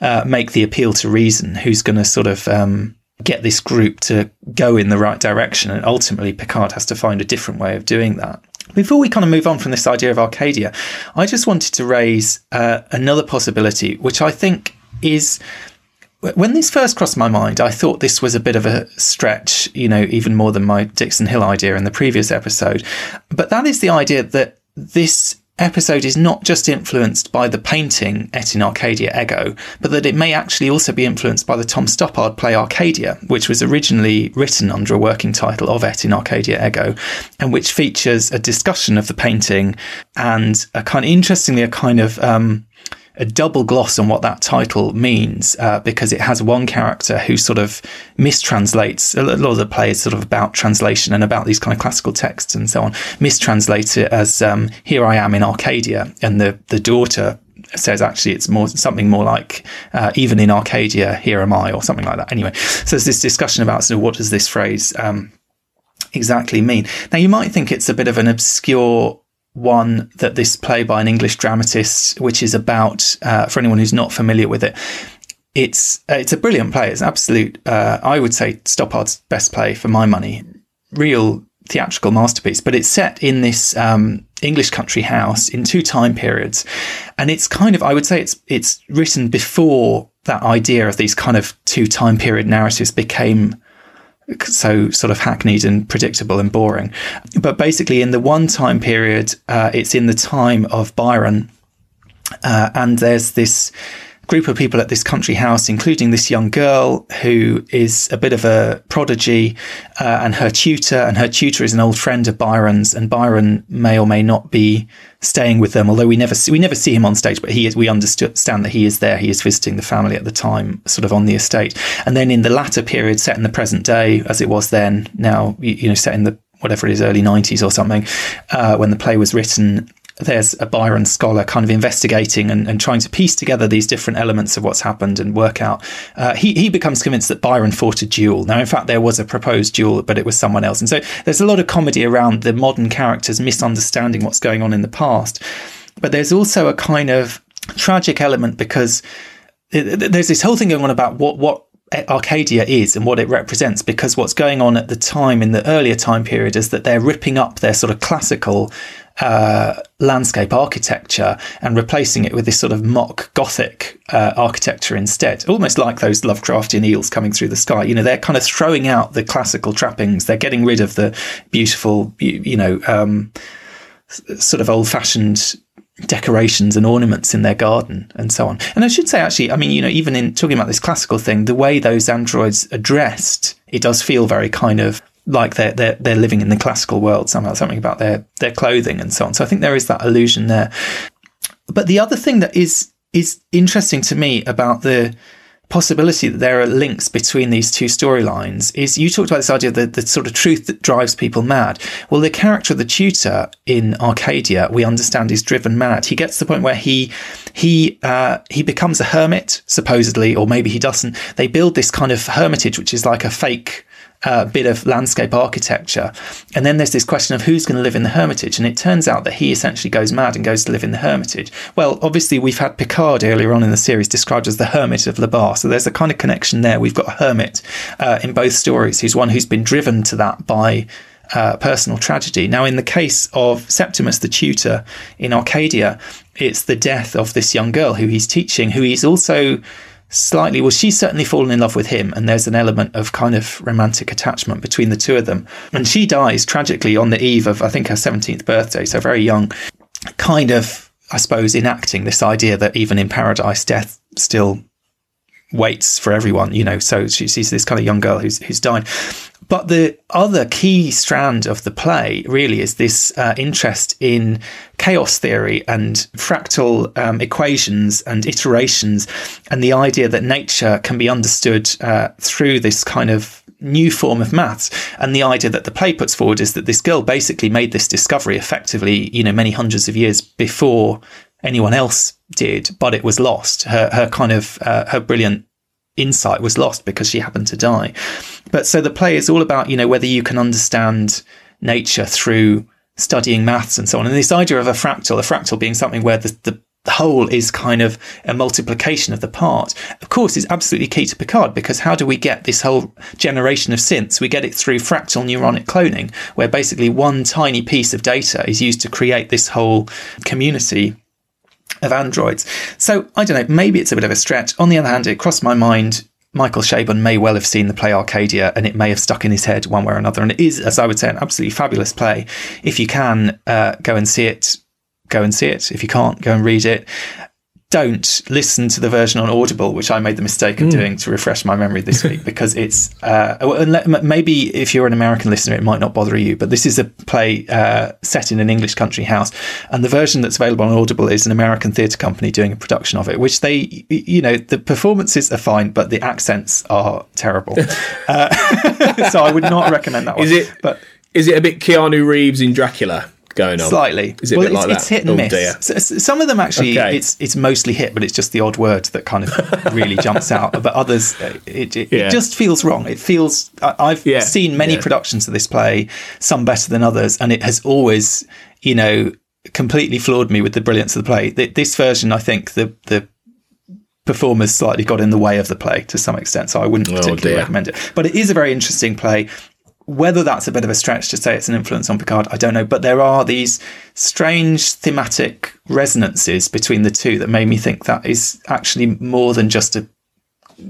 E: uh, make the appeal to reason, who's going to sort of um, get this group to go in the right direction, and ultimately Picard has to find a different way of doing that. Before we kind of move on from this idea of Arcadia, I just wanted to raise uh, another possibility, which I think is when this first crossed my mind, I thought this was a bit of a stretch, you know, even more than my Dixon Hill idea in the previous episode. But that is the idea that this episode is not just influenced by the painting Et in Arcadia Ego, but that it may actually also be influenced by the Tom Stoppard play Arcadia, which was originally written under a working title of Et in Arcadia Ego, and which features a discussion of the painting and a kind of, interestingly, a kind of, um, a double gloss on what that title means uh, because it has one character who sort of mistranslates a lot of the play is sort of about translation and about these kind of classical texts and so on mistranslates it as um, here I am in Arcadia and the the daughter says actually it's more something more like uh, even in Arcadia here am I or something like that. Anyway so there's this discussion about sort of what does this phrase um, exactly mean. Now you might think it's a bit of an obscure one that this play by an English dramatist, which is about, uh, for anyone who's not familiar with it, it's uh, it's a brilliant play. It's absolute, uh, I would say, Stoppard's best play for my money. Real theatrical masterpiece, but it's set in this um, English country house in two time periods, and it's kind of, I would say, it's it's written before that idea of these kind of two time period narratives became so sort of hackneyed and predictable and boring. But basically, in the one time period, uh, it's in the time of Byron, uh, and there's this group of people at this country house, including this young girl who is a bit of a prodigy, uh, and her tutor. And her tutor is an old friend of Byron's, and Byron may or may not be staying with them. Although we never see, we never see him on stage, but he is. We understand that he is there. He is visiting the family at the time, sort of on the estate. And then in the latter period, set in the present day, as it was then, now you know, set in the whatever it is, early 90s or something, uh, when the play was written, there's a Byron scholar kind of investigating and, and, trying to piece together these different elements of what's happened and work out. Uh, he, he becomes convinced that Byron fought a duel. Now, in fact, there was a proposed duel, but it was someone else. And so there's a lot of comedy around the modern characters misunderstanding what's going on in the past. but there's also a kind of tragic element because there's this whole thing going on about what what Arcadia is and what it represents because what's going on at the time in the earlier time period is that they're ripping up their sort of classical uh, landscape architecture and replacing it with this sort of mock gothic uh, architecture instead, almost like those Lovecraftian eels coming through the sky. You know, they're kind of throwing out the classical trappings. They're getting rid of the beautiful, you, you know, um, sort of old fashioned decorations and ornaments in their garden and so on. And I should say, actually, I mean, you know, even in talking about this classical thing, the way those androids are dressed, it does feel very kind of like they're, they're, they're living in the classical world somehow, something about their, their clothing and so on. So I think there is that illusion there. But the other thing that is, is interesting to me about the, possibility that there are links between these two storylines is you talked about this idea the, the sort of truth that drives people mad. Well, the character of the tutor in Arcadia, we understand, is driven mad. He gets to the point where he he uh, he becomes a hermit, supposedly, or maybe he doesn't. They build this kind of hermitage, which is like a fake uh, bit of landscape architecture. And then there's this question of who's going to live in the Hermitage. And it turns out that he essentially goes mad and goes to live in the Hermitage. Well, obviously, we've had Picard earlier on in the series described as the Hermit of La Barre. So there's a kind of connection there. We've got a hermit uh, in both stories who's one who's been driven to that by. Uh, personal tragedy. Now, in the case of Septimus, the tutor in Arcadia, it's the death of this young girl who he's teaching, who he's also slightly well she's certainly fallen in love with him and there's an element of kind of romantic attachment between the two of them. And she dies tragically on the eve of i think her 17th birthday so very young. Kind of i suppose enacting this idea that even in paradise death still waits for everyone you know? So she sees this kind of young girl who's who's died but the other key strand of the play really is this uh, interest in chaos theory and fractal um, equations and iterations, and the idea that nature can be understood uh, through this kind of new form of maths. And the idea that the play puts forward is that this girl basically made this discovery effectively, you know, many hundreds of years before anyone else did, but it was lost. Her her kind of uh, her brilliant insight was lost because she happened to die. But so the play is all about, you know, whether you can understand nature through studying maths and so on. And this idea of a fractal, a fractal being something where the, the, the whole is kind of a multiplication of the part, of course, is absolutely key to Picard because how do we get this whole generation of synths? We get it through fractal neuronic cloning, where basically one tiny piece of data is used to create this whole community of androids. So I don't know, maybe it's a bit of a stretch. On the other hand, it crossed my mind. Michael Chabon may well have seen the play Arcadia and it may have stuck in his head one way or another. And it is, as I would say, an absolutely fabulous play. If you can uh, go and see it, go and see it. If you can't, go and read it don't listen to the version on Audible, which I made the mistake of mm. doing to refresh my memory this week, (laughs) because it's uh, maybe if you're an American listener, it might not bother you, but this is a play uh, set in an English country house, and the version that's available on Audible is an American theatre company doing a production of it, which they, you know, the performances are fine, but the accents are terrible. (laughs) uh, (laughs) so I would not recommend that one.
F: Is it? But is it a bit Keanu Reeves in Dracula? Going on?
E: Slightly.
F: Is it well, a bit
E: it's,
F: like
E: it's hit and oh, miss. some of them actually, okay. it's it's mostly hit, but it's just the odd word that kind of really (laughs) jumps out. But others, uh, it, it, yeah. it, just feels wrong. It feels. I've yeah. seen many yeah. productions of this play, some better than others, and it has always, you know, completely floored me with the brilliance of the play. This version, I think, the the performers slightly got in the way of the play to some extent, so I wouldn't oh, particularly oh recommend it. But it is a very interesting play whether that's a bit of a stretch to say it's an influence on Picard, I don't know. But there are these strange thematic resonances between the two that made me think that is actually more than just a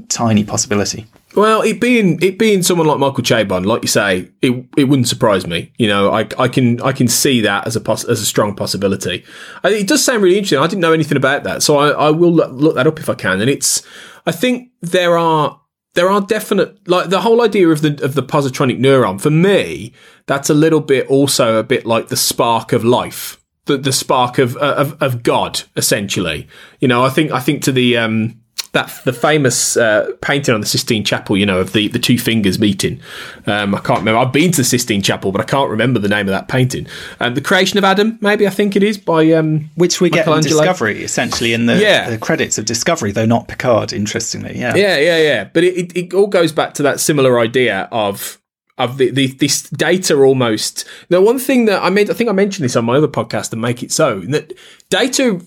E: tiny possibility.
F: Well, it being it being someone like Michael Chabon, like you say, it it wouldn't surprise me. You know, I, I can I can see that as a as a strong possibility. I, it does sound really interesting. I didn't know anything about that, so I, I will look that up if I can. And it's I think there are there are definite like the whole idea of the of the positronic neuron for me that's a little bit also a bit like the spark of life the the spark of of, of god essentially. You know i think i think to the um that the famous uh, painting on the Sistine Chapel, you know, of the, the two fingers meeting. Um, I can't remember. I've been to the Sistine Chapel, but I can't remember the name of that painting. Um, the Creation of Adam, maybe I think it is by um,
E: which we get in Discovery, essentially in the, yeah. the, credits of Discovery, though not Picard. Interestingly, yeah,
F: yeah, yeah, yeah. But it, it, it all goes back to that similar idea of of the, the, this data almost. The one thing that I made, I think I mentioned this on my other podcast to make it so that data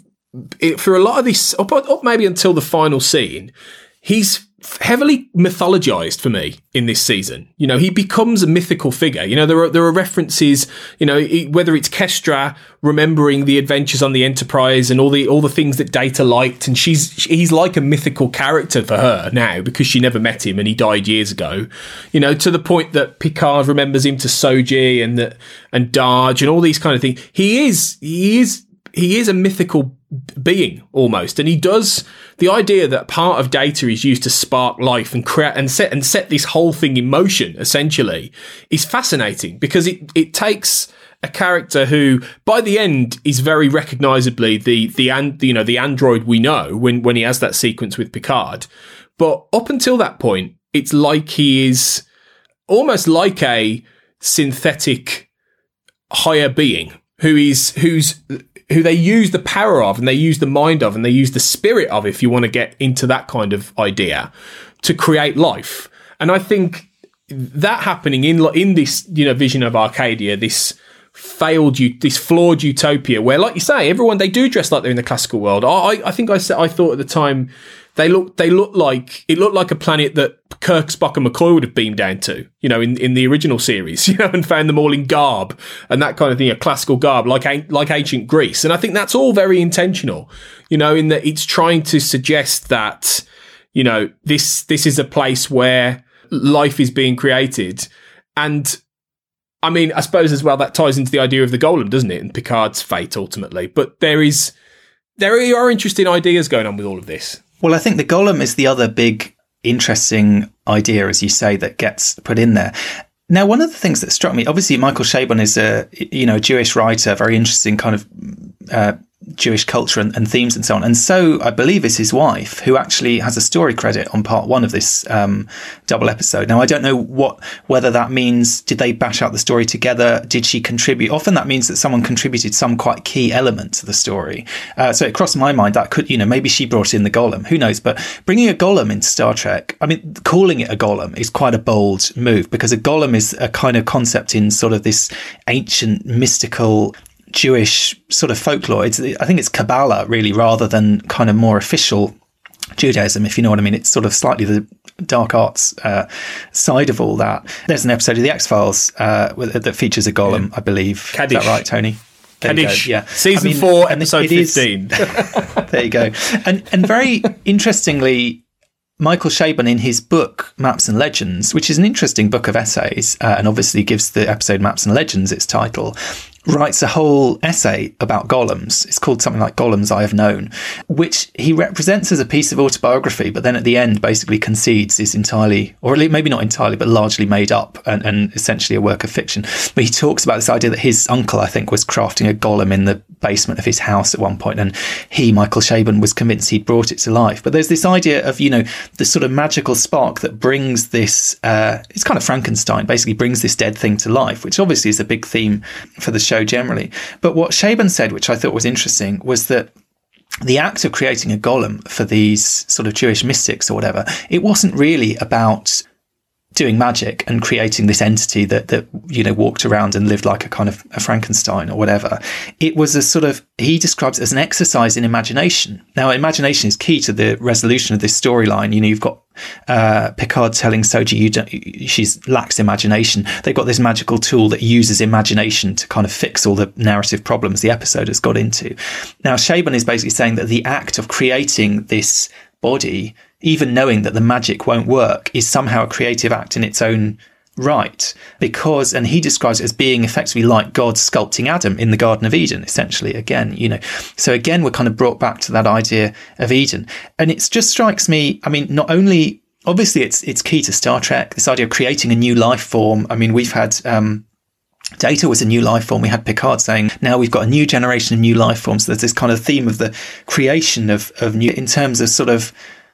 F: it, for a lot of this, up, up maybe until the final scene, he's heavily mythologized for me in this season. You know, he becomes a mythical figure. You know, there are there are references. You know, whether it's Kestra remembering the adventures on the Enterprise and all the all the things that Data liked, and she's he's like a mythical character for her now because she never met him and he died years ago. You know, to the point that Picard remembers him to Soji and that and Dahj and all these kind of things. He is he is he is a mythical being almost. And he does the idea that part of data is used to spark life and create and set and set this whole thing in motion essentially is fascinating because it it takes a character who by the end is very recognizably the the and you know the android we know when when he has that sequence with Picard. But up until that point it's like he is almost like a synthetic higher being who is who's who they use the power of and they use the mind of and they use the spirit of, if you want to get into that kind of idea, to create life. And I think that happening in in this you know vision of Arcadia, this failed you this flawed utopia where like you say everyone they do dress like they're in the classical world i i think i said i thought at the time they look they look like it looked like a planet that Kirk, Spock, and McCoy would have beamed down to, you know, in, in the original series, (laughs) you know, and found them all in garb and that kind of thing, a classical garb, like like ancient Greece. And I think that's all very intentional, you know, in that it's trying to suggest that, you know, this this is a place where life is being created, and I mean, I suppose as well that ties into the idea of the golem, doesn't it, and Picard's fate ultimately. But there is there are interesting ideas going on with all of this.
E: Well, I think the golem is the other big interesting idea, as you say, that gets put in there. Now, one of the things that struck me, obviously, Michael Chabon is a you know Jewish writer, very interesting kind of uh, Jewish culture and, and, themes and so on. And so I believe is his wife, who actually has a story credit on part one of this um, double episode. Now I don't know what whether that means did they bash out the story together? Did she contribute? Often that means that someone contributed some quite key element to the story. Uh, so it crossed my mind that could you know maybe she brought in the golem. Who knows? But bringing a golem into Star Trek, I mean, calling it a golem is quite a bold move because a golem is a kind of concept in sort of this ancient mystical Jewish sort of folklore. It's, I think it's Kabbalah really, rather than kind of more official Judaism, if you know what I mean. It's sort of slightly the dark arts uh, side of all that. There's an episode of the X Files uh, that features a golem, yeah. I believe.
F: Kaddish.
E: Is that right, Tony?
F: Kaddish, yeah. Season I mean, four, episode fifteen. (laughs)
E: there you go. And and very interestingly, Michael Chabon, in his book Maps and Legends, which is an interesting book of essays, uh, and obviously gives the episode Maps and Legends its title, writes a whole essay about golems. It's called something like Golems I Have Known, which he represents as a piece of autobiography, but then at the end basically concedes is entirely, or at least maybe not entirely, but largely made up and, and, essentially a work of fiction. But he talks about this idea that his uncle, I think, was crafting a golem in the basement of his house at one point, and he, Michael Chabon, was convinced he'd brought it to life. But there's this idea of, you know, the sort of magical spark that brings this, uh, it's kind of Frankenstein, basically brings this dead thing to life, which obviously is a big theme for the show generally. But what Chabon said, which I thought was interesting, was that the act of creating a golem for these sort of Jewish mystics or whatever, it wasn't really about doing magic and creating this entity that that you know walked around and lived like a kind of a Frankenstein or whatever. It was a sort of he describes it as an exercise in imagination. Now, imagination is key to the resolution of this storyline. You know, you've got uh, Picard telling Soji you don't, she's lacks imagination. They've got this magical tool that uses imagination to kind of fix all the narrative problems the episode has got into. Now, Chabon is basically saying that the act of creating this body even knowing that the magic won't work is somehow a creative act in its own right because and he describes it as being effectively like god sculpting adam in the garden of eden essentially again you know so again we're kind of brought back to that idea of eden and it just strikes me i mean not only obviously it's it's key to star trek this idea of creating a new life form i mean we've had um, Data was a new life form. We had Picard saying, now we've got a new generation of new life forms. There's this kind of theme of the creation of, of new, in terms of sort of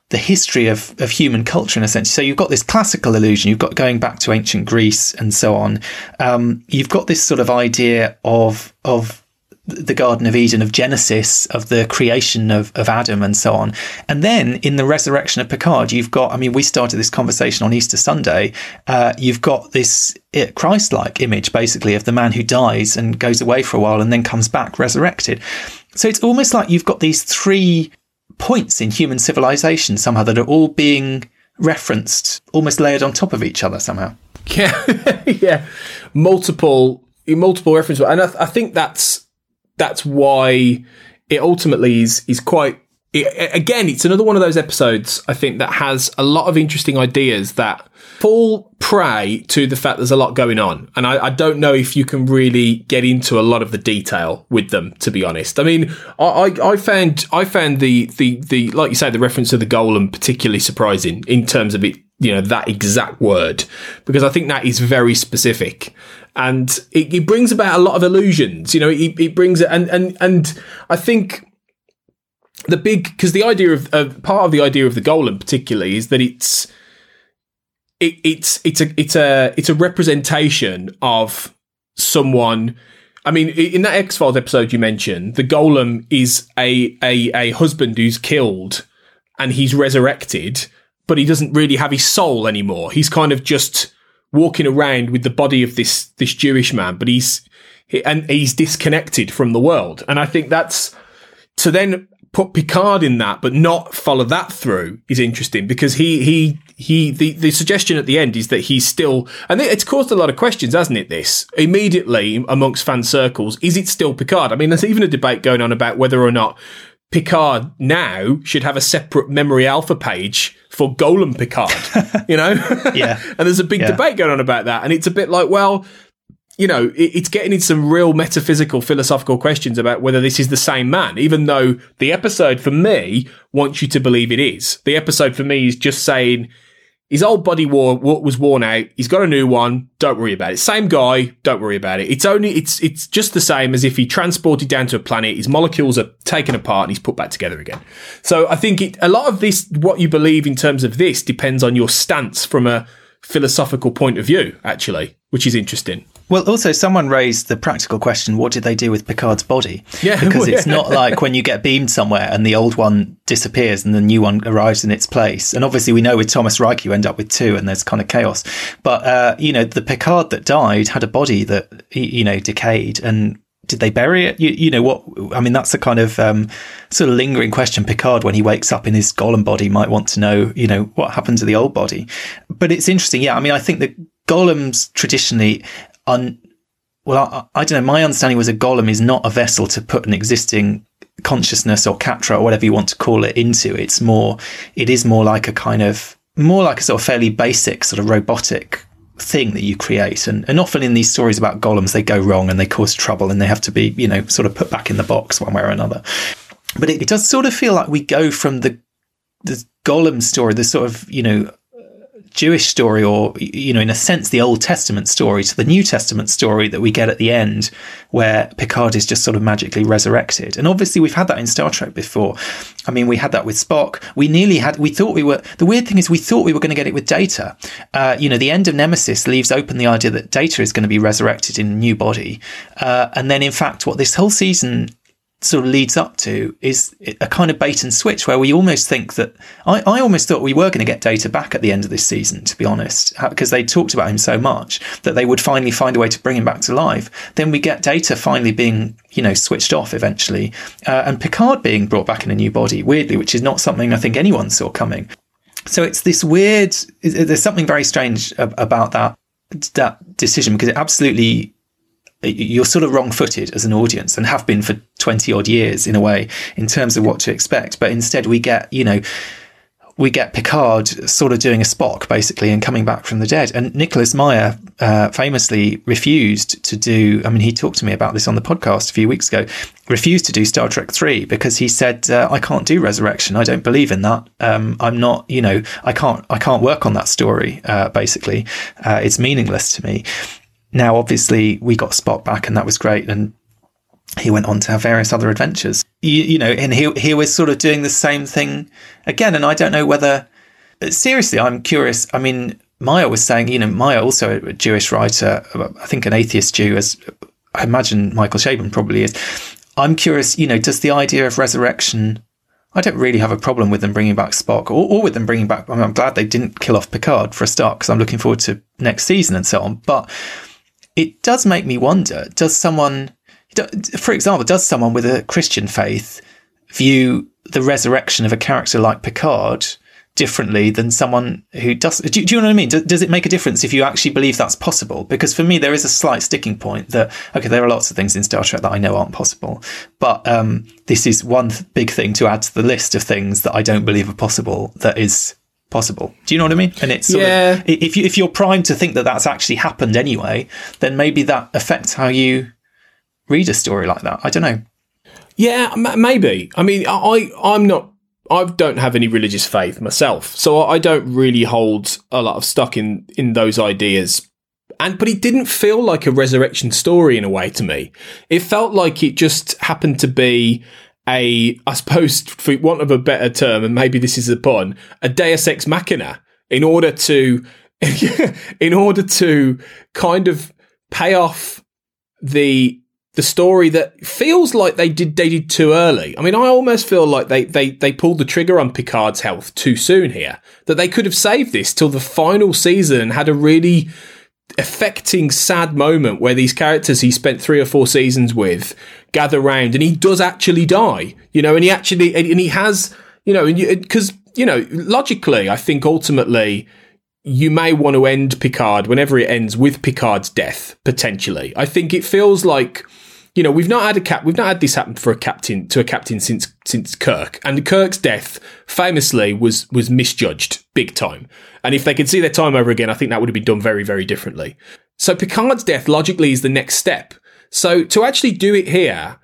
E: the history of, of human culture in a sense. So you've got this classical illusion, you've got going back to ancient Greece and so on. Um, you've got this sort of idea of of the Garden of Eden, of Genesis, of the creation of, of Adam and so on. And then in the resurrection of Picard, you've got, I mean, we started this conversation on Easter Sunday. Uh, you've got this Christ like image, basically, of the man who dies and goes away for a while and then comes back resurrected. So it's almost like you've got these three points in human civilization somehow that are all being referenced, almost layered on top of each other somehow.
F: Yeah, (laughs) yeah, multiple multiple references, and I, th- I think that's that's why it ultimately is is quite. It, again, it's another one of those episodes I think that has a lot of interesting ideas that fall prey to the fact there's a lot going on, and I, I, don't know if you can really get into a lot of the detail with them. To be honest, I mean, I, I, I found I found the, the the like you say the reference to the golem particularly surprising in terms of it you know that exact word because I think that is very specific and it, it brings about a lot of illusions. You know, it, it brings it and and and I think the big because the idea of uh, part of the idea of the golem particularly is that it's it, it's it's a it's a it's a representation of someone. I mean, in that X Files episode you mentioned, the golem is a, a a husband who's killed and he's resurrected, but he doesn't really have his soul anymore. He's kind of just walking around with the body of this this Jewish man, but he's and he's disconnected from the world. And I think that's to then put Picard in that, but not follow that through is interesting because he he he the, the suggestion at the end is that he's still and it's caused a lot of questions, hasn't it? This immediately amongst fan circles, is it still Picard? I mean, there's even a debate going on about whether or not Picard now should have a separate memory alpha page for Golem Picard, (laughs) you know?
E: yeah. (laughs)
F: and there's a big yeah. debate going on about that. And it's a bit like, well, you know, it's getting into some real metaphysical, philosophical questions about whether this is the same man, even though the episode for me wants you to believe it is. The episode for me is just saying, his old body wore was worn out. He's got a new one. Don't worry about it. Same guy. Don't worry about it. It's only it's it's just the same as if he transported down to a planet. His molecules are taken apart and he's put back together again. So I think it, a lot of this, what you believe in terms of this, depends on your stance from a philosophical point of view. Actually, which is interesting.
E: Well, also, someone raised the practical question what did they do with Picard's body?
F: Yeah. (laughs)
E: Because it's not like when you get beamed somewhere and the old one disappears and the new one arrives in its place. And obviously, we know with Thomas Riker, you end up with two and there's kind of chaos. But, uh, you know, the Picard that died had a body that, you know, decayed. And did they bury it? You, you know what? I mean, that's a kind of um, sort of lingering question. Picard, when he wakes up in his golem body, might want to know, you know, what happened to the old body. But it's interesting. Yeah. I mean, I think that golems traditionally un, well, I, I, don't know. My understanding was a golem is not a vessel to put an existing consciousness or katra or whatever you want to call it into. It's more, it is more like a kind of, more like a sort of fairly basic sort of robotic thing that you create. And, and often in these stories about golems, they go wrong and they cause trouble and they have to be, you know, sort of put back in the box one way or another. But it, it does sort of feel like we go from the, the golem story, the sort of, you know, Jewish story, or, you know, in a sense, the Old Testament story to the New Testament story that we get at the end, where Picard is just sort of magically resurrected. And obviously, we've had that in Star Trek before. I mean, we had that with Spock. We nearly had, we thought we were, the weird thing is, we thought we were going to get it with Data. Uh, you know, the end of Nemesis leaves open the idea that Data is going to be resurrected in a new body. Uh, and then, in fact, what this whole season sort of leads up to is a kind of bait and switch where we almost think that I, I almost thought we were going to get data back at the end of this season, to be honest, because they talked about him so much that they would finally find a way to bring him back to life. Then we get data finally being, you know, switched off eventually, uh, and Picard being brought back in a new body, weirdly, which is not something I think anyone saw coming. So it's this weird. There's something very strange about that that decision because it absolutely you're sort of wrong footed as an audience and have been for 20 odd years in a way in terms of what to expect. But instead, we get, you know, we get Picard sort of doing a Spock basically and coming back from the dead. And Nicholas Meyer uh, famously refused to do. I mean, he talked to me about this on the podcast a few weeks ago. Refused to do Star Trek three because he said uh, I can't do resurrection. I don't believe in that. Um, I'm not. You know, I can't. I can't work on that story. Uh, basically, uh, it's meaningless to me. Now, obviously, we got Spock back, and that was great. And he went on to have various other adventures. You, you know, and he he was sort of doing the same thing again. And I don't know whether seriously, I'm curious. I mean, Meyer was saying, you know, Meyer also a Jewish writer, I think an atheist Jew, as I imagine Michael Chabon probably is. I'm curious, you know, does the idea of resurrection? I don't really have a problem with them bringing back Spock or, or with them bringing back. I mean, I'm glad they didn't kill off Picard for a start because I'm looking forward to next season and so on. But it does make me wonder: Does someone, for example, does someone with a Christian faith view the resurrection of a character like Picard differently than someone who does. Do, do you know what I mean? Do, does it make a difference if you actually believe that's possible? Because for me, there is a slight sticking point that okay, there are lots of things in Star Trek that I know aren't possible, but um, this is one th- big thing to add to the list of things that I don't believe are possible. That is possible. Do you know what I mean? And it's yeah. Of, if you if you're primed to think that that's actually happened anyway, then maybe that affects how you read a story like that. I don't know.
F: Yeah, maybe. I mean, I I'm not I don't have any religious faith myself, so I don't really hold a lot of stock in in those ideas. And but it didn't feel like a resurrection story in a way to me. It felt like it just happened to be a, I suppose, for want of a better term, and maybe this is a pun, a Deus ex machina in order to, (laughs) in order to kind of pay off the the story that feels like they did they did too early. I mean, I almost feel like they they they pulled the trigger on Picard's health too soon here. That they could have saved this till the final season and had a really affecting sad moment where these characters he spent three or four seasons with gather round and he does actually die. You know, and he actually and he has you know and because you know logically, I think ultimately you may want to end Picard whenever it ends with Picard's death potentially. I think it feels like you know, we've not had a cap, we've not had this happen for a captain to a captain since since Kirk, and Kirk's death famously was was misjudged big time. And if they could see their time over again, I think that would have been done very very differently. So Picard's death logically is the next step. So to actually do it here.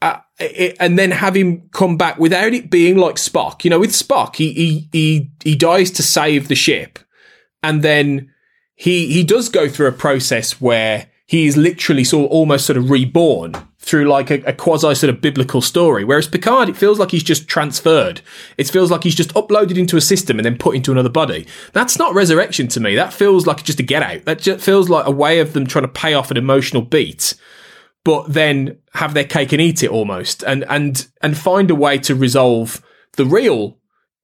F: Uh, it, and then have him come back without it being like Spock. You know, with Spock, he he he he dies to save the ship, and then he he does go through a process where he is literally sort of almost sort of reborn through like a, a, quasi sort of biblical story. Whereas Picard, it feels like he's just transferred. It feels like he's just uploaded into a system and then put into another body. That's not resurrection to me. That feels like just a get out. That just feels like a way of them trying to pay off an emotional beat, but then have their cake and eat it almost, and and and find a way to resolve the real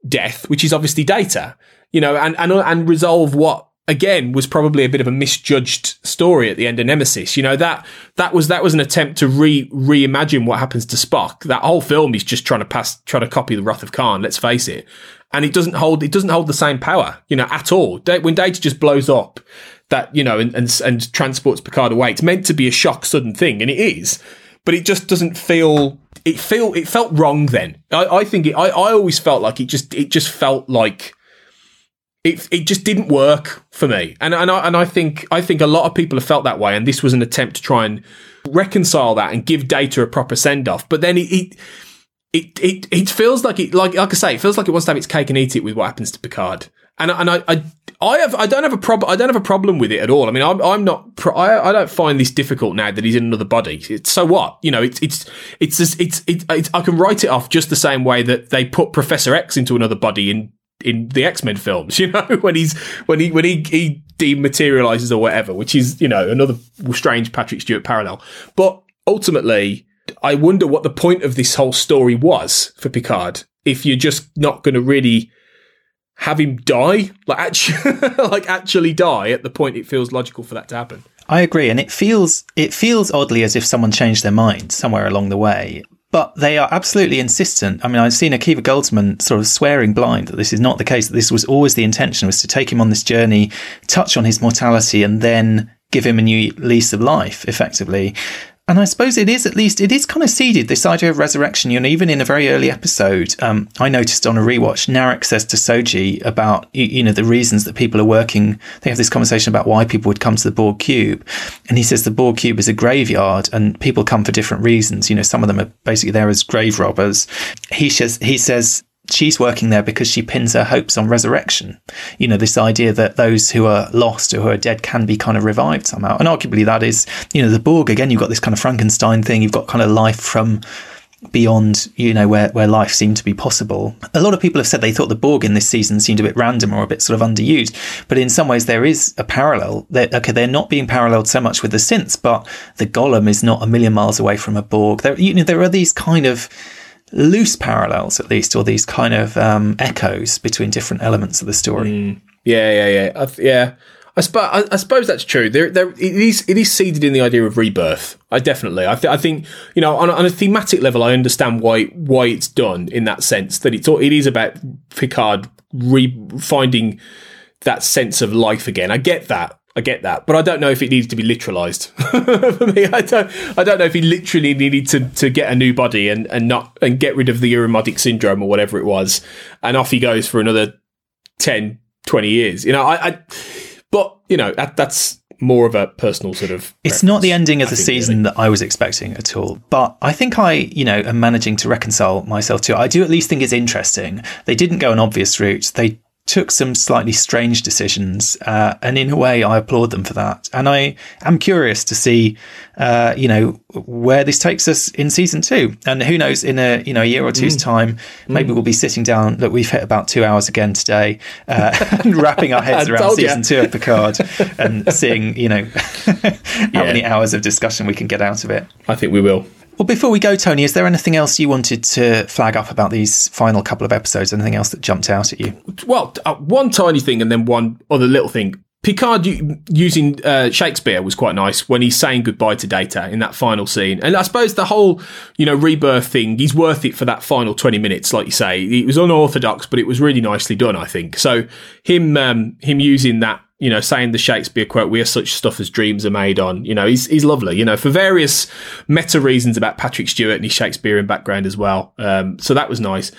F: death, which is obviously data. You know, and and and resolve what again was probably a bit of a misjudged story at the end of Nemesis. You know that that was that was an attempt to re reimagine what happens to Spock. That whole film is just trying to pass, trying to copy the Wrath of Khan. Let's face it, and it doesn't hold it doesn't hold the same power, you know, at all. When Data just blows up, that you know, and and, and transports Picard away, it's meant to be a shock, sudden thing, and it is, but it just doesn't feel. It feel it felt wrong then. I, I think it, I, I always felt like it just it just felt like it it just didn't work for me. And and I, and I think I think a lot of people have felt that way. And this was an attempt to try and reconcile that and give Data a proper send off. But then it, it it it it feels like it like like I say, it feels like it wants to have its cake and eat it with what happens to Picard. And and I I, I have I don't have a problem I don't have a problem with it at all. I mean I'm I'm not pro- I I don't find this difficult now that he's in another body. It's, so what you know it's it's it's it's, it's, it's, it's I can write it off just the same way that they put Professor X into another body in in the X Men films, (laughs) you know, when he's when he when he he dematerializes or whatever, which is you know another strange Patrick Stewart parallel. But ultimately, I wonder what the point of this whole story was for Picard. If you're just not going to really have him die, like actually, (laughs) like actually die at the point it feels logical for that to happen.
E: I agree, and it feels it feels oddly as if someone changed their mind somewhere along the way but they are absolutely insistent. I mean, I've seen Akiva Goldsman sort of swearing blind that this is not the case. That this was always the intention was to take him on this journey, touch on his mortality, and then give him a new lease of life, effectively. And I suppose it is at least it is kind of seeded this idea of resurrection. You know, even in a very early episode, um, I noticed on a rewatch, Narek says to Soji about you know the reasons that people are working. They have this conversation about why people would come to the Borg cube, and he says the Borg cube is a graveyard, and people come for different reasons. You know, some of them are basically there as grave robbers. He says he says she's working there because she pins her hopes on resurrection. You know, this idea that those who are lost or who are dead can be kind of revived somehow. And arguably that is, you know, the Borg, again, you've got this kind of Frankenstein thing. You've got kind of life from beyond you know where, where life seemed to be possible a lot of people have said they thought the borg in this season seemed a bit random or a bit sort of underused but in some ways there is a parallel they're, okay they're not being paralleled so much with the synths but the golem is not a million miles away from a borg there you know there are these kind of loose parallels at least or these kind of um, echoes between different elements of the story
F: mm. yeah yeah yeah I've, yeah I, sp- I, I, suppose that's true. There, there, it is, it is seeded in the idea of rebirth. I definitely, I, th- I think, you know, on a, on a, thematic level, I understand why why it's done in that sense. That it's it is about Picard re- finding that sense of life again. I get that. I get that, but I don't know if it needs to be literalized. (laughs) For me, I don't. I don't know if he literally needed to, to get a new body and, and not and get rid of the Irumodic syndrome or whatever it was, and off he goes for another 10, 20 years. You know, I, I but you know that that's more of a personal sort of.
E: It's not the ending of the season really. that I was expecting at all, but I think I, you know, am managing to reconcile myself to. It. I do at least think it's interesting. They didn't go an obvious route. They took some slightly strange decisions, uh, and in a way, I applaud them for that. And I am curious to see, uh, you know, where this takes us in season two. And who knows, in a you know a year or two's mm. time, maybe mm. we'll be sitting down. Look, we've hit about two hours again today, uh, (laughs) wrapping our heads around season you. two of Picard, and seeing you know (laughs) how yeah. many hours of discussion we can get out of it.
F: I think we will.
E: Well, before we go, Tony, is there anything else you wanted to flag up about these final couple of episodes? Anything else that jumped out at you?
F: Well, uh, one tiny thing and then one other little thing. Picard using uh, Shakespeare was quite nice when he's saying goodbye to Data in that final scene. And I suppose the whole, you know, rebirth thing, he's worth it for that final 20 minutes, like you say. It was unorthodox, but it was really nicely done, I think. So him, um, him using that you know, saying the Shakespeare quote, "We are such stuff as dreams are made on." You know, he's he's lovely. You know, for various meta reasons about Patrick Stewart and his Shakespearean background as well. Um, so that was nice.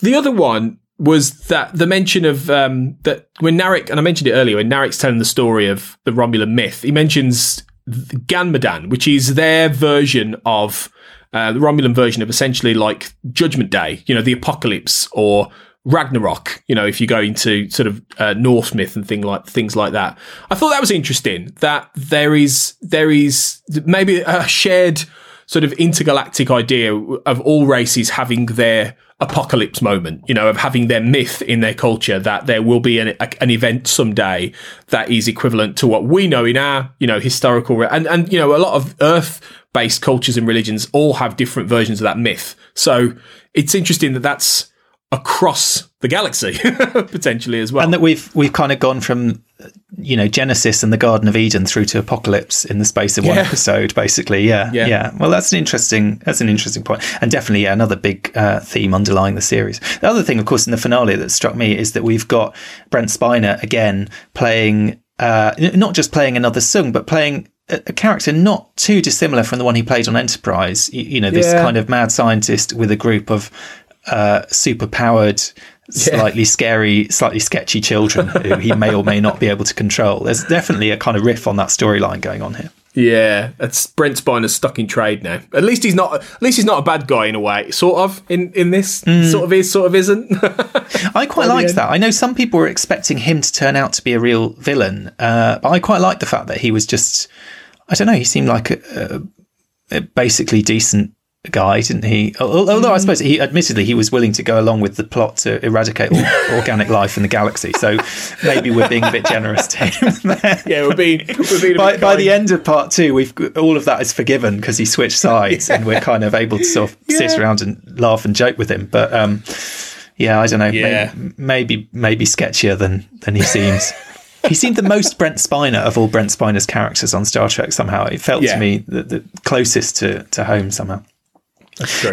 F: The other one was that the mention of um, that when Narek and I mentioned it earlier when Narek's telling the story of the Romulan myth, he mentions Ganmadan, which is their version of uh, the Romulan version of essentially like Judgment Day, you know, the apocalypse or Ragnarok, you know, if you go into sort of uh, Norse myth and thing like things like that. I thought that was interesting that there is there is maybe a shared sort of intergalactic idea of all races having their apocalypse moment, you know, of having their myth in their culture that there will be an, a, an event someday that is equivalent to what we know in our, you know, historical, and, and, you know, a lot of earth based cultures and religions all have different versions of that myth. So it's interesting that that's, across the galaxy (laughs) potentially as well
E: and that we've we've kind of gone from you know genesis and the garden of eden through to apocalypse in the space of one yeah. episode basically yeah, yeah, yeah well that's an interesting that's an interesting point and definitely yeah, another big uh, theme underlying the series the other thing of course in the finale that struck me is that we've got brent spiner again playing uh, not just playing another Soong but playing a character not too dissimilar from the one he played on Enterprise. You, you know, this yeah. kind of mad scientist with a group of uh, super powered, slightly yeah. scary, slightly sketchy children who he may or may not be able to control. There's definitely a kind of riff on that storyline going on here.
F: Yeah, it's Brent Spiner's stuck in trade now. At least he's not. At least he's not a bad guy in a way. Sort of in in this. Mm. Sort of is. Sort of isn't. (laughs)
E: I quite liked that. I know some people were expecting him to turn out to be a real villain, uh, but I quite liked the fact that he was just. I don't know. He seemed like a, a, a basically decent guy, didn't he? Although I suppose he, admittedly, he was willing to go along with the plot to eradicate all (laughs) organic life in the galaxy. So maybe we're being a bit generous to him. (laughs)
F: There. Yeah, we're being. We're being
E: by, by, the end of part two, we've all of that is forgiven because he switched (laughs) sides, yeah. and we're kind of able to sort of yeah. sit around and laugh and joke with him. But um, yeah, I don't know. Yeah. Maybe, maybe maybe sketchier than than he seems. he seemed the most Brent Spiner of all Brent Spiner's characters on Star Trek. Somehow, it felt to me the, the closest to to home. Somehow.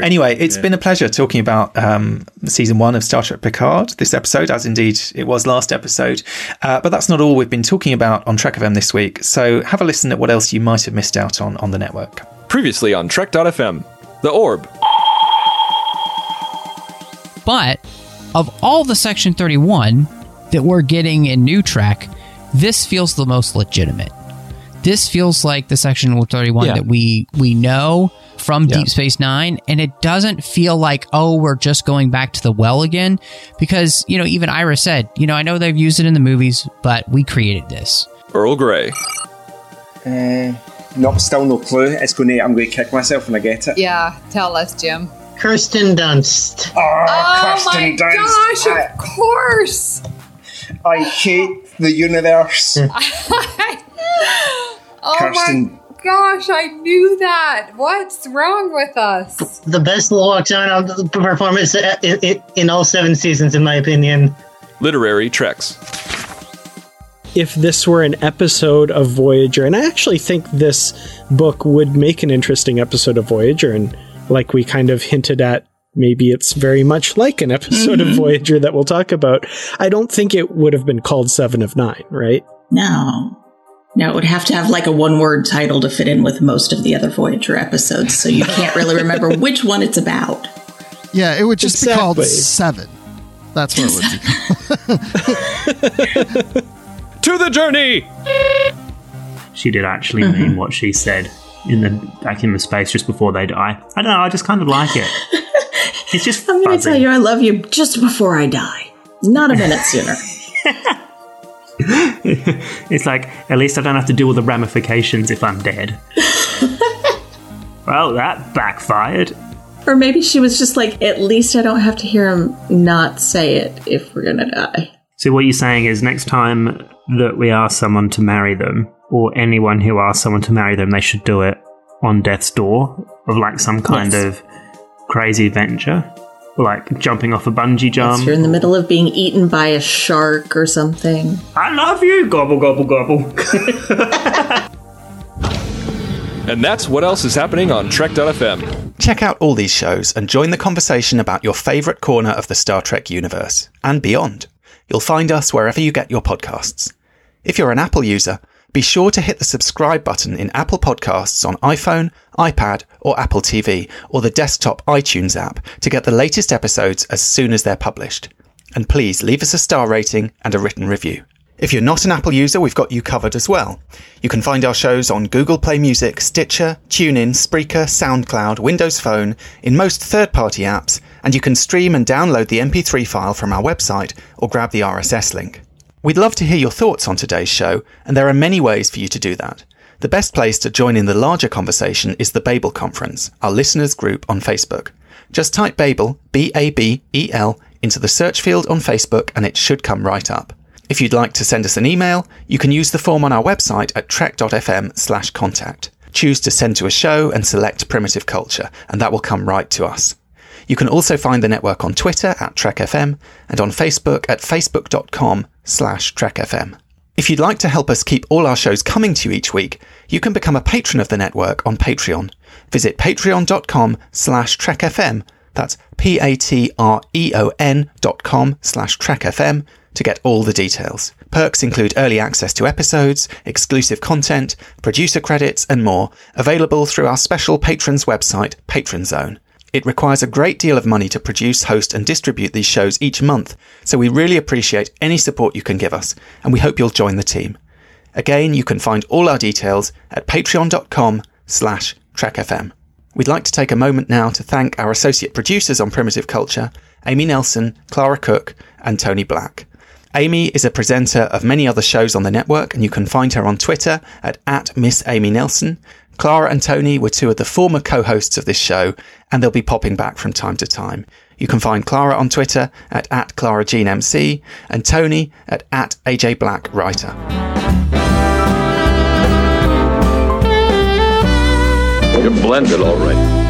E: Anyway, it's yeah. been a pleasure talking about um, season one of Star Trek Picard this episode, as indeed it was last episode. Uh, but that's not all we've been talking about on Trek FM this week. So have a listen at what else you might have missed out on on the network.
G: Previously on Trek.fm, The Orb.
H: But of all the Section 31 that we're getting in New Trek, this feels the most legitimate. This feels like the Section 31 yeah. that we we know from yeah. Deep Space Nine, and it doesn't feel like, oh, we're just going back to the well again. Because, you know, even Ira said, you know, I know they've used it in the movies, but we created this.
G: Earl Grey.
I: Uh, not still no clue. It's going to. I'm going to kick myself when I get it.
J: Yeah, tell us, Jim.
I: Kirsten Dunst.
J: Oh, my gosh, of course.
K: I hate the universe. Hmm. (laughs)
J: oh
K: Kirsten-
J: my gosh, I knew that. What's wrong with us?
I: The best Lockdown performance in, in, in all seven seasons, in my opinion.
G: Literary Treks.
L: if this were an episode of Voyager, and I actually think this book would make an interesting episode of Voyager, and like we kind of hinted at, maybe it's very much like an episode of
M: Mhm.
L: Voyager that we'll talk about. I don't think it would have been called Seven of Nine, right?
M: No. No, it would have to have like a one word title to fit in with most of the other Voyager episodes, so you (laughs) can't really remember which one it's about.
N: Yeah, it would just be called Seven. That's what it would be. called. (laughs)
G: To the journey!
O: She did actually
M: Mm-hmm.
O: mean what she said in the back in the space just before they die. I don't know. I just kind of like it. (laughs) It's just
M: I'm going to tell you I love you just before I die. Not a minute sooner. (laughs) (laughs)
O: it's like at least I don't have to deal with the ramifications if I'm dead. (laughs) well, that backfired.
M: or maybe she was just like, at least I don't have to hear him not say it if we're going to die.
O: So what you're saying is next time that we ask someone to marry them, or anyone who asks someone to marry them, they should do it on death's door of like some kind
M: Yes.
O: of crazy adventure, like jumping off a bungee jump.
M: If you're in the middle of being eaten by a shark or something.
O: I love you, gobble gobble gobble. (laughs)
G: And that's what else is happening on Trek.fm.
E: Check out all these shows and join the conversation about your favourite corner of the Star Trek universe and beyond. You'll find us wherever you get your podcasts. If you're an Apple user, be sure to hit the subscribe button in Apple Podcasts on iPhone, iPad, or Apple TV, or the desktop iTunes app to get the latest episodes as soon as they're published. And please leave us a star rating and a written review. If you're not an Apple user, we've got you covered as well. You can find our shows on Google Play Music, Stitcher, TuneIn, Spreaker, SoundCloud, Windows Phone, in most third party apps, and you can stream and download the MP3 file from our website or grab the RSS link. We'd love to hear your thoughts on today's show, and there are many ways for you to do that. The best place to join in the larger conversation is the Babel Conference, our listeners group on Facebook. Just type Babel, B A B E L, into the search field on Facebook and it should come right up. If you'd like to send us an email, you can use the form on our website at trek.fm slash contact. Choose to send to a show and select Primitive Culture, and that will come right to us. You can also find the network on Twitter at TrekFM and on Facebook at facebook.com slash TrekFM. If you'd like to help us keep all our shows coming to you each week, you can become a patron of the network on Patreon. Visit patreon.com slash trekfm. That's P-A-T-R-E-O-N dot com slash trekfm to get all the details. Perks include early access to episodes, exclusive content, producer credits, and more, available through our special patrons website, Patron Zone. It requires a great deal of money to produce, host, and distribute these shows each month, so we really appreciate any support you can give us, and we hope you'll join the team. Again, you can find all our details at patreon.com slash trekfm. We'd like to take a moment now to thank our associate producers on Primitive Culture, Amy Nelson, Clara Cook, and Tony Black. Amy is a presenter of many other shows on the network, and you can find her on Twitter at, at Miss Amy Nelson. Clara and Tony were two of the former co-hosts of this show, and they'll be popping back from time to time. You can find Clara on Twitter at, at ClaraJeanMC and Tony at, at AJ Black Writer.
P: You're blended, all right.